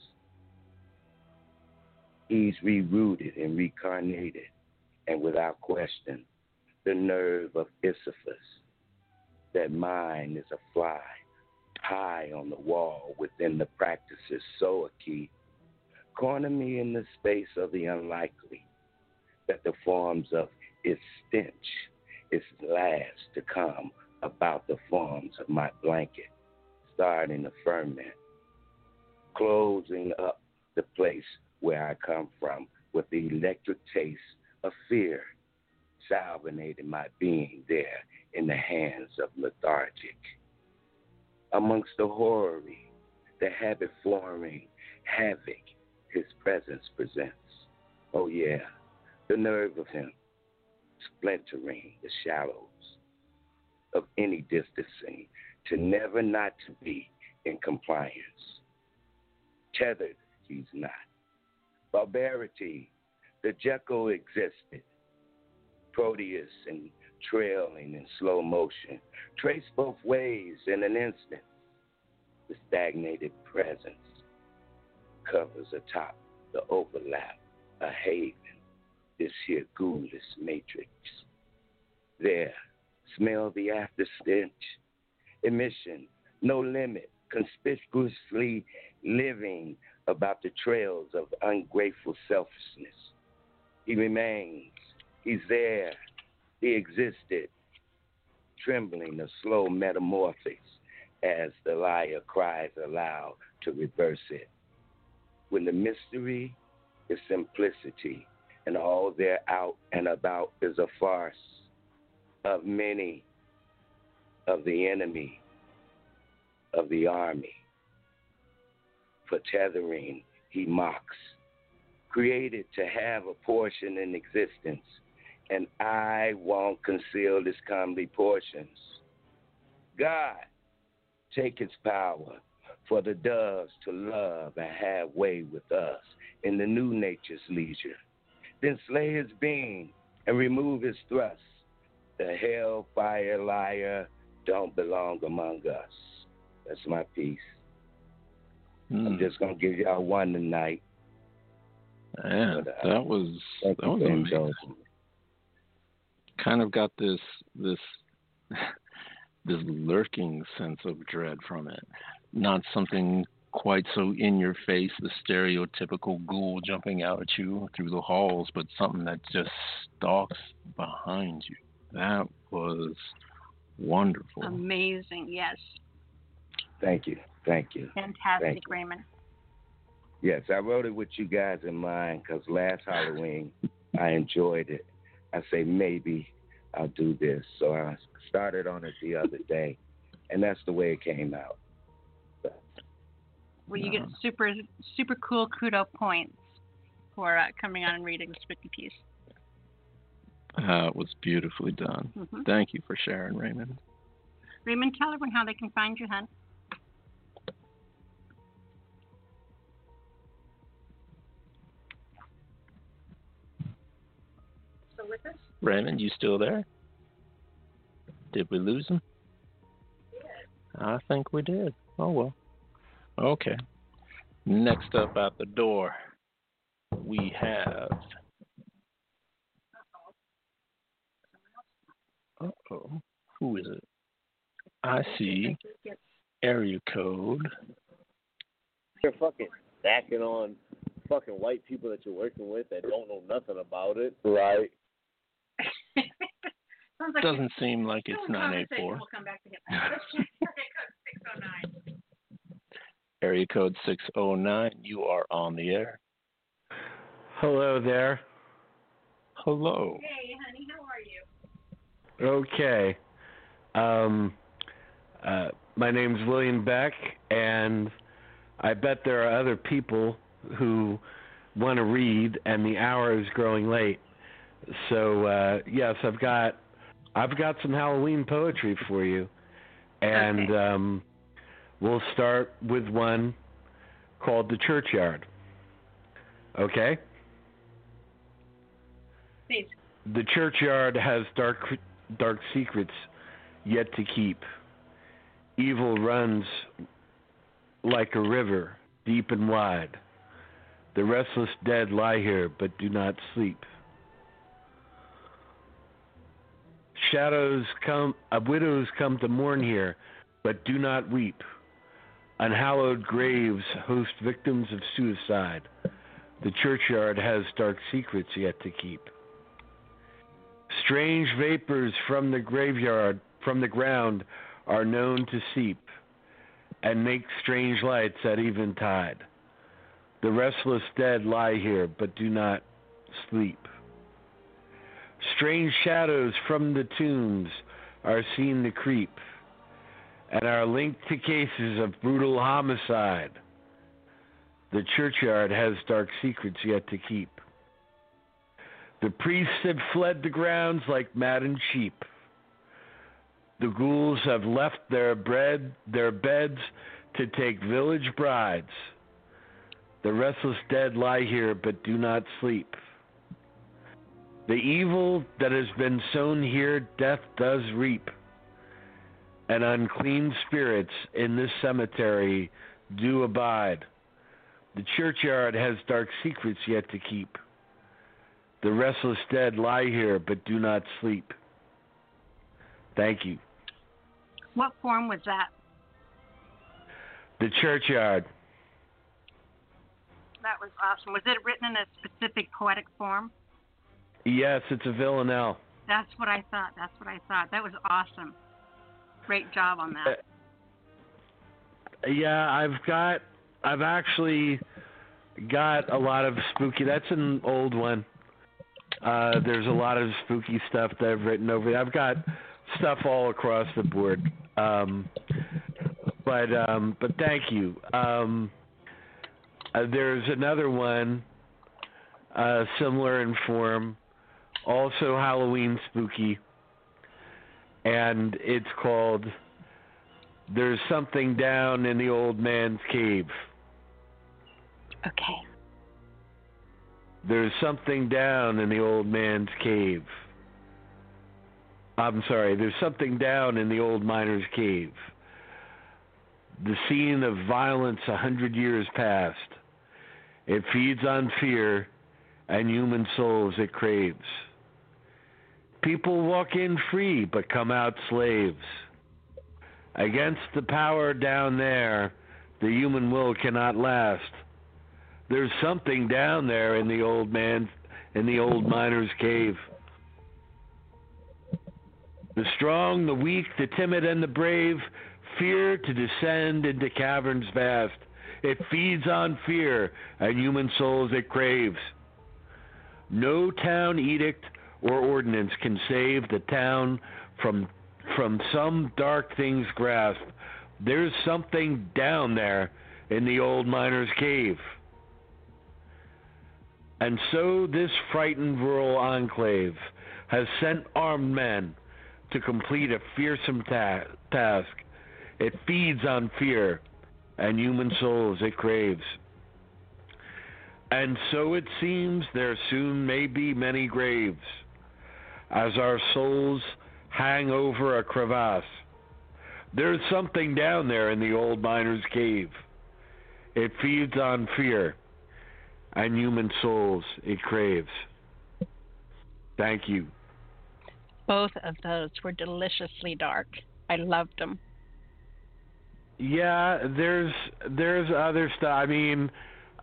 he's rerouted and reincarnated, and without question, the nerve of Sisyphus. That mine is a fly high on the wall within the practices so key. Corner me in the space of the unlikely, that the forms of its stench is last to come about the forms of my blanket, starting the ferment, closing up the place where I come from with the electric taste of fear, salvinating my being there in the hands of lethargic amongst the horary, the habit forming havoc his presence presents. Oh, yeah, the nerve of him, splintering the shallows of any distancing to never not to be in compliance. Tethered, he's not. Barbarity, the Jekyll existed. Proteus and trailing in slow motion, trace both ways in an instant. The stagnated presence covers atop the overlap, a haven, this here ghoulish matrix. There, smell the after stench, emission, no limit, conspicuously living about the trails of ungrateful selfishness. He remains, he's there, he existed, trembling a slow metamorphosis as the liar cries aloud to reverse it. When the mystery is simplicity and all they're out and about is a farce of many of the enemy of the army. for tethering he mocks. Created to have a portion in existence, and I won't conceal his comely portions. God, take his power for the doves to love and have way with us in the new nature's leisure. Then slay his being and remove his thrust. The hellfire liar don't belong among us. That's my piece. I'm just gonna give y'all one tonight. Yeah, uh, that was that was amazing. Kind of got this this this lurking sense of dread from it. Not something quite so in your face, the stereotypical ghoul jumping out at you through the halls, but something that just stalks behind you. That was wonderful. Amazing. Yes. Thank you. Thank you. Fantastic, Thank you. Raymond. Yes, I wrote it with you guys in mind because last Halloween I enjoyed it. I say maybe I'll do this, so I started on it the other day, and that's the way it came out. Well, you get super, super cool kudo points for uh, coming on and reading the spooky piece. Uh, it was beautifully done. Mhm. Thank you for sharing, Raymond. Raymond, tell everyone how they can find you, hon. Still with us? Raymond, you still there? Did we lose him? I think we did. Oh well. Okay. Next up at the door, we have. Uh oh. Who is it? I see. Area code. You're fucking stacking on fucking white people that you're working with that don't know nothing about it. Right. Sounds like Doesn't seem like it's 984. We'll come back to him. Let's area code 609. Area code 609. You are on the air. Hello there. Hello. Hey, honey, how are you? Okay. Um, uh, my name's William Beck, and I bet there are other people who want to read, and the hour is growing late. So uh, yes, I've got I've got some Halloween poetry for you, and um, we'll start with one called "The Churchyard." Okay. Please. The churchyard has dark dark secrets yet to keep. Evil runs like a river, deep and wide. The restless dead lie here but do not sleep. Shadows come, uh, widows come to mourn here, but do not weep. Unhallowed graves host victims of suicide. The churchyard has dark secrets yet to keep. Strange vapors from the graveyard, from the ground, are known to seep and make strange lights at eventide. The restless dead lie here, but do not sleep. Strange shadows from the tombs are seen to creep and are linked to cases of brutal homicide. The churchyard has dark secrets yet to keep. The priests have fled the grounds like maddened sheep. The ghouls have left their bread, their beds to take village brides. The restless dead lie here but do not sleep. The evil that has been sown here, death does reap. And unclean spirits in this cemetery do abide. The churchyard has dark secrets yet to keep. The restless dead lie here but do not sleep. Thank you. What form was that? The churchyard. That was awesome. Was it written in a specific poetic form? Yes, it's a villanelle. That's what I thought. That's what I thought. That was awesome. Great job on that. Yeah, I've got, I've actually got a lot of spooky. That's an old one. Uh, there's a lot of spooky stuff that I've written over. There. I've got stuff all across the board. Um, but um, but thank you. Um, uh, there's another one uh, similar in form, also Halloween spooky, and it's called "There's Something Down in the Old Man's Cave." Okay. There's something down in the old man's cave. I'm sorry, there's something down in the old miner's cave. The scene of violence a hundred years past. It feeds on fear and human souls it craves. People walk in free but come out slaves. Against the power down there, the human will cannot last. There's something down there in the old man's in the old miner's cave. The strong, the weak, the timid, and the brave fear to descend into caverns vast. It feeds on fear, and human souls it craves. No town edict or ordinance can save the town from from some dark thing's grasp. There's something down there in the old miner's cave. And so this frightened rural enclave has sent armed men to complete a fearsome ta- task. It feeds on fear and human souls it craves. And so it seems there soon may be many graves as our souls hang over a crevasse. There's something down there in the old miner's cave. It feeds on fear and human souls it craves. Thank you. Both of those were deliciously dark. I loved them. Yeah, there's there's other stuff. I mean,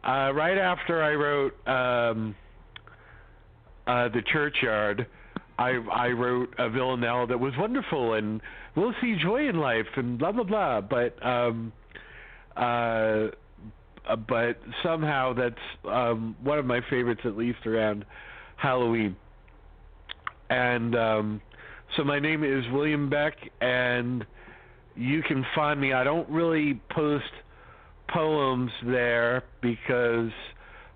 uh, right after I wrote um, uh, the churchyard, I I wrote a villanelle that was wonderful and we'll see joy in life and blah blah blah. But um, uh, but somehow that's um, one of my favorites, at least around Halloween. And um, so my name is William Beck, and you can find me. I don't really post poems there because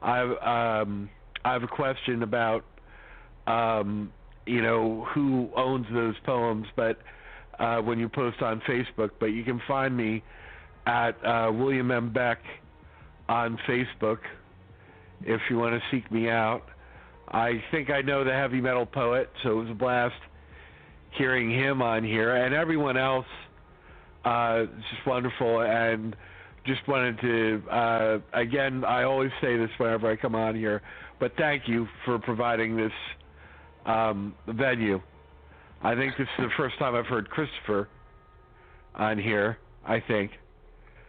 I've um, I have a question about um, you know who owns those poems, but uh, when you post on Facebook, but you can find me at uh, William M Beck on Facebook if you want to seek me out. I think I know the heavy metal poet, so it was a blast hearing him on here, and everyone else. Uh, it's just wonderful, and just wanted to uh, again. I always say this whenever I come on here, but thank you for providing this um, venue. I think this is the first time I've heard Christopher on here. I think.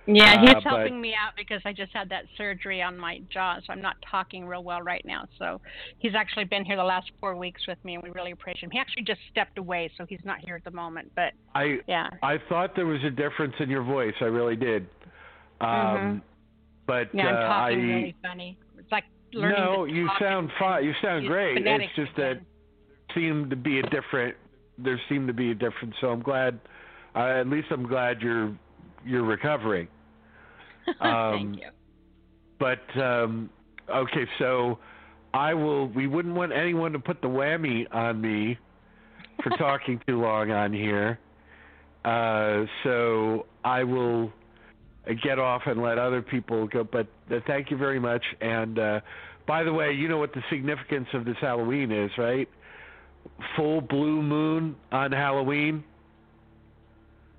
Yeah, he's Uh, but- helping me out because I just had that surgery on my jaw, so I'm not talking real well right now. So he's actually been here the last four weeks with me, and we really appreciate him. He actually just stepped away, so he's not here at the moment. But I yeah, I thought there was a difference in your voice. I really did. Um, Mhm. But yeah, I'm uh, talking I really funny. It's like learning no, you sound fine. You sound great. It's just that seemed to be a different. There seemed to be a difference. So I'm glad. Uh, at least I'm glad you're you're recovering. Um, Thank you. But um, okay, so I will. We wouldn't want anyone to put the whammy on me for talking too long on here. Uh, so I will get off and let other people go. But uh, thank you very much. And uh, by the way, you know what the significance of this Halloween is, right? Full blue moon on Halloween.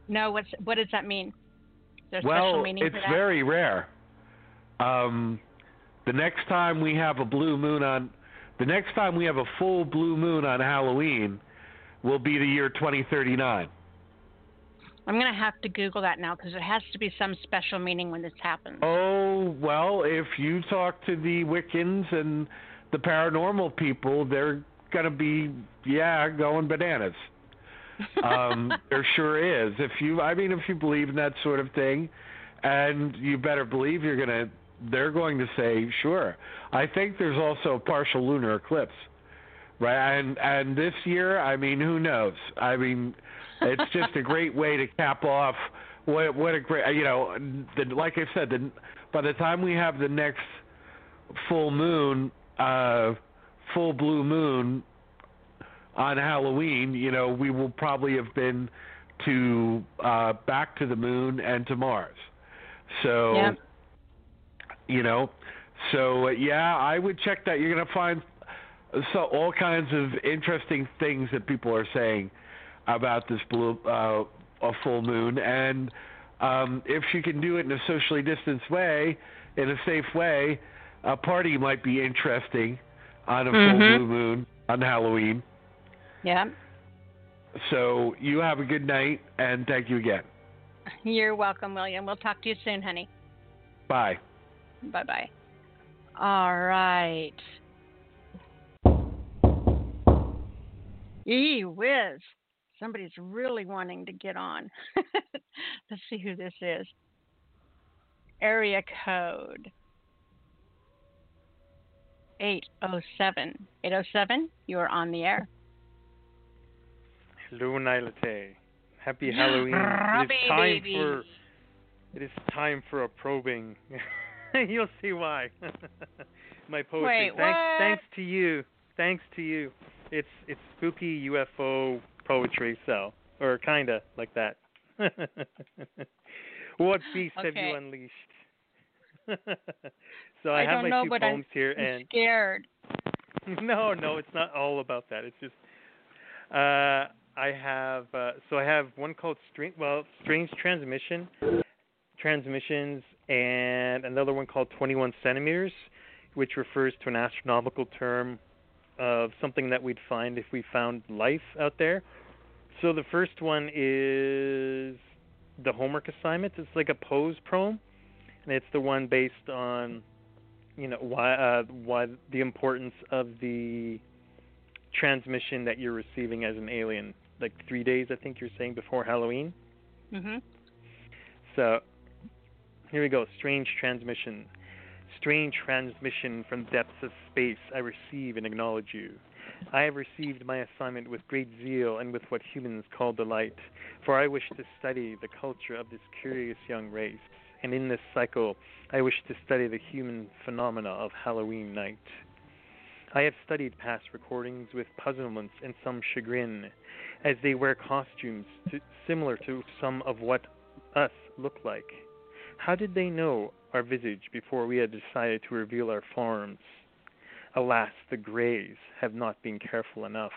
No, what's what does that mean? Is there a well, it's very rare. Um, the next time we have a blue moon on, the next time we have a full blue moon on Halloween, will be the year 2039. I'm gonna have to Google that now because there has to be some special meaning when this happens. Oh well, if you talk to the Wiccans and the paranormal people, they're gonna be yeah going bananas. um, there sure is. If you, I mean, if you believe in that sort of thing, and you better believe you're gonna, they're going to say sure. I think there's also a partial lunar eclipse, right? And and this year, I mean, who knows? I mean, it's just a great way to cap off what what a great you know the, like I said the, by the time we have the next full moon uh full blue moon on Halloween you know we will probably have been to uh back to the moon and to Mars so Yeah. you know so uh, yeah I would check that you're going to find so all kinds of interesting things that people are saying about this blue uh, a full moon, and um, if she can do it in a socially distanced way, in a safe way, a party might be interesting on a full Mhm. blue moon on Halloween. Yeah. So you have a good night, and thank you again. You're welcome, William. We'll talk to you soon, honey. Bye. Bye bye. All right. Gee whiz. Somebody's really wanting to get on. Let's see who this is. Area code 807. 807, you are on the air. Nilate. Happy Halloween. it is time baby. for it is time for a probing. You'll see why. My poetry. Wait, thanks thanks to you. Thanks to you. It's it's spooky UFO poetry, so or kinda like that. what beast have you unleashed? so I, I have don't my know, two but poems I'm, here and scared. no, no, it's not all about that. It's just uh, I have uh, so I have one called strange well strange transmission transmissions and another one called 21 centimeters, which refers to an astronomical term of something that we'd find if we found life out there. So the first one is the homework assignment. It's like a pose poem, and it's the one based on you know why uh, why the importance of the transmission that you're receiving as an alien. Like three days, I think you're saying before Halloween. Mhm. So here we go. Strange transmission. Strange transmission from depths of space. I receive and acknowledge you. I have received my assignment with great zeal and with what humans call delight, for I wish to study the culture of this curious young race. And in this cycle, I wish to study the human phenomena of Halloween night. I have studied past recordings with puzzlement and some chagrin, as they wear costumes to, similar to some of what us look like. How did they know our visage before we had decided to reveal our forms? Alas, the greys have not been careful enough.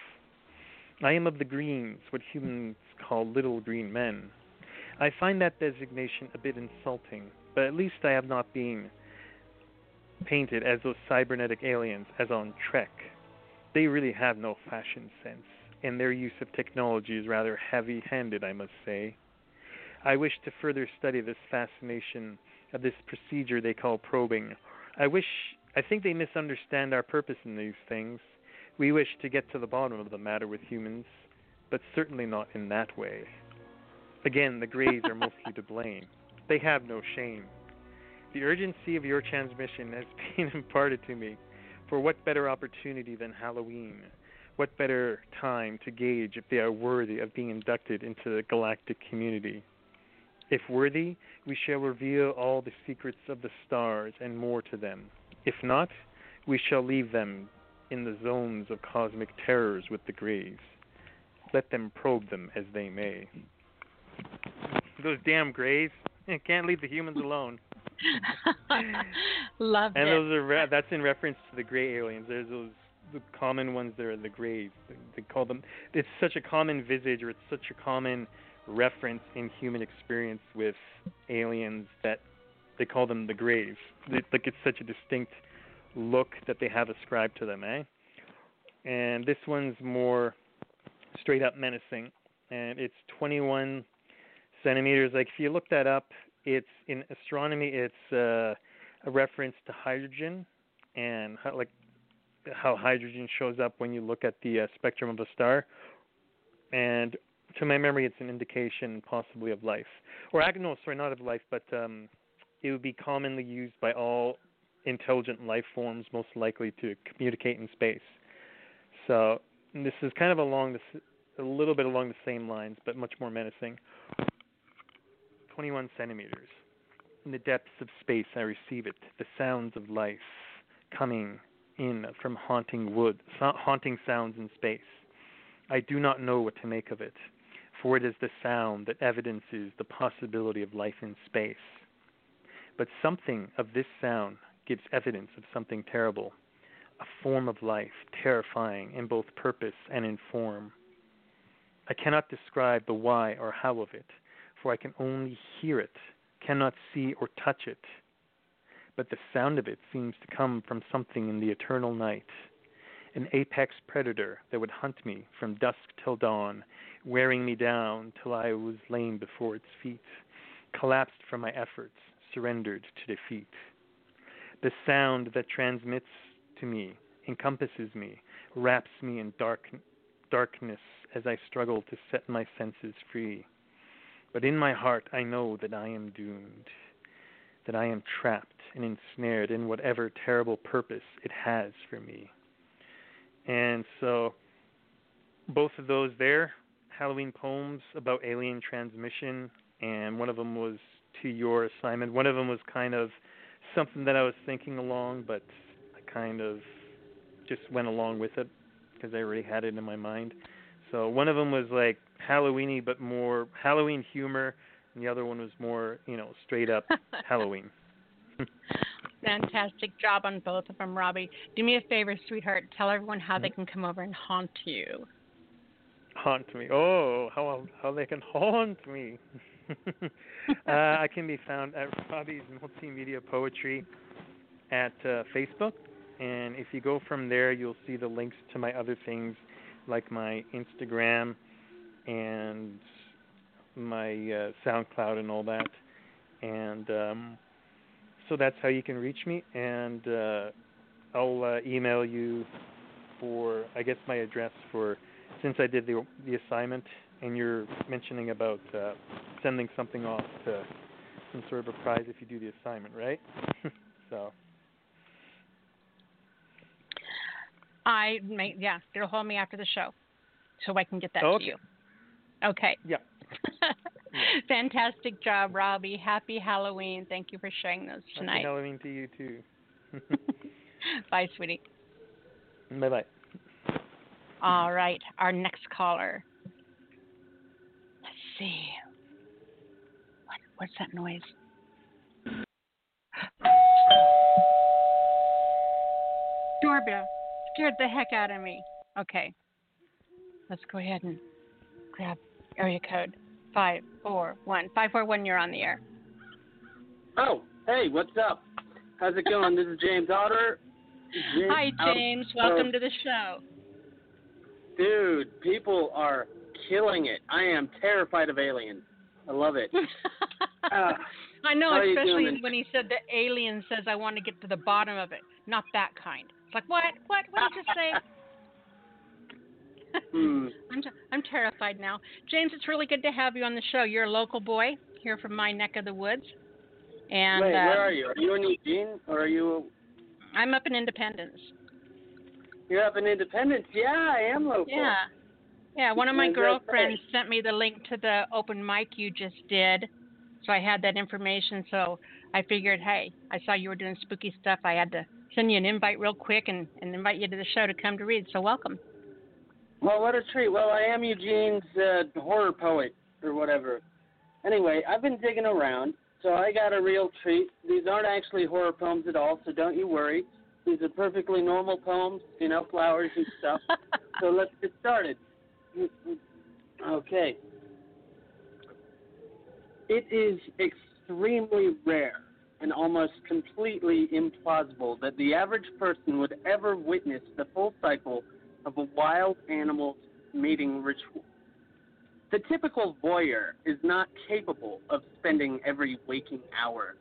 I am of the greens, what humans call little green men. I find that designation a bit insulting, but at least I have not been painted as those cybernetic aliens as on Trek. They really have no fashion sense, and their use of technology is rather heavy handed, I must say. I wish to further study this fascination of this procedure they call probing. I wish, I think they misunderstand our purpose in these things. We wish to get to the bottom of the matter with humans, but certainly not in that way. Again, the Greys are mostly to blame. They have no shame. The urgency of your transmission has been imparted to me. For what better opportunity than Halloween? What better time to gauge if they are worthy of being inducted into the galactic community? If worthy, we shall reveal all the secrets of the stars and more to them. If not, we shall leave them in the zones of cosmic terrors with the Greys. Let them probe them as they may. Those damn Greys can't leave the humans alone. Love and it. those are re- that's in reference to the gray aliens. There's those the common ones. There are the grays. They, call them. It's such a common visage, or it's such a common reference in human experience with aliens that they call them the grays. They, like it's such a distinct look that they have ascribed to them, eh? And this one's more straight up menacing, and it's 21 centimeters. Like if you look that up, it's in astronomy. It's uh, a reference to hydrogen and like how hydrogen shows up when you look at the uh, spectrum of a star. And to my memory, it's an indication possibly of life, or no, sorry, not of life, but um, it would be commonly used by all intelligent life forms, most likely to communicate in space. So this is kind of along the, s- a little bit along the same lines, but much more menacing. 21 centimeters. In the depths of space, I receive it, the sounds of life coming in from haunting wood, haunting sounds in space. I do not know what to make of it, for it is the sound that evidences the possibility of life in space. But something of this sound gives evidence of something terrible, a form of life, terrifying in both purpose and in form. I cannot describe the why or how of it, for I can only hear it, cannot see or touch it. But the sound of it seems to come from something in the eternal night, an apex predator that would hunt me from dusk till dawn, wearing me down till I was lain before its feet, collapsed from my efforts, surrendered to defeat. The sound that transmits to me, encompasses me, wraps me in dark, darkness as I struggle to set my senses free. But in my heart, I know that I am doomed, that I am trapped and ensnared in whatever terrible purpose it has for me. And so, both of those there, Halloween poems about alien transmission, and one of them was to your assignment. One of them was kind of something that I was thinking along, but I kind of just went along with it because I already had it in my mind. So one of them was like Halloweeny, but more Halloween humor, and the other one was more, you know, straight up Halloween. Fantastic job on both of them, Robbie. Do me a favor, sweetheart. Tell everyone how they can come over and haunt you. Haunt me. Oh, how how they can haunt me. uh, I can be found at Robbie's Multimedia Poetry at uh, Facebook, and if you go from there, you'll see the links to my other things, like my Instagram and my uh, SoundCloud and all that. And um, so that's how you can reach me, and uh, I'll uh, email you for I guess my address for since I did the the assignment and you're mentioning about uh, sending something off to some sort of a prize if you do the assignment, right? so I may yeah, they'll hold me after the show, so I can get that okay. to you. Okay. Yeah. Fantastic job, Robbie. Happy Halloween. Thank you for sharing those tonight. Happy Halloween to you too. Bye, sweetie. Bye bye. All right, our next caller. Let's see. What, what's that noise? Doorbell scared the heck out of me. Okay, let's go ahead and grab area code five four one five four one. You're on the air. Oh, hey, what's up? How's it going? this is James Otter. James Hi, out- James. Welcome uh, to the show. Dude, people are killing it. I am terrified of aliens. I love it. uh, I know, how are you especially when he said the alien says, "I want to get to the bottom of it." Not that kind. It's like what? What? What did you say? hmm. I'm, t- I'm terrified now. James, it's really good to have you on the show. You're a local boy here from my neck of the woods, and Wait, uh, where are you? Are you in Eugene or are you? I'm up in Independence. You're up in Independence. Yeah, I am local. Yeah, yeah. One of my girlfriends sent me the link to the open mic you just did, so I had that information. So I figured, hey, I saw you were doing spooky stuff. I had to send you an invite real quick and, and invite you to the show to come to read. So welcome. Well, what a treat. Well, I am Eugene's uh, horror poet or whatever. Anyway, I've been digging around, so I got a real treat. These aren't actually horror poems at all, so don't you worry. These are perfectly normal poems, you know, flowers and stuff. so let's get started. Okay. It is extremely rare and almost completely implausible that the average person would ever witness the full cycle of a wild animal's mating ritual. The typical voyeur is not capable of spending every waking hour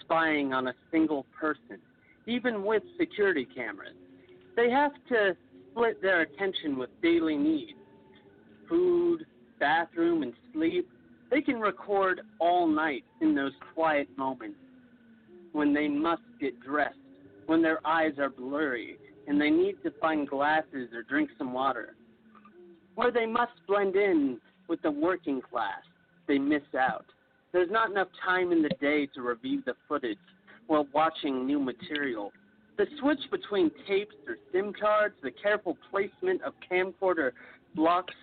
spying on a single person, even with security cameras. They have to split their attention with daily needs food, bathroom, and sleep. They can record all night in those quiet moments when they must get dressed, when their eyes are blurry, and they need to find glasses or drink some water. Or they must blend in with the working class. They miss out. There's not enough time in the day to review the footage while watching new material. The switch between tapes or SIM cards, the careful placement of camcorder blocks,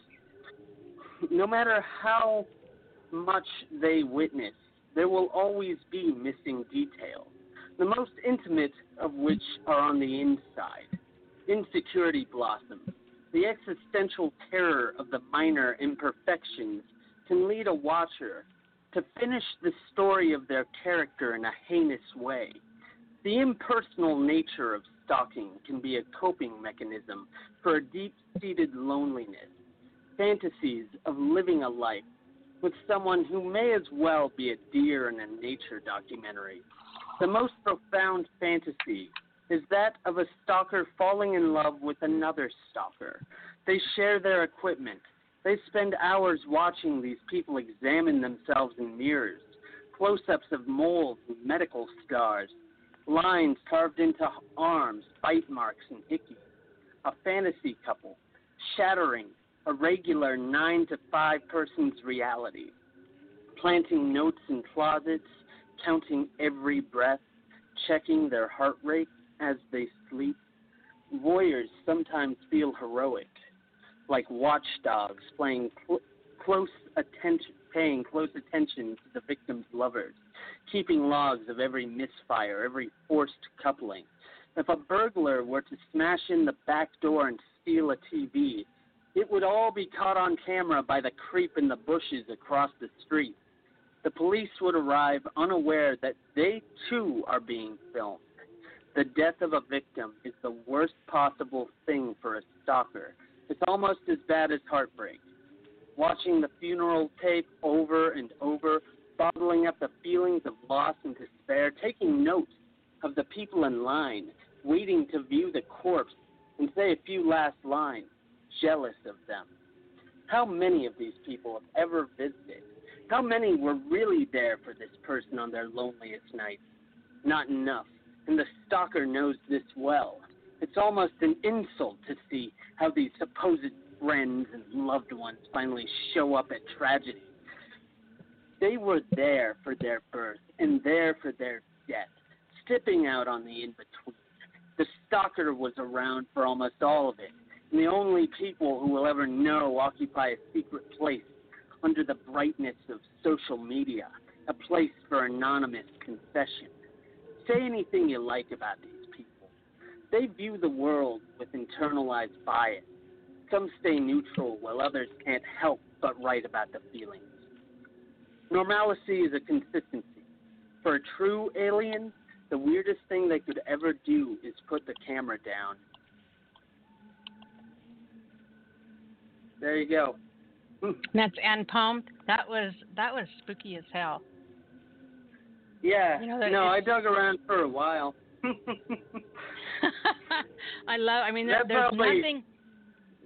no matter how much they witness, there will always be missing details, the most intimate of which are on the inside. Insecurity blossoms. The existential terror of the minor imperfections can lead a watcher to finish the story of their character in a heinous way. The impersonal nature of stalking can be a coping mechanism for a deep seated loneliness, fantasies of living a life with someone who may as well be a deer in a nature documentary. The most profound fantasy is that of a stalker falling in love with another stalker. They share their equipment. They spend hours watching these people examine themselves in mirrors, close ups of moles and medical scars, lines carved into arms, bite marks, and hickeys. A fantasy couple, shattering a regular nine to five person's reality, planting notes in closets, counting every breath, checking their heart rate as they sleep. Voyeurs sometimes feel heroic, like watchdogs playing cl- close attention, paying close attention to the victim's lovers, keeping logs of every misfire, every forced coupling. If a burglar were to smash in the back door and steal a TV, it would all be caught on camera by the creep in the bushes across the street. The police would arrive unaware that they too are being filmed. The death of a victim is the worst possible thing for a stalker. It's almost as bad as heartbreak. Watching the funeral tape over and over, bottling up the feelings of loss and despair, taking notes of the people in line, waiting to view the corpse and say a few last lines, jealous of them. How many of these people have ever visited? How many were really there for this person on their loneliest nights? Not enough and the stalker knows this well. It's almost an insult to see how these supposed friends and loved ones finally show up at tragedy. They were there for their birth and there for their death, stepping out on the in between. The stalker was around for almost all of it, and the only people who will ever know occupy a secret place under the brightness of social media, a place for anonymous confession say anything you like about these people. They view the world with internalized bias. Some stay neutral while others can't help but write about the feelings. Normalcy is a consistency. For a true alien, the weirdest thing they could ever do is put the camera down. There you go. Hmm. That's Ann Poem. That was that was spooky as hell. Yeah. You know, no, I dug around for a while. I love. I mean, there, there's probably- nothing.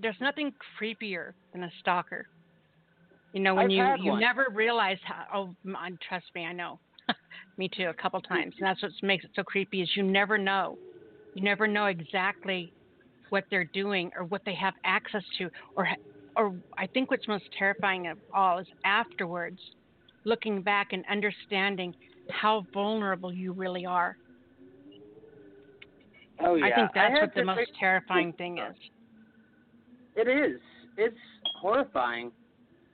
There's nothing creepier than a stalker. You know, when I've you you one. never realize how. Oh, m- trust me, I know. me too, a couple times, and that's what makes it so creepy. Is you never know. You never know exactly what they're doing or what they have access to, or or I think what's most terrifying of all is afterwards, looking back and understanding how vulnerable you really are. Oh yeah. I think that's had what the most terrifying thing is. It is. It's horrifying.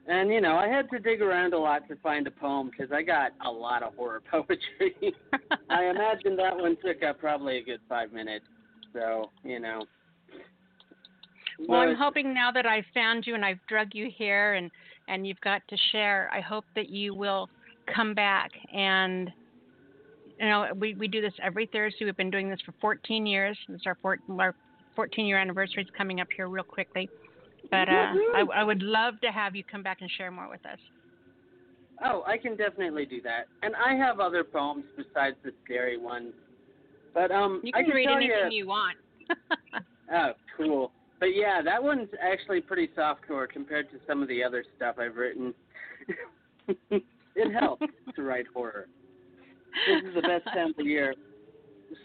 And you know, I had to dig around a lot to find a poem because I got a lot of horror poetry. I imagine that one took up probably a good five minutes. So you know. Well, I'm hoping now that I've found you and I've drug you here and and you've got to share. I hope that you will come back and you know we we do this every Thursday. We've been doing this for 14 years. It's our, four, our 14 year anniversary is coming up here real quickly. But uh, I, I would love to have you come back and share more with us. Oh, I can definitely do that. And I have other poems besides the scary ones. But um You I can can read anything you, you want. Oh, cool. But yeah, that one's actually pretty softcore compared to some of the other stuff I've written. it helps to write horror. This is the best time of the year.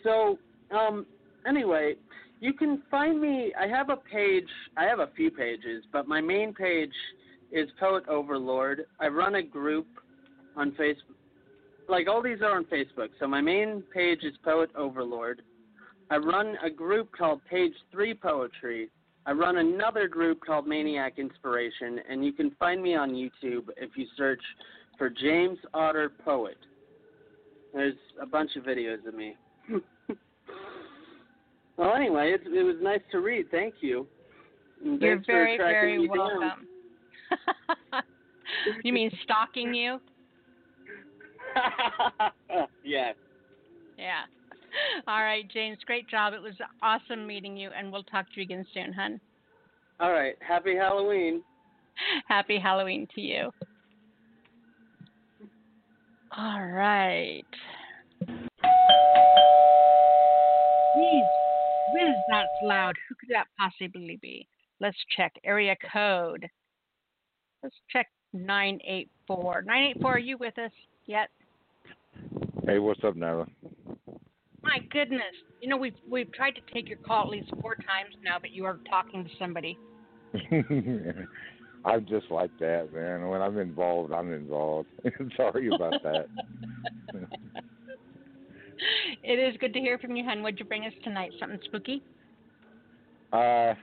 So, um, anyway, you can find me. I have a page. I have a few pages, but my main page is Poet Overlord. I run a group on Facebook. Like all these are on Facebook. So my main page is Poet Overlord. I run a group called Page Three Poetry. I run another group called Maniac Inspiration, and you can find me on YouTube if you search for James Otter Poet. There's a bunch of videos of me. well, anyway, it, it was nice to read. Thank you. And You're very, very down. welcome. you mean stalking you? yes. Yeah. All right, James. Great job. It was awesome meeting you, and we'll talk to you again soon, hun. All right. Happy Halloween. Happy Halloween to you. All right. Jeez, whiz, that's loud. Who could that possibly be? Let's check area code. Let's check 984. 984, are you with us yet? Hey, what's up, Nara? My goodness. You know, we've we've tried to take your call at least four times now, but you are talking to somebody. I'm just like that, man. When I'm involved, I'm involved. Sorry about that. it is good to hear from you, hun. What'd you bring us tonight? Something spooky? Uh,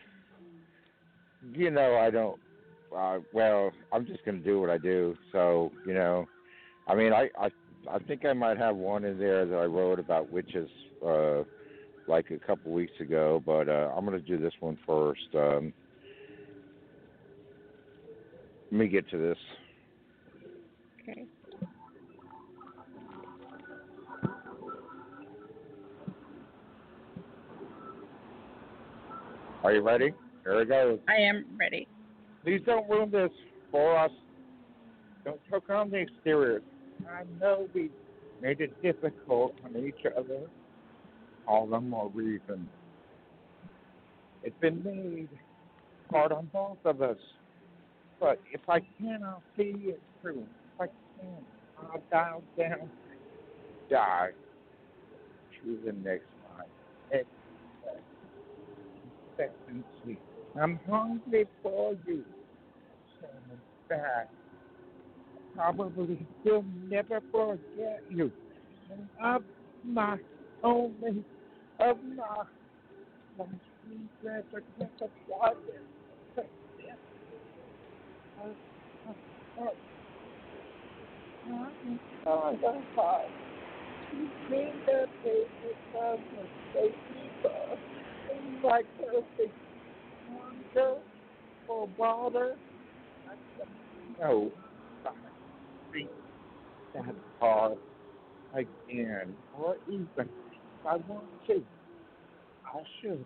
you know, I don't. Uh, well, I'm just gonna do what I do. So, you know, I mean, I I I think I might have one in there that I wrote about witches, uh, like a couple weeks ago. But uh, I'm gonna do this one first. Um, let me get to this. Okay. Are you ready? Here it goes. I am ready. Please don't ruin this for us. Don't choke on the exterior. I know we made it difficult on each other. All the more reason. It's been made hard on both of us. But if I cannot see it through, if I can, I'll dial down, die to the next life. Expectancy. I'm hungry for you. Bad. Probably will never forget you. And of my only, of my, my treasure, treasure, treasure. Like perfect wonder for water. No, that hard again, or even if I want to, I should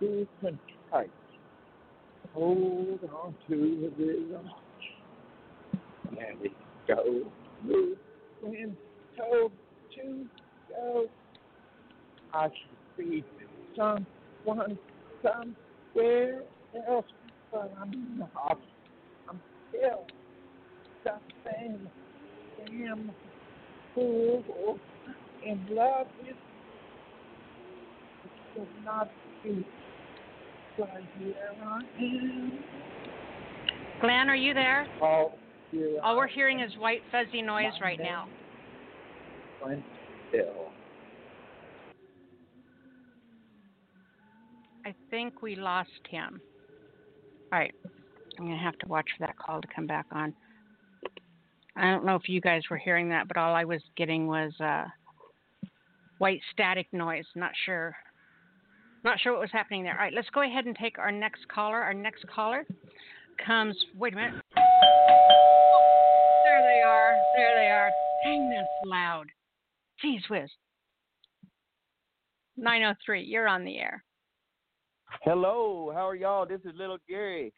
be contrite. Hold on to the arch. Let it go. Move when told to go. I should be someone somewhere else, but I'm not. I'm still the same damn fool in love with it should not be. Here I am. Glenn, are you there? Oh, here All we're hearing is white fuzzy noise right now. I'm still. I think we lost him. All right. I'm going to have to watch for that call to come back on. I don't know if you guys were hearing that, but all I was getting was uh, white static noise. Not sure. Not sure what was happening there. All right, let's go ahead and take our next caller. Our next caller comes. Wait a minute. There they are. There they are. Dang, that's loud. Jeez whiz. 903, you're on the air. Hello, how are y'all? This is little Gary.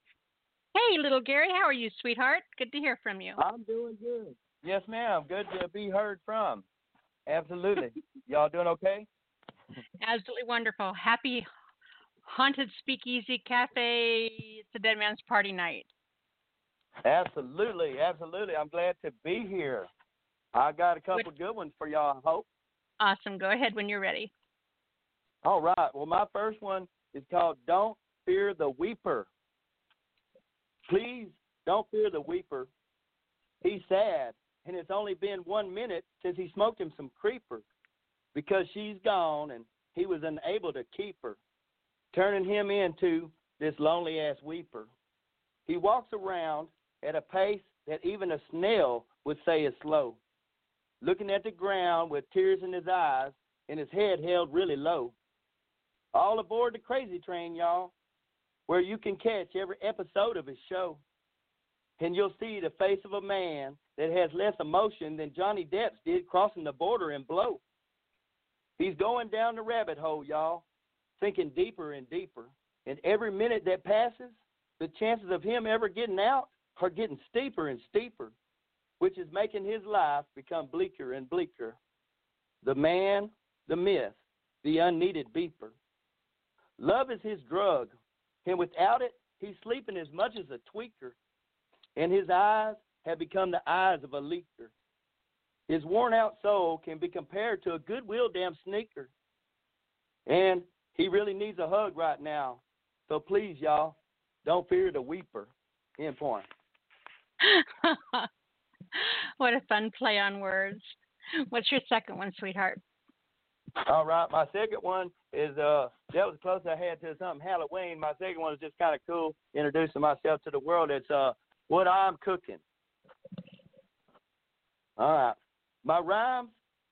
Hey, little Gary, how are you, sweetheart? Good to hear from you. I'm doing good. Yes, ma'am. Good to be heard from. Absolutely. y'all doing okay? Absolutely wonderful. Happy Haunted Speakeasy Cafe. It's a Dead Man's Party night. Absolutely, absolutely. I'm glad to be here. I got a couple good ones for y'all, I hope. Awesome. Go ahead when you're ready. All right. Well, my first one is called Don't Fear the Weeper. Please don't fear the weeper. He's sad. and it's only been one minute since he smoked him some creeper because she's gone and he was unable to keep her, turning him into this lonely ass weeper. He walks around at a pace that even a snail would say is slow, looking at the ground with tears in his eyes and his head held really low. All aboard the crazy train, y'all, where you can catch every episode of his show. And you'll see the face of a man that has less emotion than Johnny Depp's did crossing the border in Blow. He's going down the rabbit hole, y'all, sinking deeper and deeper. And every minute that passes, the chances of him ever getting out are getting steeper and steeper, which is making his life become bleaker and bleaker. The man, the myth, the unneeded beeper. Love is his drug, and without it, he's sleeping as much as a tweaker, and his eyes have become the eyes of a leaker. His worn out soul can be compared to a goodwill damn sneaker. And he really needs a hug right now. So please, y'all, don't fear the weeper. End point. what a fun play on words. What's your second one, sweetheart? All right, my second one is uh that was close I had to something Halloween. My second one is just kind of cool, introducing myself to the world. It's uh what I'm cooking. All right, my rhymes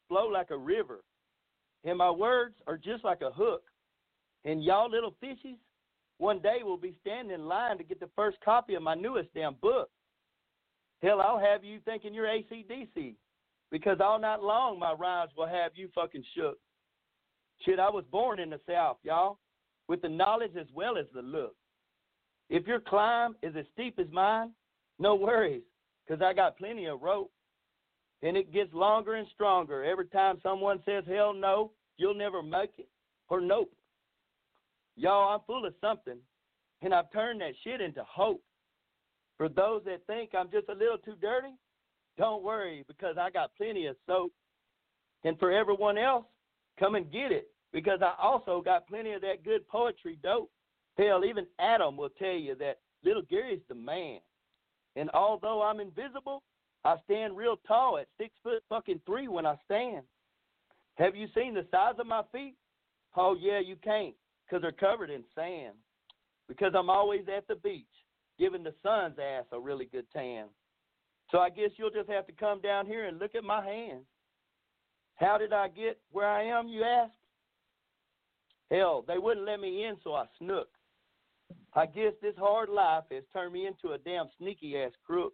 flow like a river, and my words are just like a hook. And y'all little fishies, one day will be standing in line to get the first copy of my newest damn book. Hell, I'll have you thinking you're AC/DC because all night long my rhymes will have you fucking shook. Shit, I was born in the South, y'all, with the knowledge as well as the look. If your climb is as steep as mine, no worries, because I got plenty of rope. And it gets longer and stronger every time someone says, hell no, you'll never make it, or nope. Y'all, I'm full of something, and I've turned that shit into hope. For those that think I'm just a little too dirty, don't worry, because I got plenty of soap. And for everyone else, come and get it, because I also got plenty of that good poetry dope. Hell, even Adam will tell you that little Gary's the man. And although I'm invisible, I stand real tall at six foot fucking three when I stand. Have you seen the size of my feet? Oh, yeah, you can't, because they're covered in sand. Because I'm always at the beach, giving the sun's ass a really good tan. So I guess you'll just have to come down here and look at my hands. How did I get where I am, you ask? Hell, they wouldn't let me in, so I snook. I guess this hard life has turned me into a damn sneaky ass crook.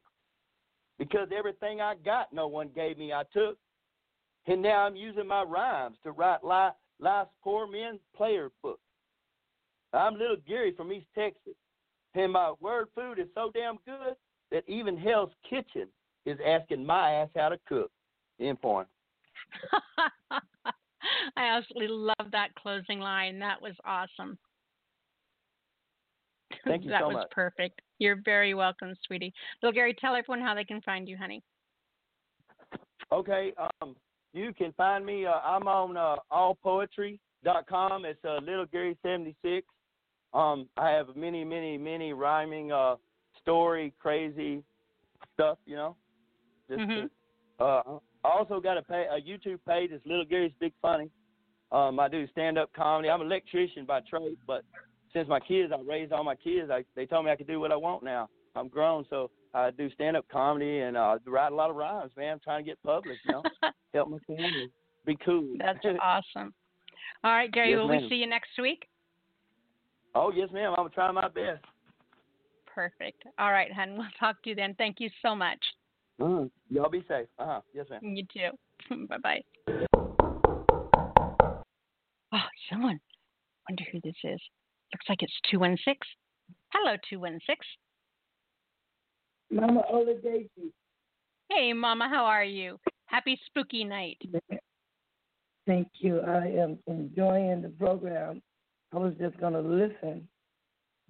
Because everything I got, no one gave me, I took. And now I'm using my rhymes to write life's poor men's player book. I'm little Gary from East Texas, and my word food is so damn good that even Hell's Kitchen is asking my ass how to cook. Point. I absolutely love that closing line. That was awesome. Thank you that so was much. perfect. You're very welcome, sweetie. Little Gary, tell everyone how they can find you, honey. Okay, um, you can find me. Uh, I'm on uh, allpoetry.com. It's uh, Little Gary 76. Um, I have many, many, many rhyming, uh, story, crazy stuff. You know, just Mhm. to, uh, I also got a, pay, a YouTube page. It's Little Gary's Big Funny. Um, I do stand up comedy. I'm an electrician by trade, but since my kids, I raised all my kids. I, they told me I could do what I want now. I'm grown, so I do stand up comedy and uh, write a lot of rhymes. Man, I'm trying to get published. You know, help my family. Be cool. That's awesome. All right, Gary, Yes, will ma'am. we see you next week? Oh yes, ma'am. I'm gonna try my best. Perfect. All right, hon. We'll talk to you then. Thank you so much. Mm. Y'all be safe. Uh huh. Yes, ma'am. You too. bye bye. Oh, someone. Wonder who this is. Looks like it's 216. Hello, 216. Mama Ola Daisy. Hey, Mama, how are you? Happy spooky night. Thank you. I am enjoying the program. I was just going to listen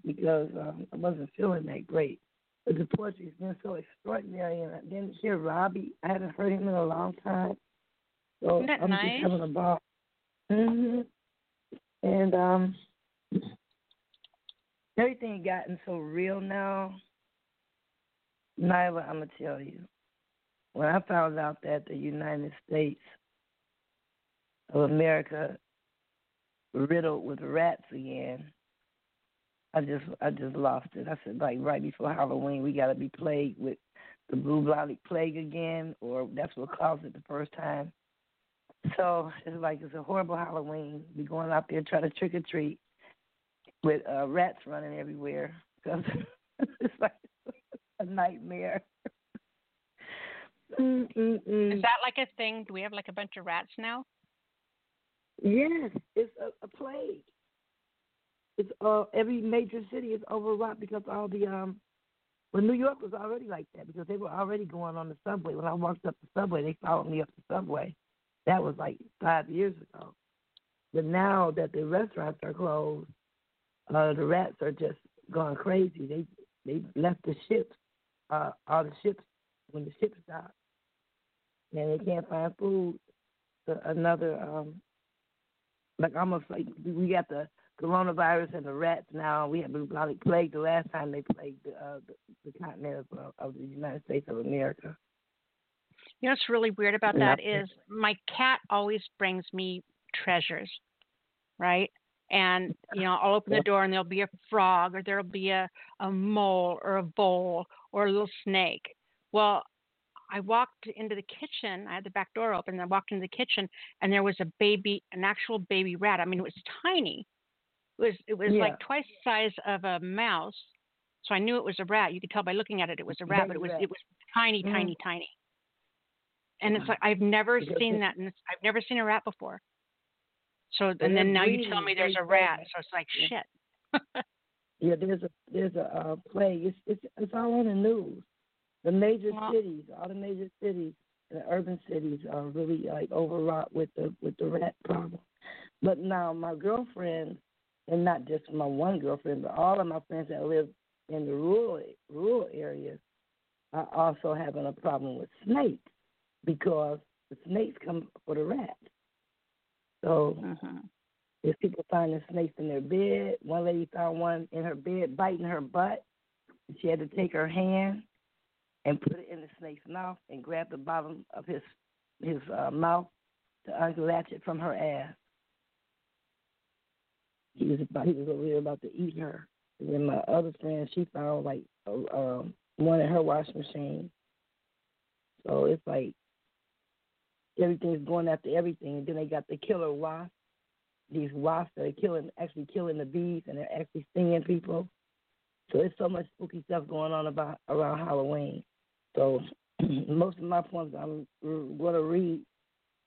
because um, I wasn't feeling that great. The poetry's been so extraordinary, and I didn't hear Robbie. I haven't heard him in a long time. So Isn't that I'm nice? just having a ball. hmm And um, everything gotten so real now. Nyla, I'm gonna tell you, when I found out that the United States of America riddled with rats again, I just I just lost it. I said like right before Halloween we gotta be plagued with the blue blotted plague again or that's what caused it the first time. So it's like it's a horrible Halloween. Be going out there trying to trick or treat with uh, rats running everywhere because it's like a nightmare. Mm-mm-mm. Is that like a thing? Do we have like a bunch of rats now? Yes, it's a, a plague. It's uh every major city is overrun because all the um well New York was already like that because they were already going on the subway. When I walked up the subway they followed me up the subway. That was like five years ago. But now that the restaurants are closed, uh the rats are just going crazy. They they left the ships, uh all the ships when the ships stopped. And they can't find food. So another um like almost like we got the coronavirus and the rats now. We had been probably plagued the last time they plagued the, uh, the, the continent of, of the United States of America. You know what's really weird about that is my cat always brings me treasures, right? And you know, I'll open the door and there'll be a frog or there'll be a, a mole or a vole or a little snake. Well, I walked into the kitchen. I had the back door open. And I walked into the kitchen, and there was a baby, an actual baby rat. I mean, it was tiny. It was it was Yeah. like twice the size of a mouse. So I knew it was a rat. You could tell by looking at it, it was a rat, but it was it was tiny, Mhm. tiny, tiny. And it's like I've never Because seen that, and I've never seen a rat before. So and they're then now you tell me there's a rat, so it's like shit. Yeah, there's a there's a uh, plague. It's it's it's all on the news. The major cities, all the major cities, the urban cities are really like overwrought with the with the rat problem. But now my girlfriend, and not just my one girlfriend, but all of my friends that live in the rural rural areas, are also having a problem with snakes because the snakes come for the rats. So if people finding snakes in their bed, one lady found one in her bed biting her butt. She had to take her hand and put it in the snake's mouth and grab the bottom of his his uh, mouth to unlatch it from her ass. He was about he was over about to eat her. And then my other friend, she found like um, one in her washing machine. So it's like everything's going after everything. And then they got the killer wasp. These wasps that are killing, actually killing the bees, and they're actually stinging people. So there's so much spooky stuff going on about around Halloween. So most of my poems I'm going to read.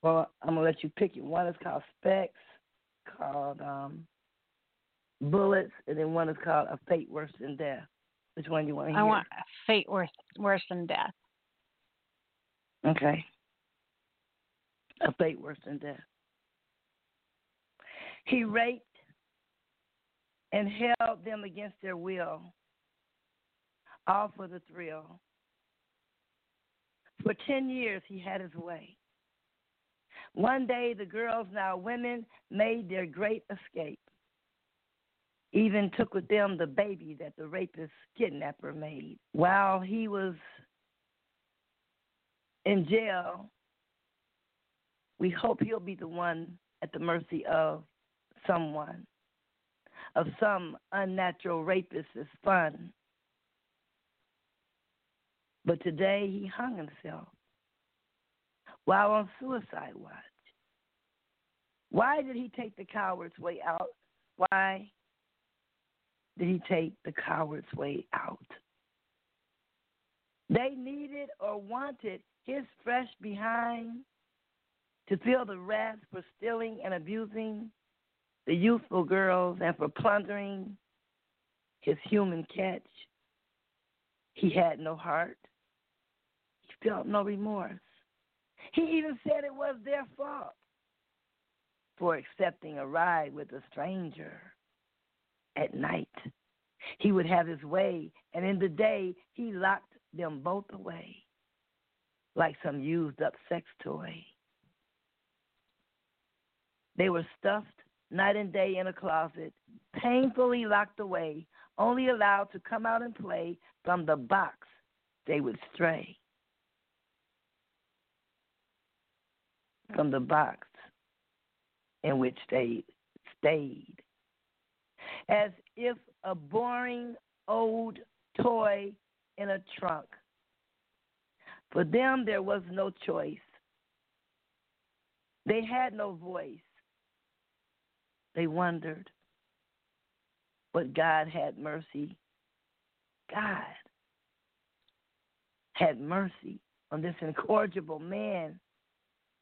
Well, I'm gonna let you pick it. One is called Specks, called um, Bullets, and then one is called A Fate Worse Than Death. Which one do you want to hear? I want a fate worse worse than death. Okay. A fate worse than death. He raped and held them against their will, all for the thrill. For 10 years, he had his way. One day, the girls, now women, made their great escape. Even took with them the baby that the rapist kidnapper made. While he was in jail, we hope he'll be the one at the mercy of someone, of some unnatural rapist's fun. But today he hung himself while on suicide watch. Why did he take the coward's way out? Why did he take the coward's way out? They needed or wanted his fresh behind to feel the wrath for stealing and abusing the youthful girls and for plundering his human catch. He had no heart. He felt no remorse. He even said it was their fault for accepting a ride with a stranger at night. He would have his way, and in the day, he locked them both away like some used up sex toy. They were stuffed night and day in a closet, painfully locked away, only allowed to come out and play from the box they would stray. from the box in which they stayed. As if a boring old toy in a trunk. For them, there was no choice. They had no voice. They wondered. But God had mercy. God had mercy on this incorrigible man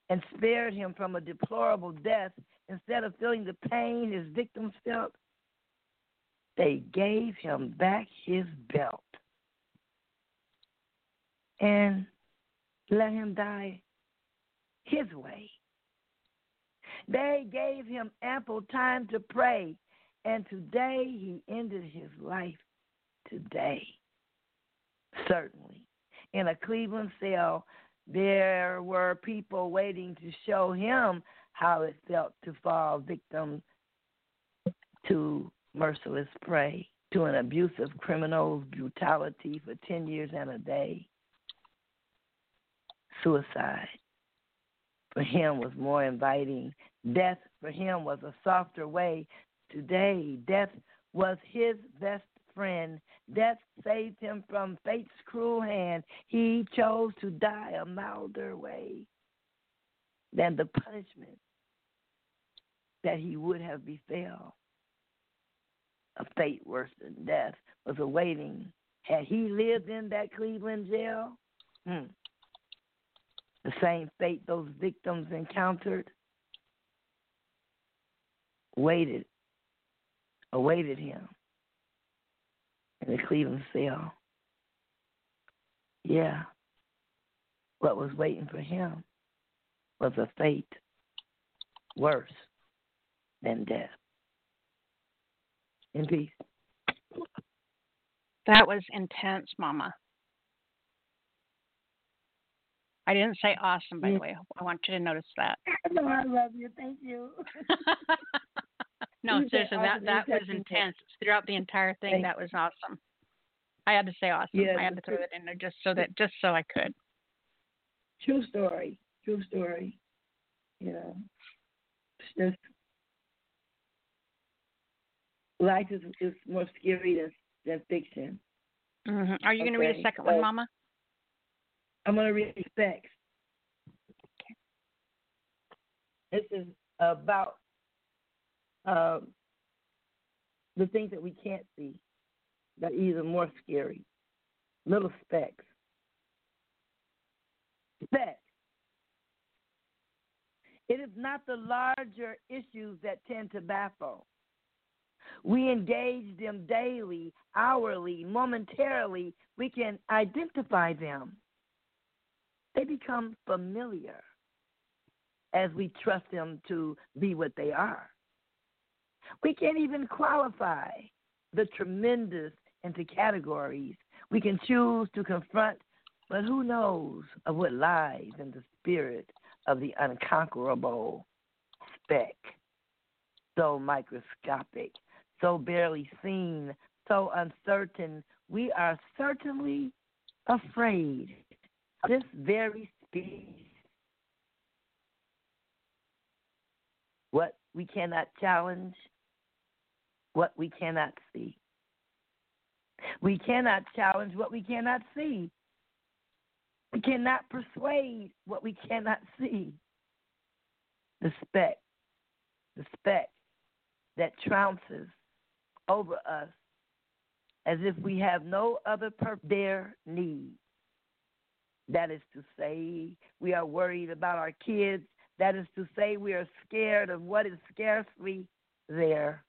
and spared him from a deplorable death instead of feeling the pain his victims felt. They gave him back his belt and let him die his way. They gave him ample time to pray, and today he ended his life today. Certainly. In a Cleveland cell, there were people waiting to show him how it felt to fall victim to merciless prey, to an abusive criminal's brutality for 10 years and a day. Suicide for him was more inviting. Death for him was a softer way. Today, death was his best friend. Death saved him from fate's cruel hand. He chose to die a milder way than the punishment that he would have befell. A fate worse than death was awaiting. Had he lived in that Cleveland jail, hmm, the same fate those victims encountered waited, awaited him in the Cleveland cell. Yeah, what was waiting for him was a fate worse than death. In peace. That was intense, Mama. I didn't say awesome, by the way. I want you to notice that. No, I love you. Thank you. no, You seriously, that awesome. that was intense throughout the entire thing. Thank That was awesome. I had to say awesome. Yeah, I had to throw it in there just so that just so I could. True story. True story. You know, it's just life is, is more scary than, than fiction. hmm Are you going to read a second one, Mama? I'm going to read specks. This is about um, the things that we can't see that are even more scary. Little specks. Specks. It is not the larger issues that tend to baffle. We engage them daily, hourly, momentarily. We can identify them. They become familiar as we trust them to be what they are. We can't even qualify the tremendous into categories. We can choose to confront, but who knows of what lies in the spirit of the unconquerable speck, so microscopic, so barely seen, so uncertain. We are certainly afraid this very species. What we cannot challenge, what we cannot see. We cannot challenge what we cannot see. We cannot persuade what we cannot see. The speck, the speck that trounces over us as if we have no other purpose, their need. That is to say, we are worried about our kids. That is to say, we are scared of what is scarcely there,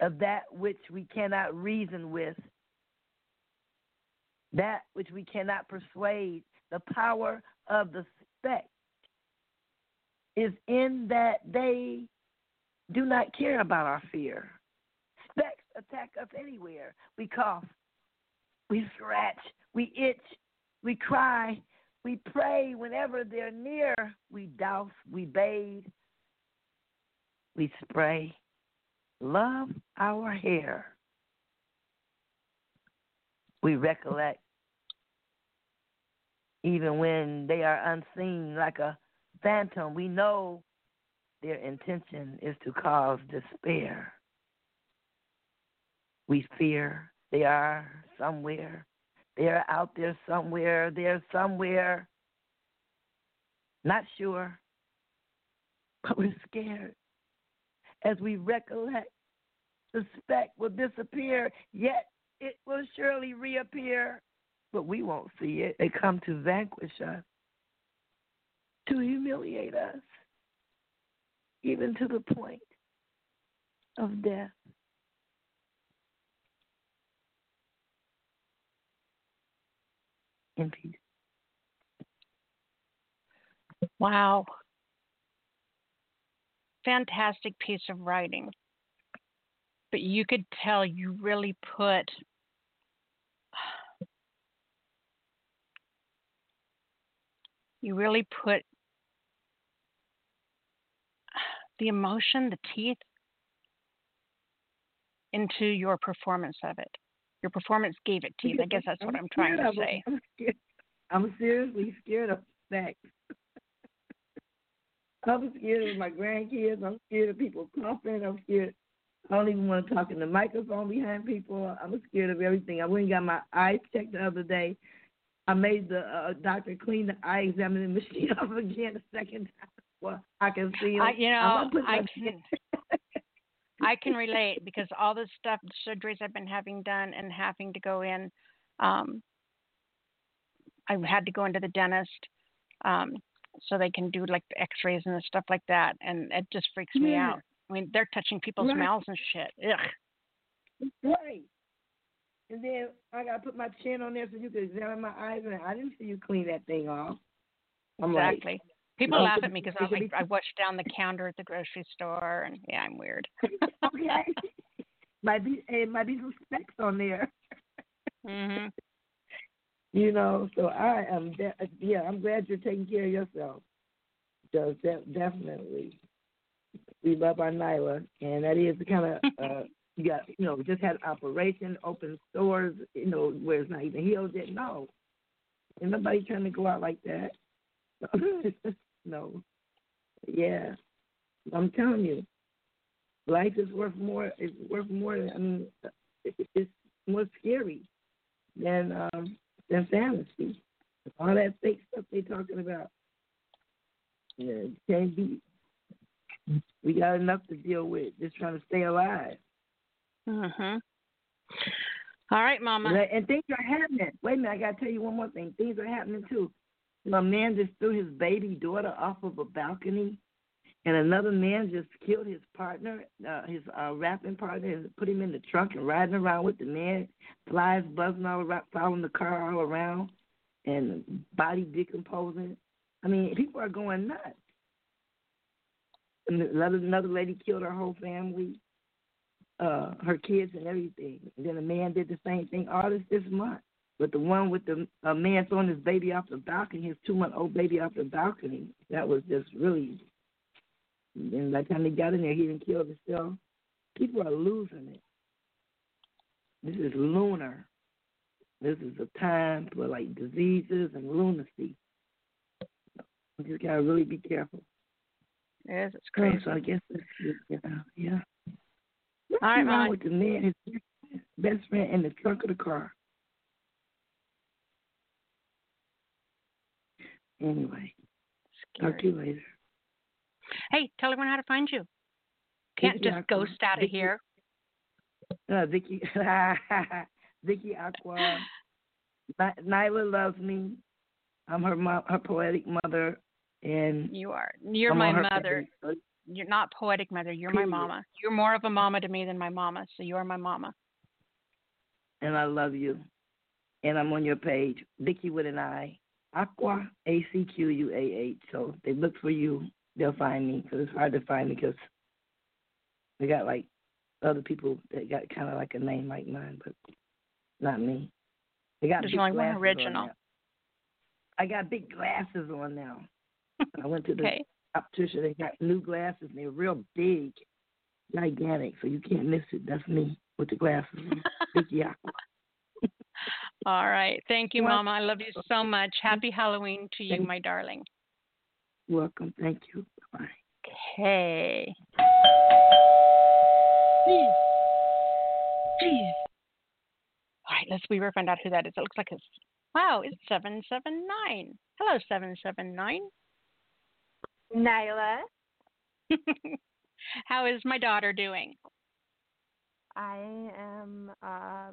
of that which we cannot reason with, that which we cannot persuade. The power of the speck is in that they do not care about our fear. Specks attack us anywhere. We cough, we scratch, we itch, we cry, we pray whenever they're near. We douse, we bathe, we spray. Love our hair. We recollect even when they are unseen like a phantom. We know their intention is to cause despair. We fear they are somewhere. They are out there somewhere. They're somewhere. Not sure, but we're scared as we recollect. the Suspect will disappear, yet it will surely reappear, but we won't see it. They come to vanquish us, to humiliate us, even to the point of death. In peace. Wow. Fantastic piece of writing. But you could tell you really put you really put the emotion, the teeth into your performance of it. Your performance gave it teeth. I guess that's what I'm trying to say. I'm, scared. I'm seriously scared of sex. I'm scared of my grandkids. I'm scared of people coughing. I'm scared. I don't even want to talk in the microphone behind people. I'm scared of everything. I went and got my eyes checked the other day. I made the uh, doctor clean the eye examining machine off again a second time. Well, I can see. I, you know, I can, I can relate because all the stuff, the surgeries I've been having done and having to go in, um, I've had to go into the dentist um, so they can do like the X-rays and the stuff like that, and it just freaks me Yeah. out. I mean, they're touching people's Right. mouths and shit. Ugh. Right. And then I got to put my chin on there so you can examine my eyes, and I didn't see you clean that thing off. I'm like, Exactly. People No, laugh at me because I'm like I watch down the counter at the grocery store, and yeah, I'm weird. okay. might be it might be some on there. hmm You know, so I am. De- yeah, I'm glad you're taking care of yourself. Because de- definitely, we love our Nyla, and that is the kind of uh, you got. You know, just had an operation, open stores. You know, where it's not even healed yet. No, and nobody trying to go out like that. no. Yeah, I'm telling you, life is worth more. It's worth more. I mean, it's more scary than um, than fantasy. All that fake stuff they're talking about. Yeah, it can't be. We got enough to deal with. Just trying to stay alive. Mhm. All right, Mama. And, and things are happening. Wait a minute, I gotta tell you one more thing. Things are happening too. A man just threw his baby daughter off of a balcony, and another man just killed his partner, uh, his uh, rapping partner, and put him in the trunk and riding around with the man, flies buzzing all around, following the car all around, and body decomposing. I mean, people are going nuts. Another another lady killed her whole family, uh, her kids and everything. And then a man did the same thing all this this month. But the one with the a man throwing his baby off the balcony, his two month old baby off the balcony, that was just really. And by the time they got in there, he didn't kill himself. People are losing it. This is lunar. This is a time for like diseases and lunacy. You just gotta really be careful. Is. It's crazy. So I guess that's yeah, yeah. What's All right, wrong with the man, his best friend, in the trunk of the car? Anyway, talk to you later. Hey, tell everyone how to find you. Can't Vicky just Aqua. ghost out of Vicky- here. Uh, Vicky, Vicky Acquah. Ny- Nyla loves me. I'm her mom, her poetic mother, and You are. You're I'm my mother. You're not poetic mother. You're my mama. You're more of a mama to me than my mama. So you are my mama. and I love you. And I'm on your page, Vicky with an I, Acquah, A C Q U A H. So they look for you, they'll find me because it's hard to find me because they got like other people that got kind of like a name like mine, but not me. They got There's big only one glasses on original. I got big glasses on now. I went to the Okay. optician. They got new glasses. and They're real big, gigantic, so you can't miss it. That's me with the glasses on. Vicky Acquah. All right. Thank you, What? Mama. I love you so much. Happy Halloween to you, my darling. Welcome. Thank you. Bye. Okay. All right, let's we will find out who that is. It looks like it's wow, it's seven seven nine. Hello, seven seven nine. Nyla, How is my daughter doing? I am uh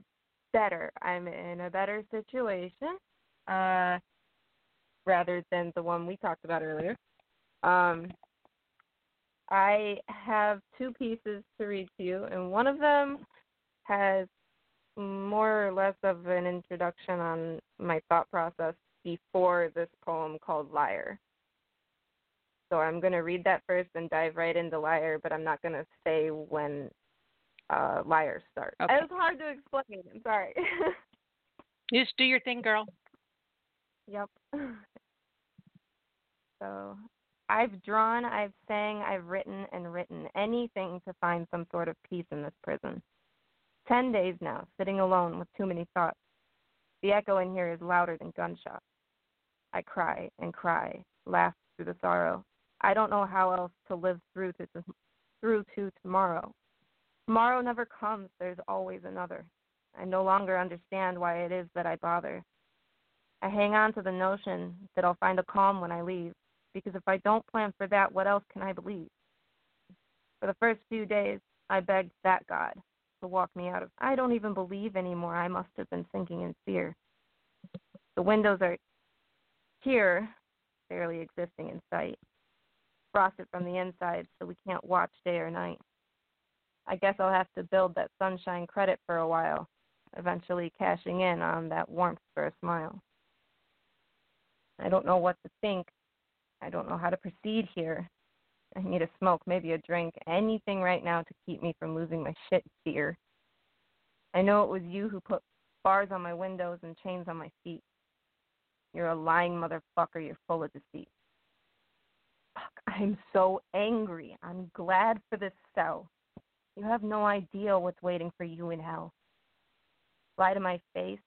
better. I'm in a better situation. Uh rather than the one we talked about earlier. Um I have two pieces to read to you and one of them has more or less of an introduction on my thought process before this poem called Liar. So I'm going to read that first and dive right into Liar, but I'm not going to say when uh, Liar starts. Okay. It's hard to explain. I'm sorry. Just do your thing, girl. yep. So I've drawn, I've sang, I've written and written anything to find some sort of peace in this prison. Ten days now, sitting alone with too many thoughts. The echo in here is louder than gunshots. I cry and cry, laugh through the sorrow. I don't know how else to live through to through to tomorrow. Tomorrow never comes. There's always another. I no longer understand why it is that I bother. I hang on to the notion that I'll find a calm when I leave, because if I don't plan for that, what else can I believe? For the first few days, I begged that God to walk me out of. I don't even believe anymore. I must have been sinking in fear. The windows are here, barely existing in sight, frosted from the inside, so we can't watch day or night. I guess I'll have to build that sunshine credit for a while, eventually cashing in on that warmth for a smile. I don't know what to think. I don't know how to proceed here. I need a smoke, maybe a drink, anything right now to keep me from losing my shit fear. I know it was you who put bars on my windows and chains on my feet. You're a lying motherfucker. You're full of deceit. Fuck, I'm so angry. I'm glad for this cell. You have no idea what's waiting for you in hell. Lie to my face,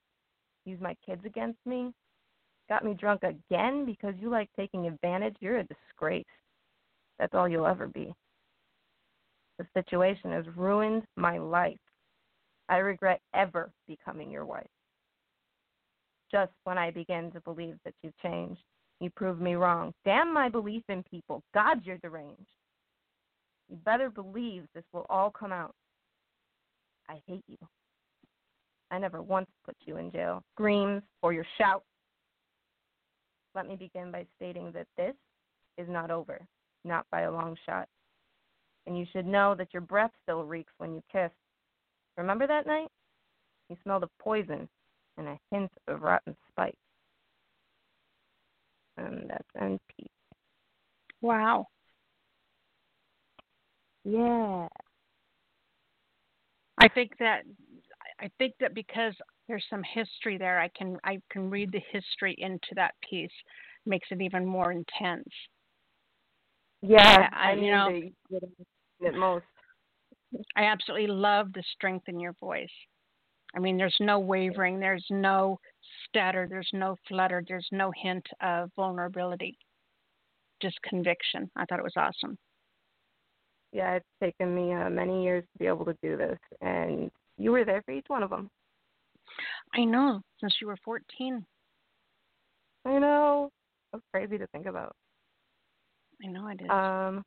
use my kids against me, got me drunk again because you like taking advantage. You're a disgrace. That's all you'll ever be. The situation has ruined my life. I regret ever becoming your wife. Just when I begin to believe that you've changed, you prove me wrong. Damn my belief in people. God, you're deranged. You better believe this will all come out. I hate you. I never once put you in jail. Screams or your shout. Let me begin by stating that this is not over, not by a long shot. And you should know that your breath still reeks when you kiss. Remember that night? You smelled of poison and a hint of rotten spice. And that's NP. Wow. Yeah. I think that I think that because there's some history there, I can I can read the history into that piece, makes it even more intense. Yeah, I, I you mean, know, they get it most. I absolutely love the strength in your voice. I mean, there's no wavering, there's no stutter, there's no flutter, there's no hint of vulnerability, just conviction. I thought it was awesome. Yeah, it's taken me uh, many years to be able to do this, and you were there for each one of them. I know, since you were 14. I know. That's crazy to think about. I know I did. Um,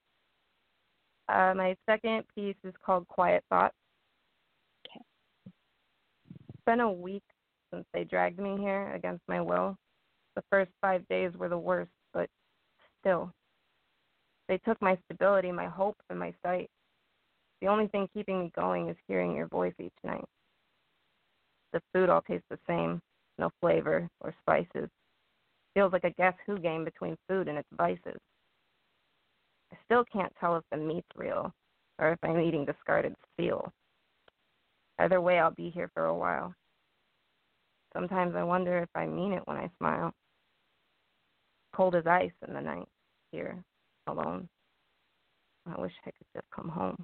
uh, my second piece is called Quiet Thoughts. Okay. It's been a week since they dragged me here against my will. The first five days were the worst, but still. They took my stability, my hope, and my sight. The only thing keeping me going is hearing your voice each night. The food all tastes the same, no flavor or spices. Feels like a guess who game between food and its vices. I still can't tell if the meat's real or if I'm eating discarded steel. Either way, I'll be here for a while. Sometimes I wonder if I mean it when I smile. Cold as ice in the night, here, alone. I wish I could just come home.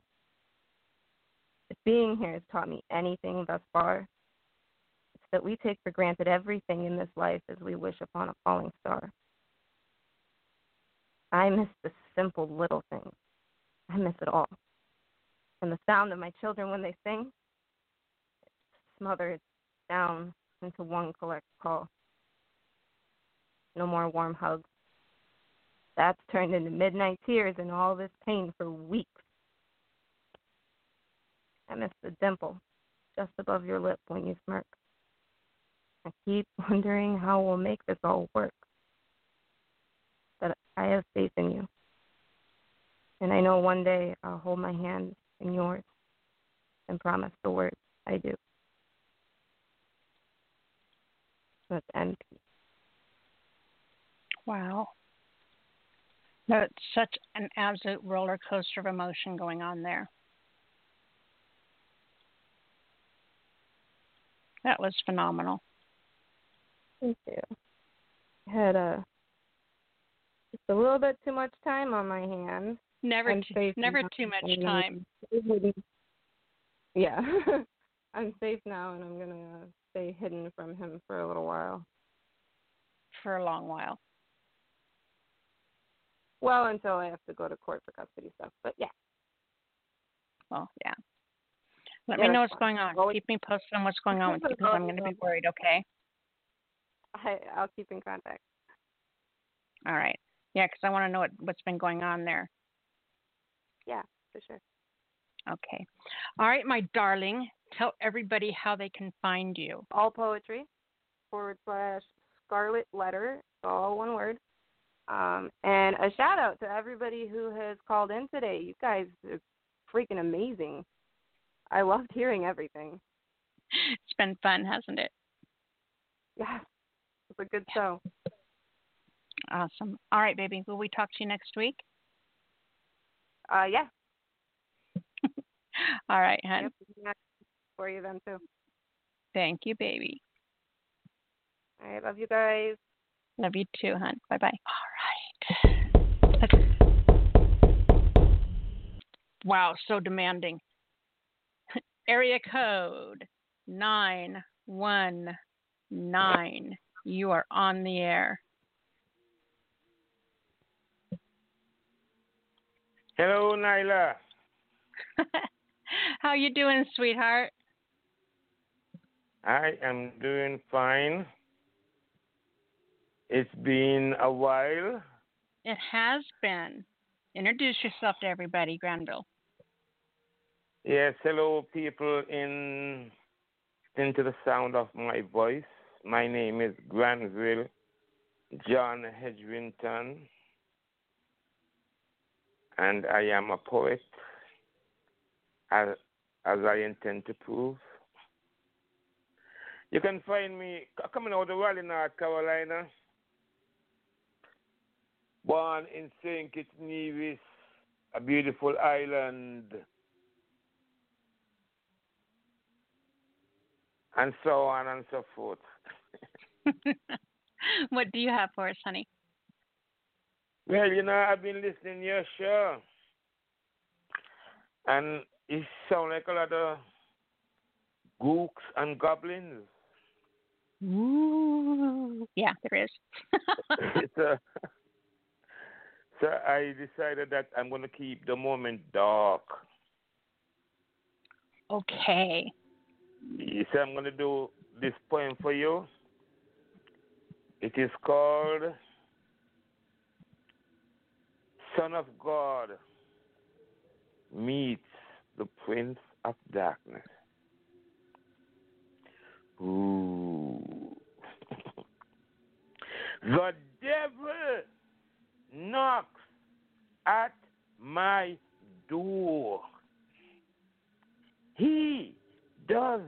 If being here has taught me anything thus far, it's that we take for granted everything in this life as we wish upon a falling star. I miss the simple little things. I miss it all. And the sound of my children when they sing, smothered down into one collect call. No more warm hugs. That's turned into midnight tears and all this pain for weeks. I miss the dimple just above your lip when you smirk. I keep wondering how we'll make this all work. But I have faith in you. And I know one day I'll hold my hand in yours and promise the words I do. That's MP. Wow. That's such an absolute roller coaster of emotion going on there. That was phenomenal. Thank you. I had a just a little bit too much time on my hands. Never, too, never now. too much I'm time. Yeah, I'm safe now, and I'm gonna stay hidden from him for a little while. For a long while. Well, until I have to go to court for custody stuff. But yeah, Well, yeah. Let Yeah, me know what's going on. Keep me posted on what's going on with you because I'm going to be worried. Okay. I I'll keep in contact. All right. Yeah, because I want to know what what's been going on there. Yeah, for sure. Okay. All right, my darling. Tell everybody how they can find you. All poetry forward slash scarlet letter, all one word. Um, and a shout out to everybody who has called in today. You guys are freaking amazing. I loved hearing everything. It's been fun, hasn't it? Yeah, it's a good show. Awesome. All right, baby. Will we talk to you next week? Uh, yeah. All right, hon. Yep. For you then too. Thank you, baby. I love you guys. Love you too, hon. Bye bye. All right. Wow, so demanding. Area code 919. You are on the air. Hello, Nyla. How you doing, sweetheart? I am doing fine. It's been a while. It has been. Introduce yourself to everybody, Granville. Yes, hello, people in into the sound of my voice. My name is Granville John Hedgwinton, and I am a poet, as, as I intend to prove. You can find me coming out of Raleigh, North Carolina. Born in St. Kitts Nevis, a beautiful island. And so on and so forth. what do you have for us, honey? Well, you know, I've been listening to your show. And it sounds like a lot of gooks and goblins. Ooh. Yeah, there is. so, so I decided that I'm going to keep the moment dark. okay. You see, I'm going to do this poem for you. It is called Son of God meets the Prince of Darkness. Ooh. the devil knocks at my door. He does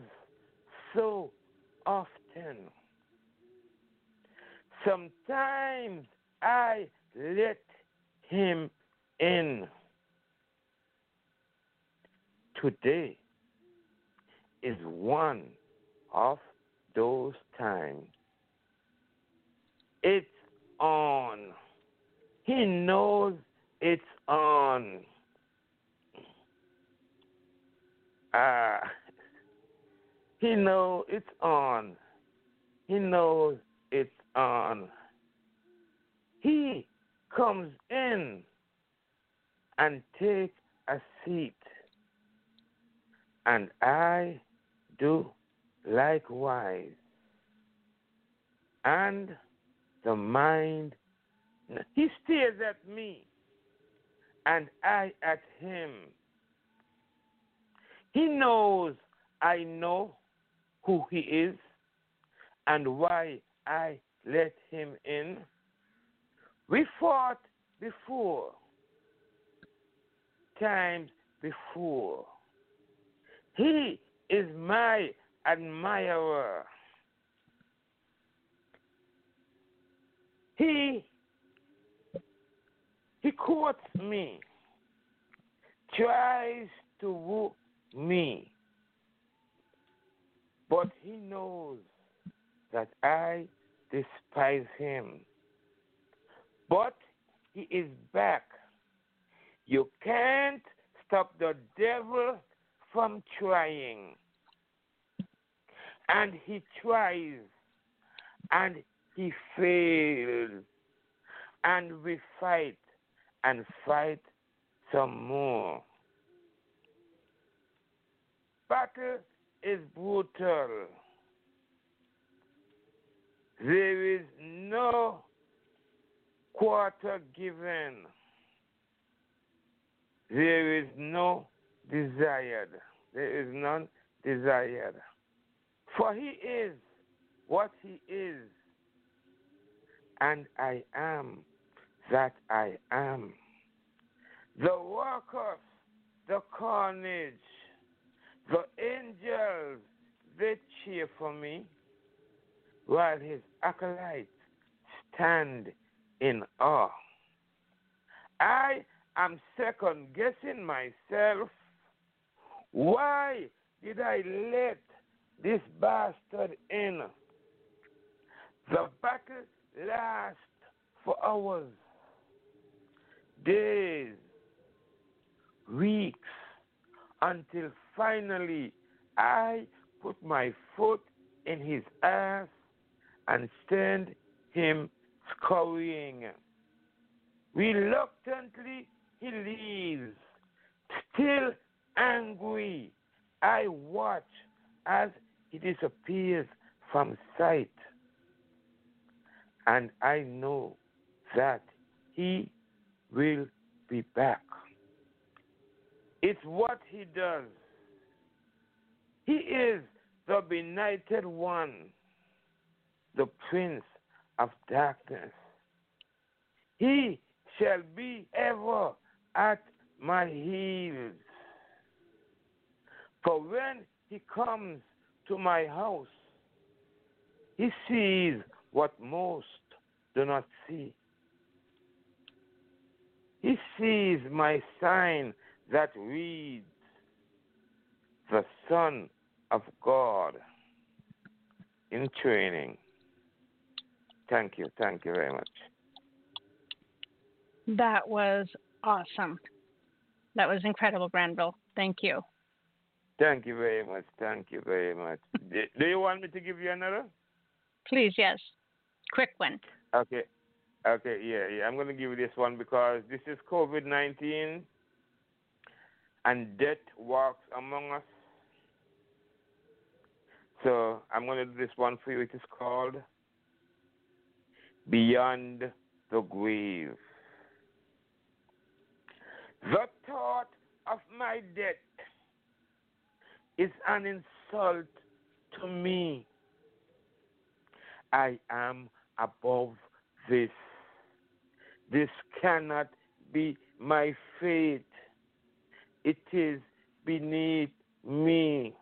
so often. Sometimes I let him in. Today is one of those times. It's on. He knows it's on. Ah, he know it's on. he knows it's on. He comes in and takes a seat, and I do likewise. And the mind, he stares at me, and I at him. He knows I know who he is and why I let him in. We fought before, times before. He is my admirer. He he courts me, tries to woo me, but he knows that I despise him. But he is back. You can't stop the devil from trying. And he tries and he fails. And we fight and fight some more. Battle is brutal. There is no quarter given. There is no desired. There is none desired. For he is what he is, and I am that I am. The workers, the carnage, the angels, they cheer for me, while his acolytes stand in awe. I am second guessing myself. Why did I let this bastard in? The battle lasts for hours, days, weeks, until finally I put my foot in his ass and send him scurrying. Reluctantly, he leaves. Still angry, I watch as he disappears from sight. And I know that he will be back. It's what he does. He is the benighted one, the prince of darkness. He shall be ever at my heels. For when he comes to my house, he sees what most do not see. He sees my sign that reads, The Son of God in training. Thank you. Thank you very much. That was awesome. That was incredible, Granville. Thank you. Thank you very much. Thank you very much. Do you want me to give you another? Please, yes. Quick one. Okay. Okay, yeah, yeah. I'm going to give you this one because this is COVID 19 and death walks among us. So I'm going to do this one for you. It is called Beyond the Grave. The thought of my death is an insult to me. I am above this. This cannot be my fate. It is beneath me.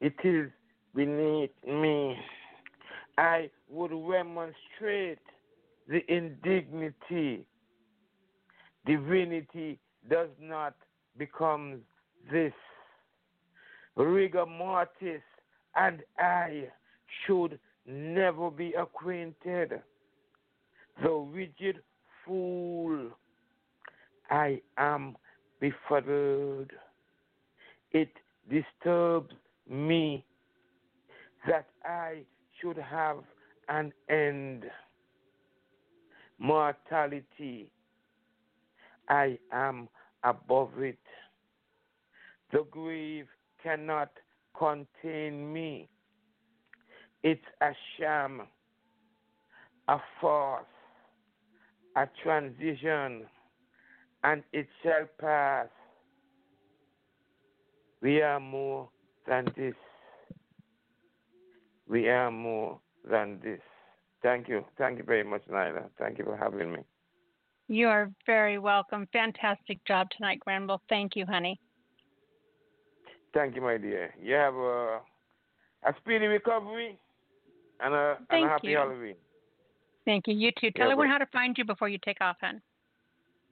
It is beneath me. I would remonstrate the indignity. Divinity does not become this. Rigor mortis and I should never be acquainted. The rigid fool, I am befuddled. It disturbs me. that I should have an end. Mortality, I am above it. The grave cannot contain me. It's a sham, a farce, a transition, and it shall pass. We are more than this. We are more than this. Thank you. Thank you very much, Nyla. Thank you for having me. You are very welcome. Fantastic job tonight, Granville. Thank you, honey. Thank you, my dear. You have a, a speedy recovery and a, and a happy you. Halloween. Thank you. You too. Tell Yeah, everyone how to find you before you take off, hon.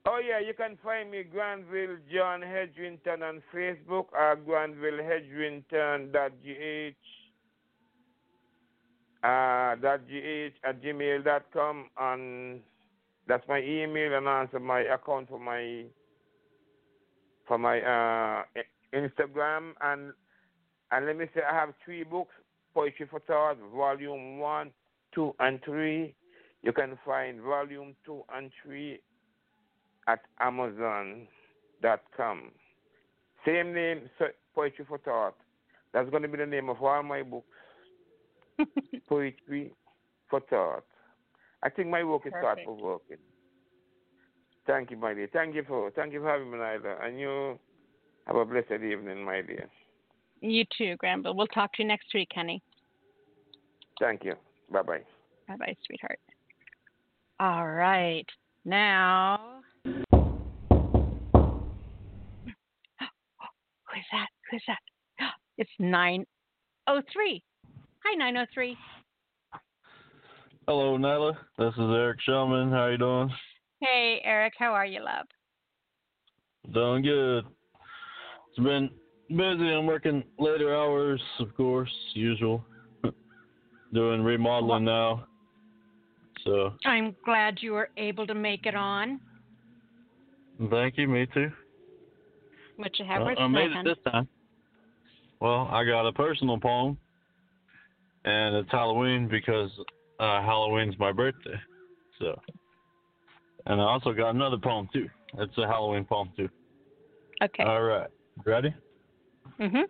Oh yeah, you can find me Granville John Hedrington on Facebook or granvillehedrington.gh. Gh uh, gh at gmail dot com and that's my email and also my account for my for my uh Instagram and and let me say I have three books Poetry for Thought volume one, two and three. You can find volume two and three at Amazon.com. Same name, Poetry for Thought. That's going to be the name of all my books. Poetry for Thought. I think my work is thought provoking. Thank you, my dear. Thank you for thank you for having me, Nyla. And you have a blessed evening, my dear. You too, Granville. We'll talk to you next week, Kenny. Thank you. Bye bye. Bye bye, sweetheart. All right. Now. Who is that? Who is that? It's 903. Hi, 903. Hello, Nyla. This is Eric Shellman. How you doing? Hey, Eric. How are you, love? Doing good. It's been busy. I'm working later hours, of course, usual. Doing remodeling now. So, I'm glad you were able to make it on. thank you. Me too. What you have Uh, I made it this time. Well, I got a personal poem, and it's Halloween because uh, Halloween's my birthday. So, and I also got another poem too. It's a Halloween poem too. Okay. All right. Ready? Mhm.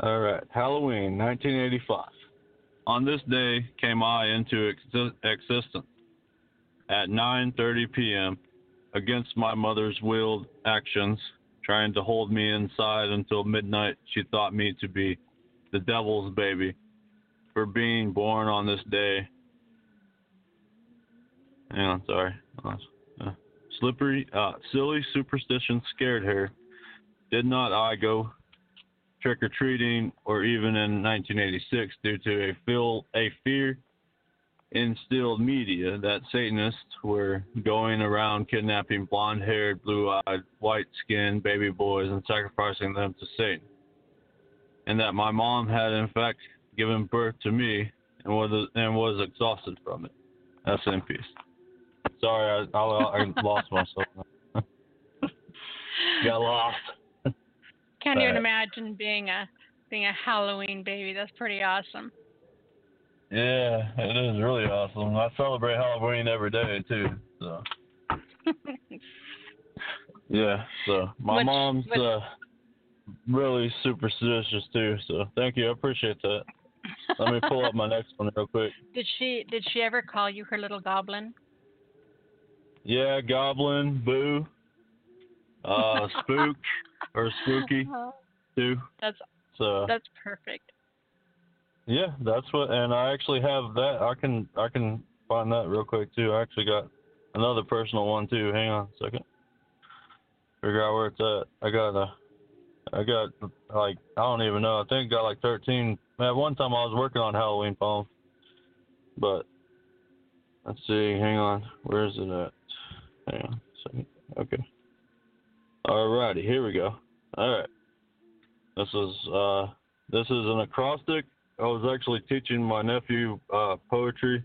All right. Halloween, 1985. On this day came I into exi- existence at 9:30 p.m. against my mother's willed actions, trying to hold me inside until midnight. She thought me to be the devil's baby for being born on this day. Hang on, sorry. Uh, slippery, uh, silly superstition scared her. Did not I go trick or treating or even in 1986 due to a feel a fear instilled media that Satanists were going around kidnapping blonde haired, blue eyed, white skinned baby boys and sacrificing them to Satan. And that my mom had in fact given birth to me and was and was exhausted from it. That's in peace. Sorry, I, I, I lost myself. Got lost. Can't even imagine being a being a Halloween baby. That's pretty awesome. Yeah, it is really awesome. I celebrate Halloween every day too. So yeah, so my Which- mom's which- uh, really superstitious too. So thank you, I appreciate that. Let me pull up my next one real quick. Did she did she ever call you her little goblin? Yeah, Goblin, Boo, uh, Spook or Spooky too. That's So that's perfect. Yeah, that's what, and I actually have that. I can I can find that real quick too. I actually got another personal one too. Hang on a second. Figure out where it's at. I got a, I got like I don't even know. I think I got like thirteen. At one time I was working on Halloween poems, but let's see. Hang on, where is it at? Hang on a second. Okay. Alrighty, here we go. All right. This is uh, this is an acrostic. I was actually teaching my nephew uh, poetry.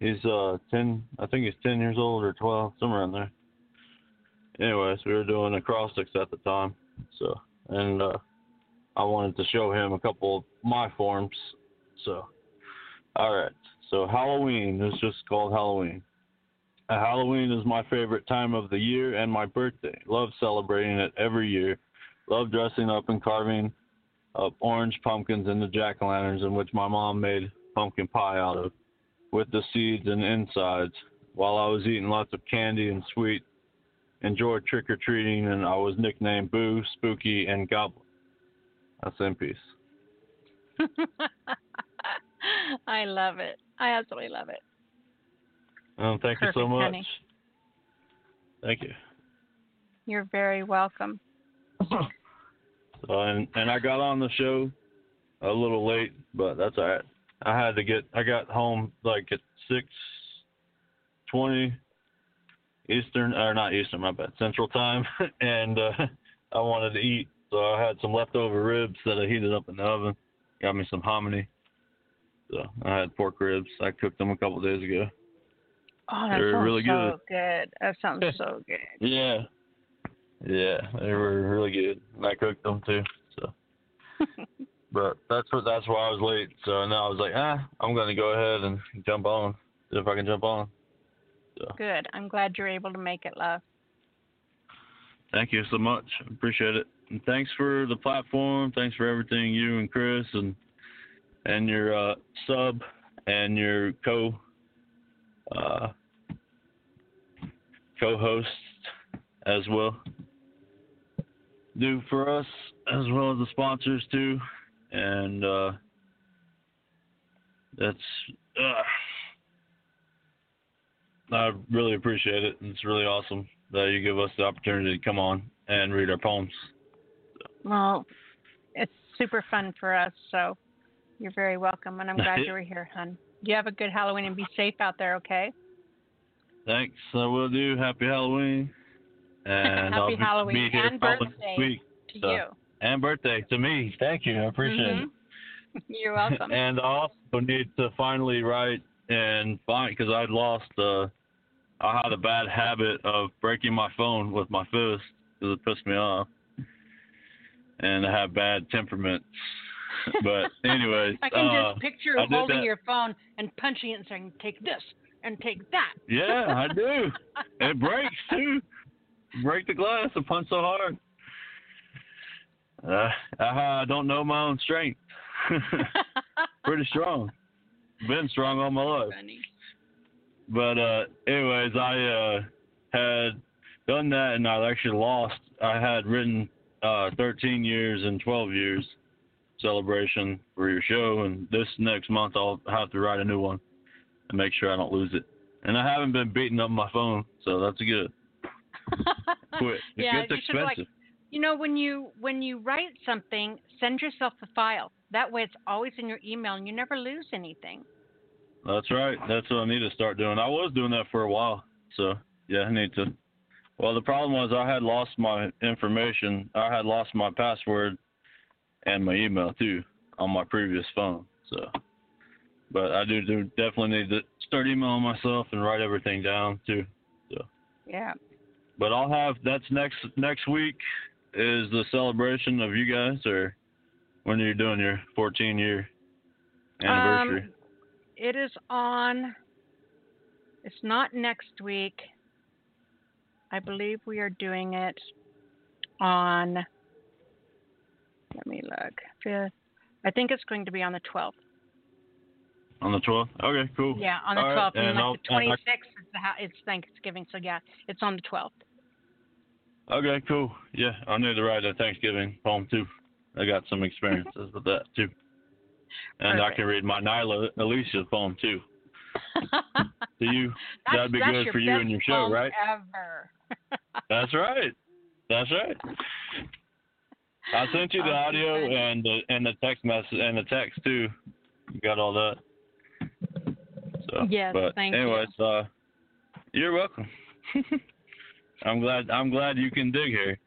He's uh, ten, I think he's ten years old or twelve, somewhere in there. Anyways, we were doing acrostics at the time, so and uh, I wanted to show him a couple of my forms So, all right. So Halloween is just called Halloween. Uh, Halloween is my favorite time of the year and my birthday. Love celebrating it every year. Love dressing up and carving up orange pumpkins into jack o' lanterns, in which my mom made pumpkin pie out of, with the seeds and insides. While I was eating lots of candy and sweet, enjoyed trick or treating, and I was nicknamed Boo, Spooky, and Goblin. That's in peace. I love it. I absolutely love it. Um, thank Perfect, you so much. honey. Thank you. You're very welcome. So, and and I got on the show a little late, but that's all right. I had to get. I got home like at six twenty Eastern, or not Eastern, my bad, Central Time, and uh, I wanted to eat, so I had some leftover ribs that I heated up in the oven. Got me some hominy. So I had pork ribs. I cooked them a couple days ago. Oh, that They're sounds really so good. That sounds so good. Yeah. Yeah, they were really good. And I cooked them too. So but that's what that's why I was late. So now I was like, ah, I'm gonna go ahead and jump on. See if I can jump on. So Good. I'm glad you're able to make it, love. thank you so much. Appreciate it. And thanks for the platform. Thanks for everything you and Chris and and your uh, sub and your co uh, co-host as well do for us as well as the sponsors too and uh, that's uh, I really appreciate it. It's really awesome that you give us the opportunity to come on and read our poems. Well, it's super fun for us, so you're very welcome, and I'm glad you were here, hon. You have a good Halloween and be safe out there, okay? Thanks. I will do. Happy Halloween. And I'll Happy be, Halloween be here and birthday week. to So- you. And birthday to me. Thank you. I appreciate it. Mhm. You're welcome. and I also need to finally write and find because I'd lost. Uh, I had a bad habit of breaking my phone with my fist because it pissed me off, and I have bad temperaments. but anyways, I can uh, just picture I holding that. your phone and punching it and saying, "Take this and take that." Yeah, I do. it breaks too. Break the glass and punch so hard. Uh, I don't know my own strength. Pretty strong. Been strong all my life. But uh, anyways, I uh, had done that and I actually lost. I had written uh, 13 years and 12 years celebration for your show, and this next month I'll have to write a new one and make sure I don't lose it. And I haven't been beating up my phone, so that's good. Quit. It yeah, gets you should like, you know, when you when you write something, send yourself the file. That way, it's always in your email, and you never lose anything. That's right. That's what I need to start doing. I was doing that for a while, so yeah, I need to. Well, the problem was I had lost my information. I had lost my password and my email too on my previous phone. So, but I do, do definitely need to start emailing myself and write everything down too. So, Yeah. but I'll have that's next next week is the celebration of you guys or when are you doing your 14 year anniversary? Um, it is on. It's not next week. I believe we are doing it on. Let me look. Fifth. I think it's going to be on the 12th. On the 12th. Okay, cool. Yeah, on the All 12th. right, And, and like the 26th, is the, ha- it's Thanksgiving. So yeah, it's on the 12th. Okay, cool. Yeah, I need to write a Thanksgiving poem too. I got some experiences with that too. And I can read my Nyla Alisia poem too. To you, That's, that'd be good for you and your show, right? Ever. That's right. That's right. I sent you the Oh, audio and the and the text message and the text too. You got all that. So, Yes, but thank you. anyways, uh, you're welcome. I'm glad I'm glad you can dig here.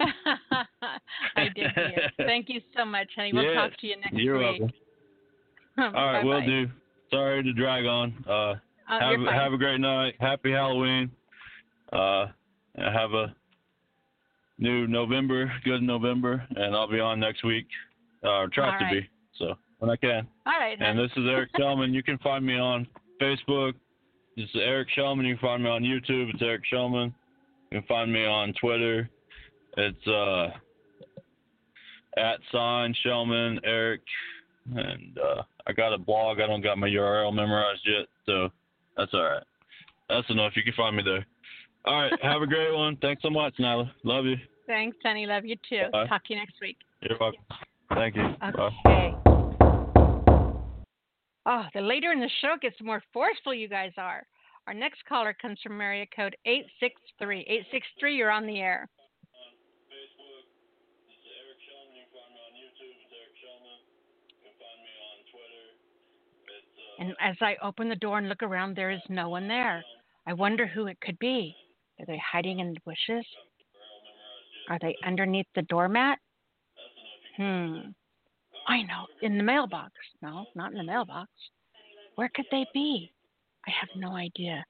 I did see it. Thank you so much, honey. We'll Yes, talk to you next You're week. welcome. All right, we'll do. Sorry to drag on. Uh, Oh, have you're have a great night. Happy Halloween. Uh, have a new November, good November, and I'll be on next week. Uh, try All to right. be. So when I can. All right. And this is Eric Shellman. You can find me on Facebook. This is Eric Shellman. You can find me on YouTube. It's Eric Shellman. You can find me on Twitter. It's uh at sign Shellman Eric, and uh, I got a blog. I don't got my URL memorized yet, so that's all right. That's enough. You can find me there. All right. Have a great one. Thanks so much, Nyla. Love you. Thanks, Sonny. Love you too. Bye. Talk to you next week. You're welcome. Thank you. Bye. Oh, the later in the show gets more forceful you guys are. Our next caller comes from area code 863. 863, you're on the air. And as I open the door and look around, there is no one there. I wonder who it could be. Are they hiding in the bushes? Are they underneath the doormat? Hmm. I know. In the mailbox. No, not in the mailbox. Where could they be? I have no idea.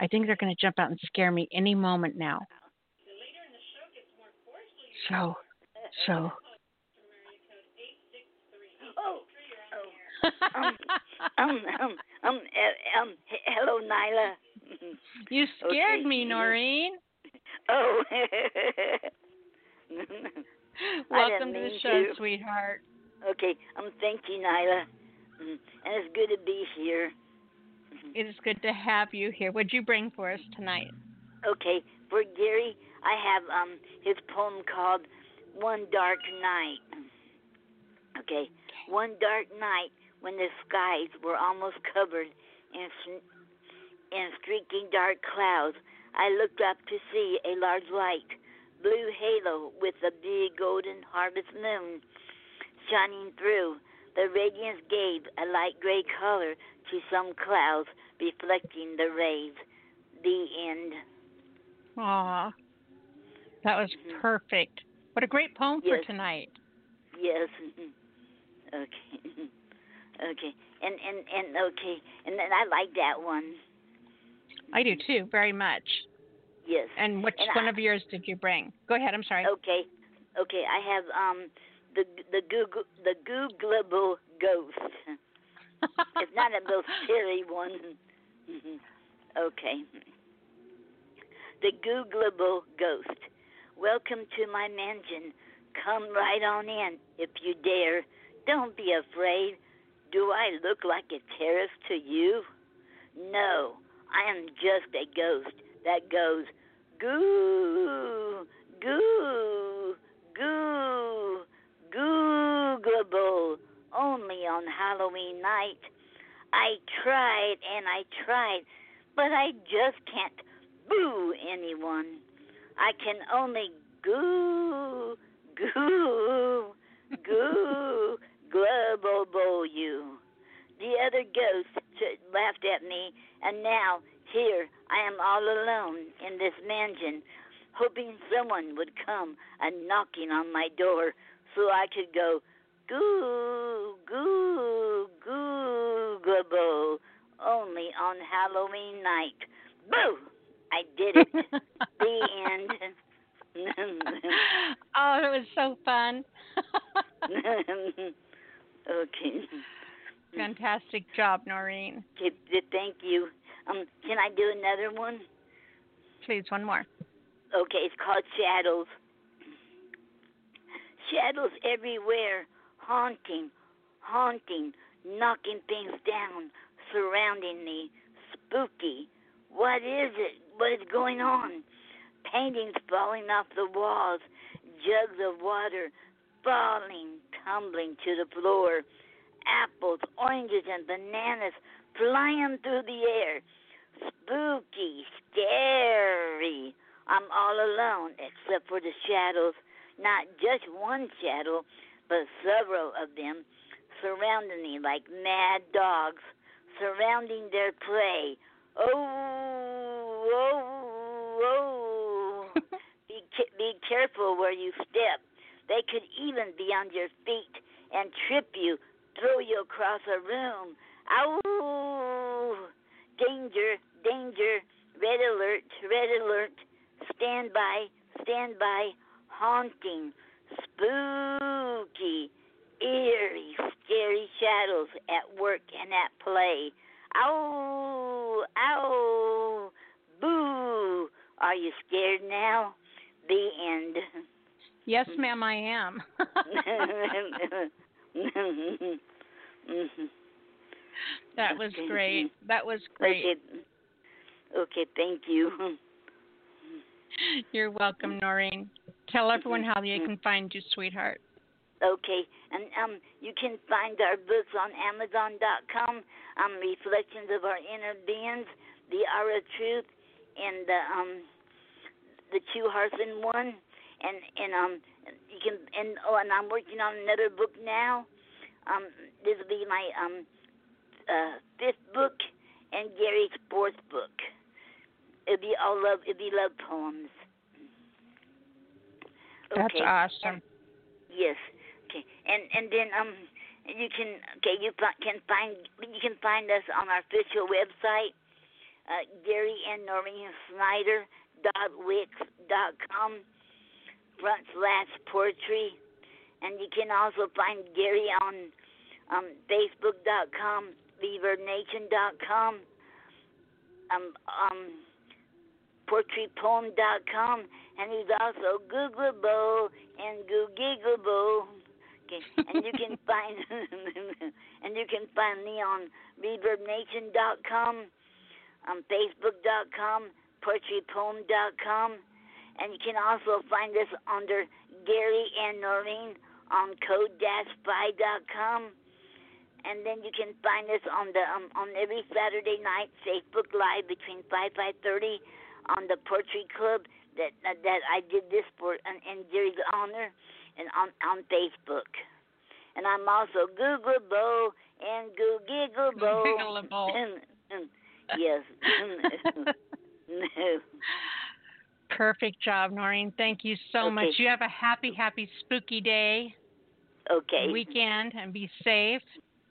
I think they're going to jump out and scare me any moment now. So, so. Oh, oh. um, um, um, um, um, hello, Nyla. You scared Okay. me, Noreen. Oh. Welcome to the show, sweetheart. Okay, um, thank you, Nyla. Mm, And it's good to be here. It is good to have you here. What'd you bring for us tonight? Okay, for Gary, I have um his poem called One Dark Night. Okay, one dark night when the skies were almost covered in in streaking dark clouds, I looked up to see a large light, blue halo with a big golden harvest moon shining through. The radiance gave a light gray color to some clouds, reflecting the rays. The end. Aw, that was perfect. What a great poem Yes. for tonight. Yes. okay. okay. And and and okay. And then I like that one. I do too, very much. Yes. And which And one I- of yours did you bring? Go ahead. I'm sorry. Okay. Okay. I have um the the Google the Googleable ghost. it's not a little silly one. okay. The Googleable ghost. Welcome to my mansion. Come right on in if you dare. Don't be afraid. Do I look like a terrorist to you? No, I am just a ghost that goes goo, goo, goo, googleable only on Halloween night. I tried and I tried, but I just can't boo anyone. I can only goo, goo, goo, global you. The other ghosts t- laughed at me, and now here I am all alone in this mansion, hoping someone would come and knocking on my door so I could go goo, goo, googleable only on Halloween night. Boo! I did it. the end. oh, it was so fun. okay. Fantastic job, Noreen. Thank you. Um, can I do another one? Please, one more. Okay, it's called Shadows. Shadows everywhere, haunting, haunting, knocking things down, surrounding me, spooky. What is it? What is going on? Paintings falling off the walls, jugs of water falling, tumbling to the floor, apples, oranges, and bananas flying through the air. Spooky, scary. I'm all alone except for the shadows. Not just one shadow, but several of them surrounding me like mad dogs, surrounding their prey. Oh, oh, oh. be, ca- be careful where you step. They could even be on your feet and trip you, throw you across a room. Ow! Danger, danger, red alert, red alert. Stand by, stand by, haunting, spooky, eerie, scary shadows at work and at play. Ow, ow, boo. Are you scared now? The end. Yes, ma'am, I am. that was great. That was great. Okay. Okay, thank you. You're welcome, Noreen. Tell everyone how they can find you, sweetheart. Okay, and um, you can find our books on Amazon.com. Um, reflections of our inner beings, the hour of truth, and the um, the two hearts in one, and and um, you can and oh, and I'm working on another book now. Um, this will be my um, uh, fifth book, and Gary's fourth book. It'll be all love. It'll be love poems. That's Okay. awesome. Yes. Okay. And and then um you can okay you can find you can find us on our official website uh, Gary and Noreen Snyder dot wix dot com front slash poetry and you can also find Gary on um Facebook dot com ReverbNation dot com um um poetrypoem dot com and he's also Googleable and Googleable. Okay, and you can find and you can find me on ReverbNation.com, on Facebook.com, PoetryPoem.com, and you can also find us under Gary and Noreen on Code-Spy.com. And then you can find us on the um, on every Saturday night Facebook Live between five five thirty on the Poetry Club that that, that I did this for in, Gary's honor and on on Facebook. And I'm also Googleable and Googleable. Googleable. yes. Perfect job, Noreen. Thank you so Okay. much. You have a happy, happy, spooky day. Okay. Weekend and be safe.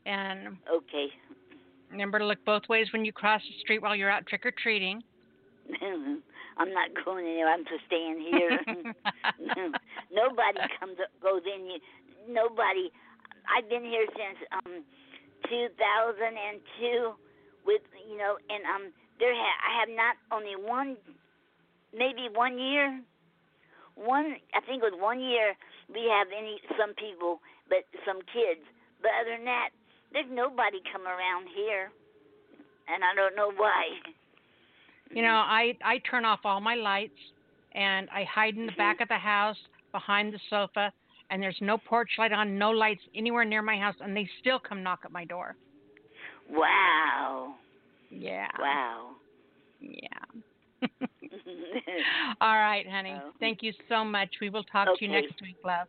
And okay. remember to look both ways when you cross the street while you're out trick or treating. I'm not going anywhere. I'm just staying here. nobody comes goes in here. Nobody. I've been here since um 2002 with you know and um there ha- I have not only one maybe one year one I think it was one year we have any some people but some kids but other than that there's nobody come around here and I don't know why. You know, I I turn off all my lights and I hide in the mm-hmm. back of the house behind the sofa and there's no porch light on, no lights anywhere near my house and they still come knock at my door. Wow. Yeah. Wow. Yeah. all right, honey. Oh. Thank you so much. We will talk to you next week, love.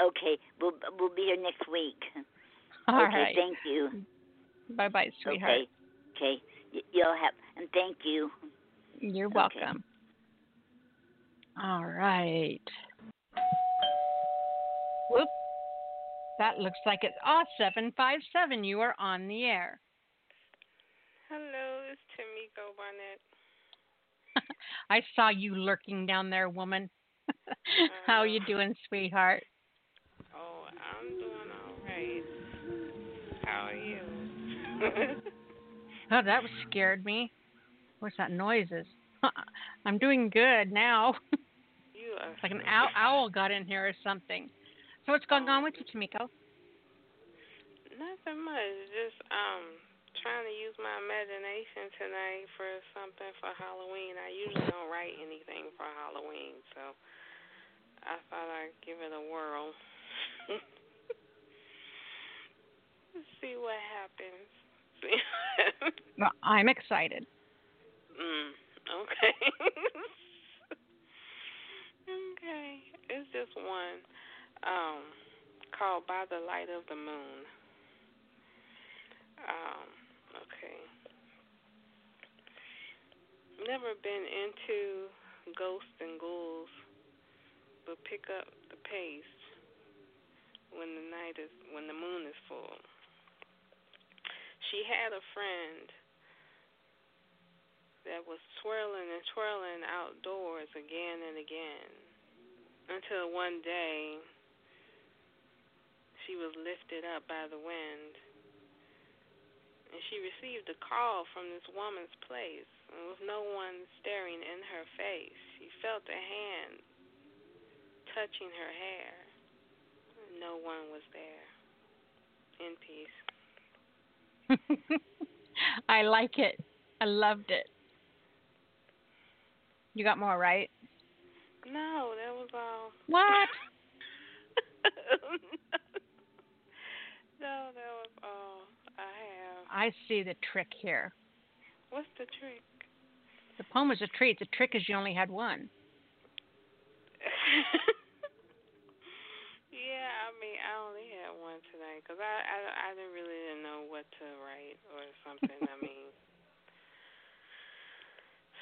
Okay, we'll we'll be here next week. All okay, right. thank you. Bye bye, sweetheart. Okay, okay, y- y'all have and thank you. You're Okay. welcome. All right. Whoop. That looks like it's ah seven five seven. You are on the air. Hello, it's Tameko Barnett. I saw you lurking down there, woman. How you doing, sweetheart? Oh, I'm doing all right. How are you? Oh, that was scared me. What's that noises? I'm doing good now. you are It's like an owl, owl got in here or something. So what's going on with you, Tameko? nothing much. Just um trying to use my imagination tonight for something for Halloween. I usually don't write anything for Halloween, so I thought I'd give it a whirl. See what happens. Well, I'm excited. Mm, okay. okay. It's just one. Um, called By the Light of the Moon. Um, okay. Never been into ghosts and ghouls, but pick up the pace when the night is when the moon is full. She had a friend that was swirling and twirling outdoors again and again until one day she was lifted up by the wind. And she received a call from this woman's place, and with no one staring in her face, she felt a hand touching her hair. No one was there. In peace. I like it. I loved it. You got more, right? No, that was all. What? no, that was all I have. I see the trick here. What's the trick? The poem is a treat. The trick is you only had one. yeah, I mean, I only had one tonight because I, I I didn't really didn't know what to write or something. I mean,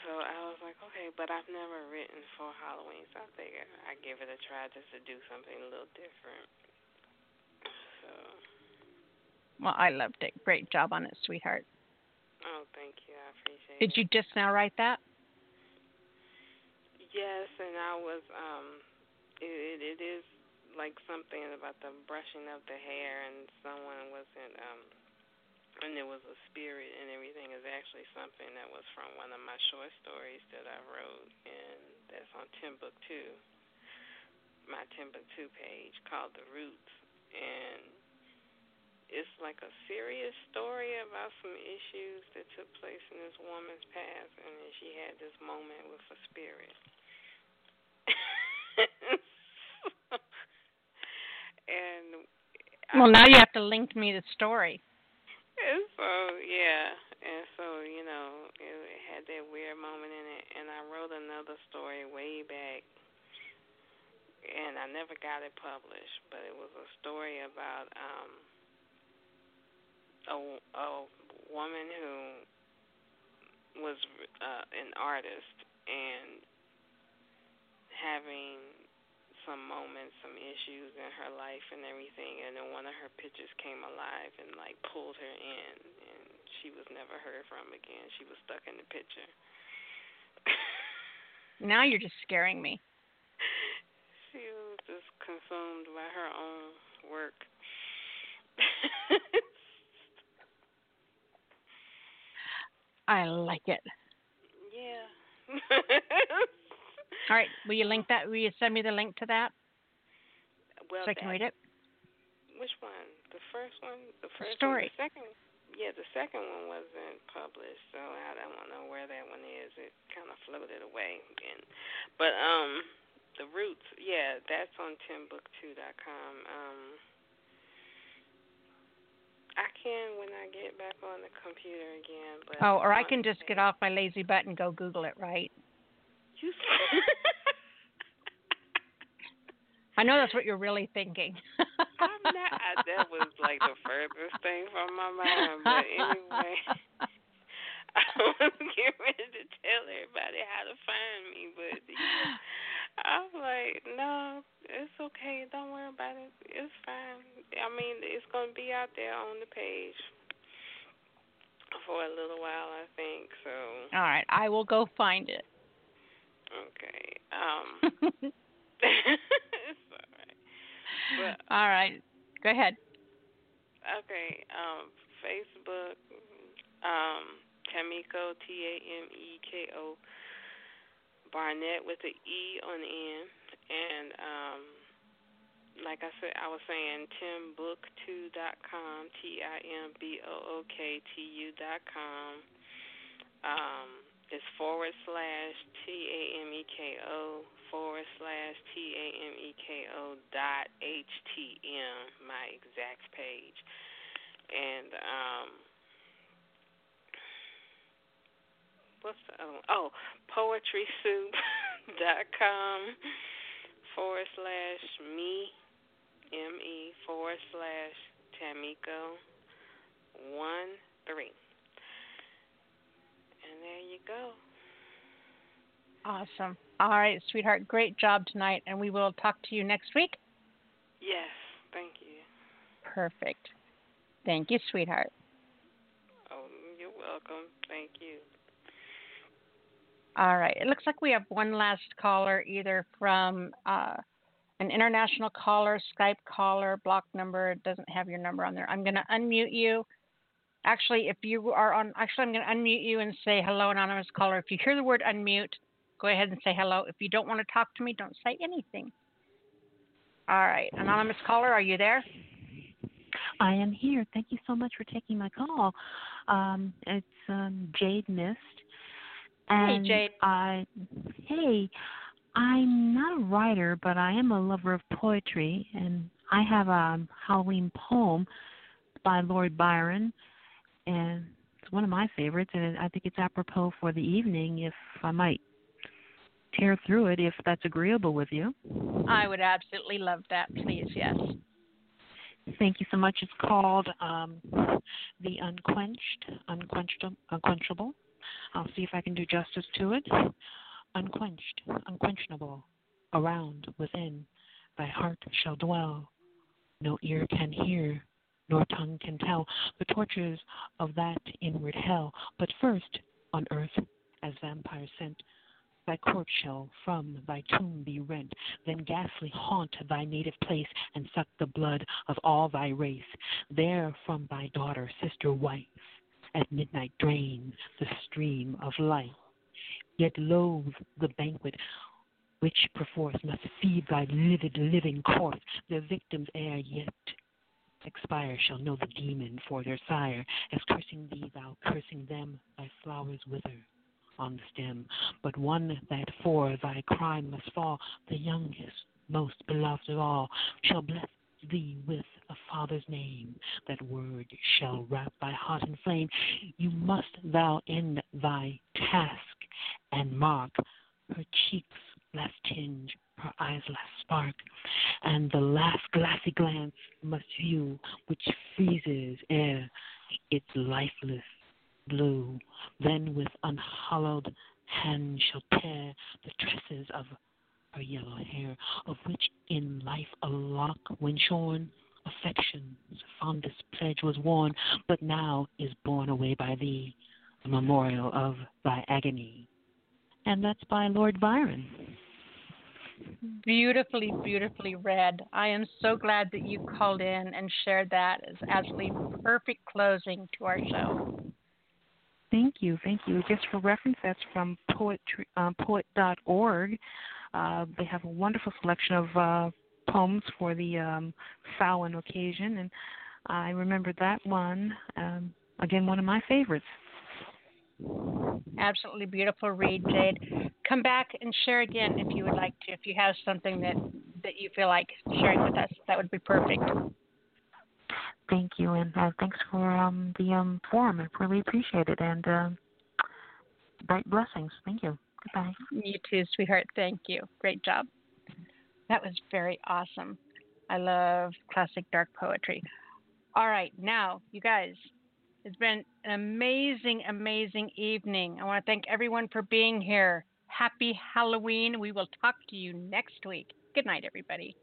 so I was like, okay, but I've never written for Halloween, so I figured I'd give it a try just to do something a little different. So. Well, I loved it. Great job on it, sweetheart. Oh, thank you. I appreciate Did it. Did you just now write that? Yes, and I was um it, it it is like something about the brushing of the hair and someone wasn't um and there was a spirit and everything is actually something that was from one of my short stories that I wrote and that's on Timbooktu. My Timbooktu page called The Roots and it's like a serious story about some issues that took place in this woman's past and then she had this moment with a spirit. and Well, now you have to link me the story. and so yeah, and so you know it, it had that weird moment in it, and I wrote another story way back, and I never got it published, but it was a story about um a a woman who was uh, an artist and having some moments, some issues in her life and everything, and then one of her pictures came alive and like pulled her in, and she was never heard from again. She was stuck in the picture. Now you're just scaring me. She was just consumed by her own work. I like it. yeah. All right, will you link that? Will you send me the link to that well, so I can that- read it? Which one? The first one? The first story. One? The second? Yeah, the second one wasn't published, so I don't know where that one is. It kind of floated away again. But um, the roots, yeah, that's on Timbooktu.com. Um, I can when I get back on the computer again. But Oh, or I can just get off my lazy butt and go Google it, right? You I know that's what you're really thinking. I'm not. I, that was like the furthest thing from my mind. But anyway, I was getting ready to tell everybody how to find me, but I'm like, no, it's okay. Don't worry about it. It's fine. I mean, it's gonna be out there on the page for a little while, I think. So All right, I will go find it. Okay. Um. all right. But All right, go ahead. Okay, um, Facebook, um, Tameko T A M E K O Barnett with the E on the end, and um, like I said, I was saying timbooktu.com, T I M B O O K T U dot com. Um, it's forward slash T A M E K O forward slash T A M E K O dot H T M, my exact page. And um what's the other one? Oh, poetrysoup.com forward slash me M E forward slash Tameko one three. There you go. Awesome. All right, sweetheart. Great job tonight, and we will talk to you next week. Yes, thank you. Perfect. Thank you, sweetheart. Oh, you're welcome. Thank you. All right. It looks like we have one last caller, either from uh, an international caller, Skype caller, block number doesn't have your number on there. I'm going to unmute you. Actually, if you are on, actually, I'm going to unmute you and say hello, anonymous caller. If you hear the word unmute, go ahead and say hello. If you don't want to talk to me, don't say anything. All right, anonymous caller, are you there? I am here. Thank you so much for taking my call. Um, it's um, Jade Mist. And hey, Jade. I, hey, I'm not a writer, but I am a lover of poetry, and I have a Halloween poem by Lord Byron, and it's one of my favorites, and I think it's apropos for the evening. If I might tear through it, if that's agreeable with you. I would absolutely love that. Please, yes. Thank you so much. It's called um, The Unquenched, Unquenchable, Unquenchable. I'll see if I can do justice to it. Unquenched, unquenchable, around, within, thy heart shall dwell. No ear can hear, nor tongue can tell the tortures of that inward hell. But first, on earth, as vampires sent, thy corpse shall from thy tomb be rent, then ghastly haunt thy native place, and suck the blood of all thy race. There from thy daughter, sister, wife, at midnight drain the stream of life. Yet loathe the banquet which perforce must feed thy livid living corpse. The victims ere yet expire shall know the demon for their sire. As cursing thee, thou cursing them, thy flowers wither on the stem, but one that for thy crime must fall, the youngest, most beloved of all, shall bless thee with a father's name. That word shall wrap thy heart in flame. You must thou end thy task and mark her cheeks last tinge, her eyes last spark, and the last glassy glance must view which freezes ere its lifeless blue, then with unhallowed hand shall tear the tresses of her yellow hair, of which in life a lock when shorn, affection's fondest pledge was worn, but now is borne away by thee, the memorial of thy agony. And that's by Lord Byron. Beautifully, beautifully read. I am so glad that you called in and shared that as absolutely perfect closing to our show. Thank you, thank you. Just for reference, that's from poetry, um, poet.org. Uh, they have a wonderful selection of uh, poems for the um, Samhain occasion, and I remember that one. Um, again, one of my favorites. Absolutely beautiful read, Jade. Come back and share again if you would like to. If you have something that that you feel like sharing with us, that would be perfect. Thank you, and uh, thanks for um, the um, forum. I really appreciate it, and uh, bright blessings. Thank you. Goodbye. You too, sweetheart. Thank you. Great job. That was very awesome. I love classic dark poetry. All right, now, you guys, it's been an amazing, amazing evening. I want to thank everyone for being here. Happy Halloween. We will talk to you next week. Good night, everybody.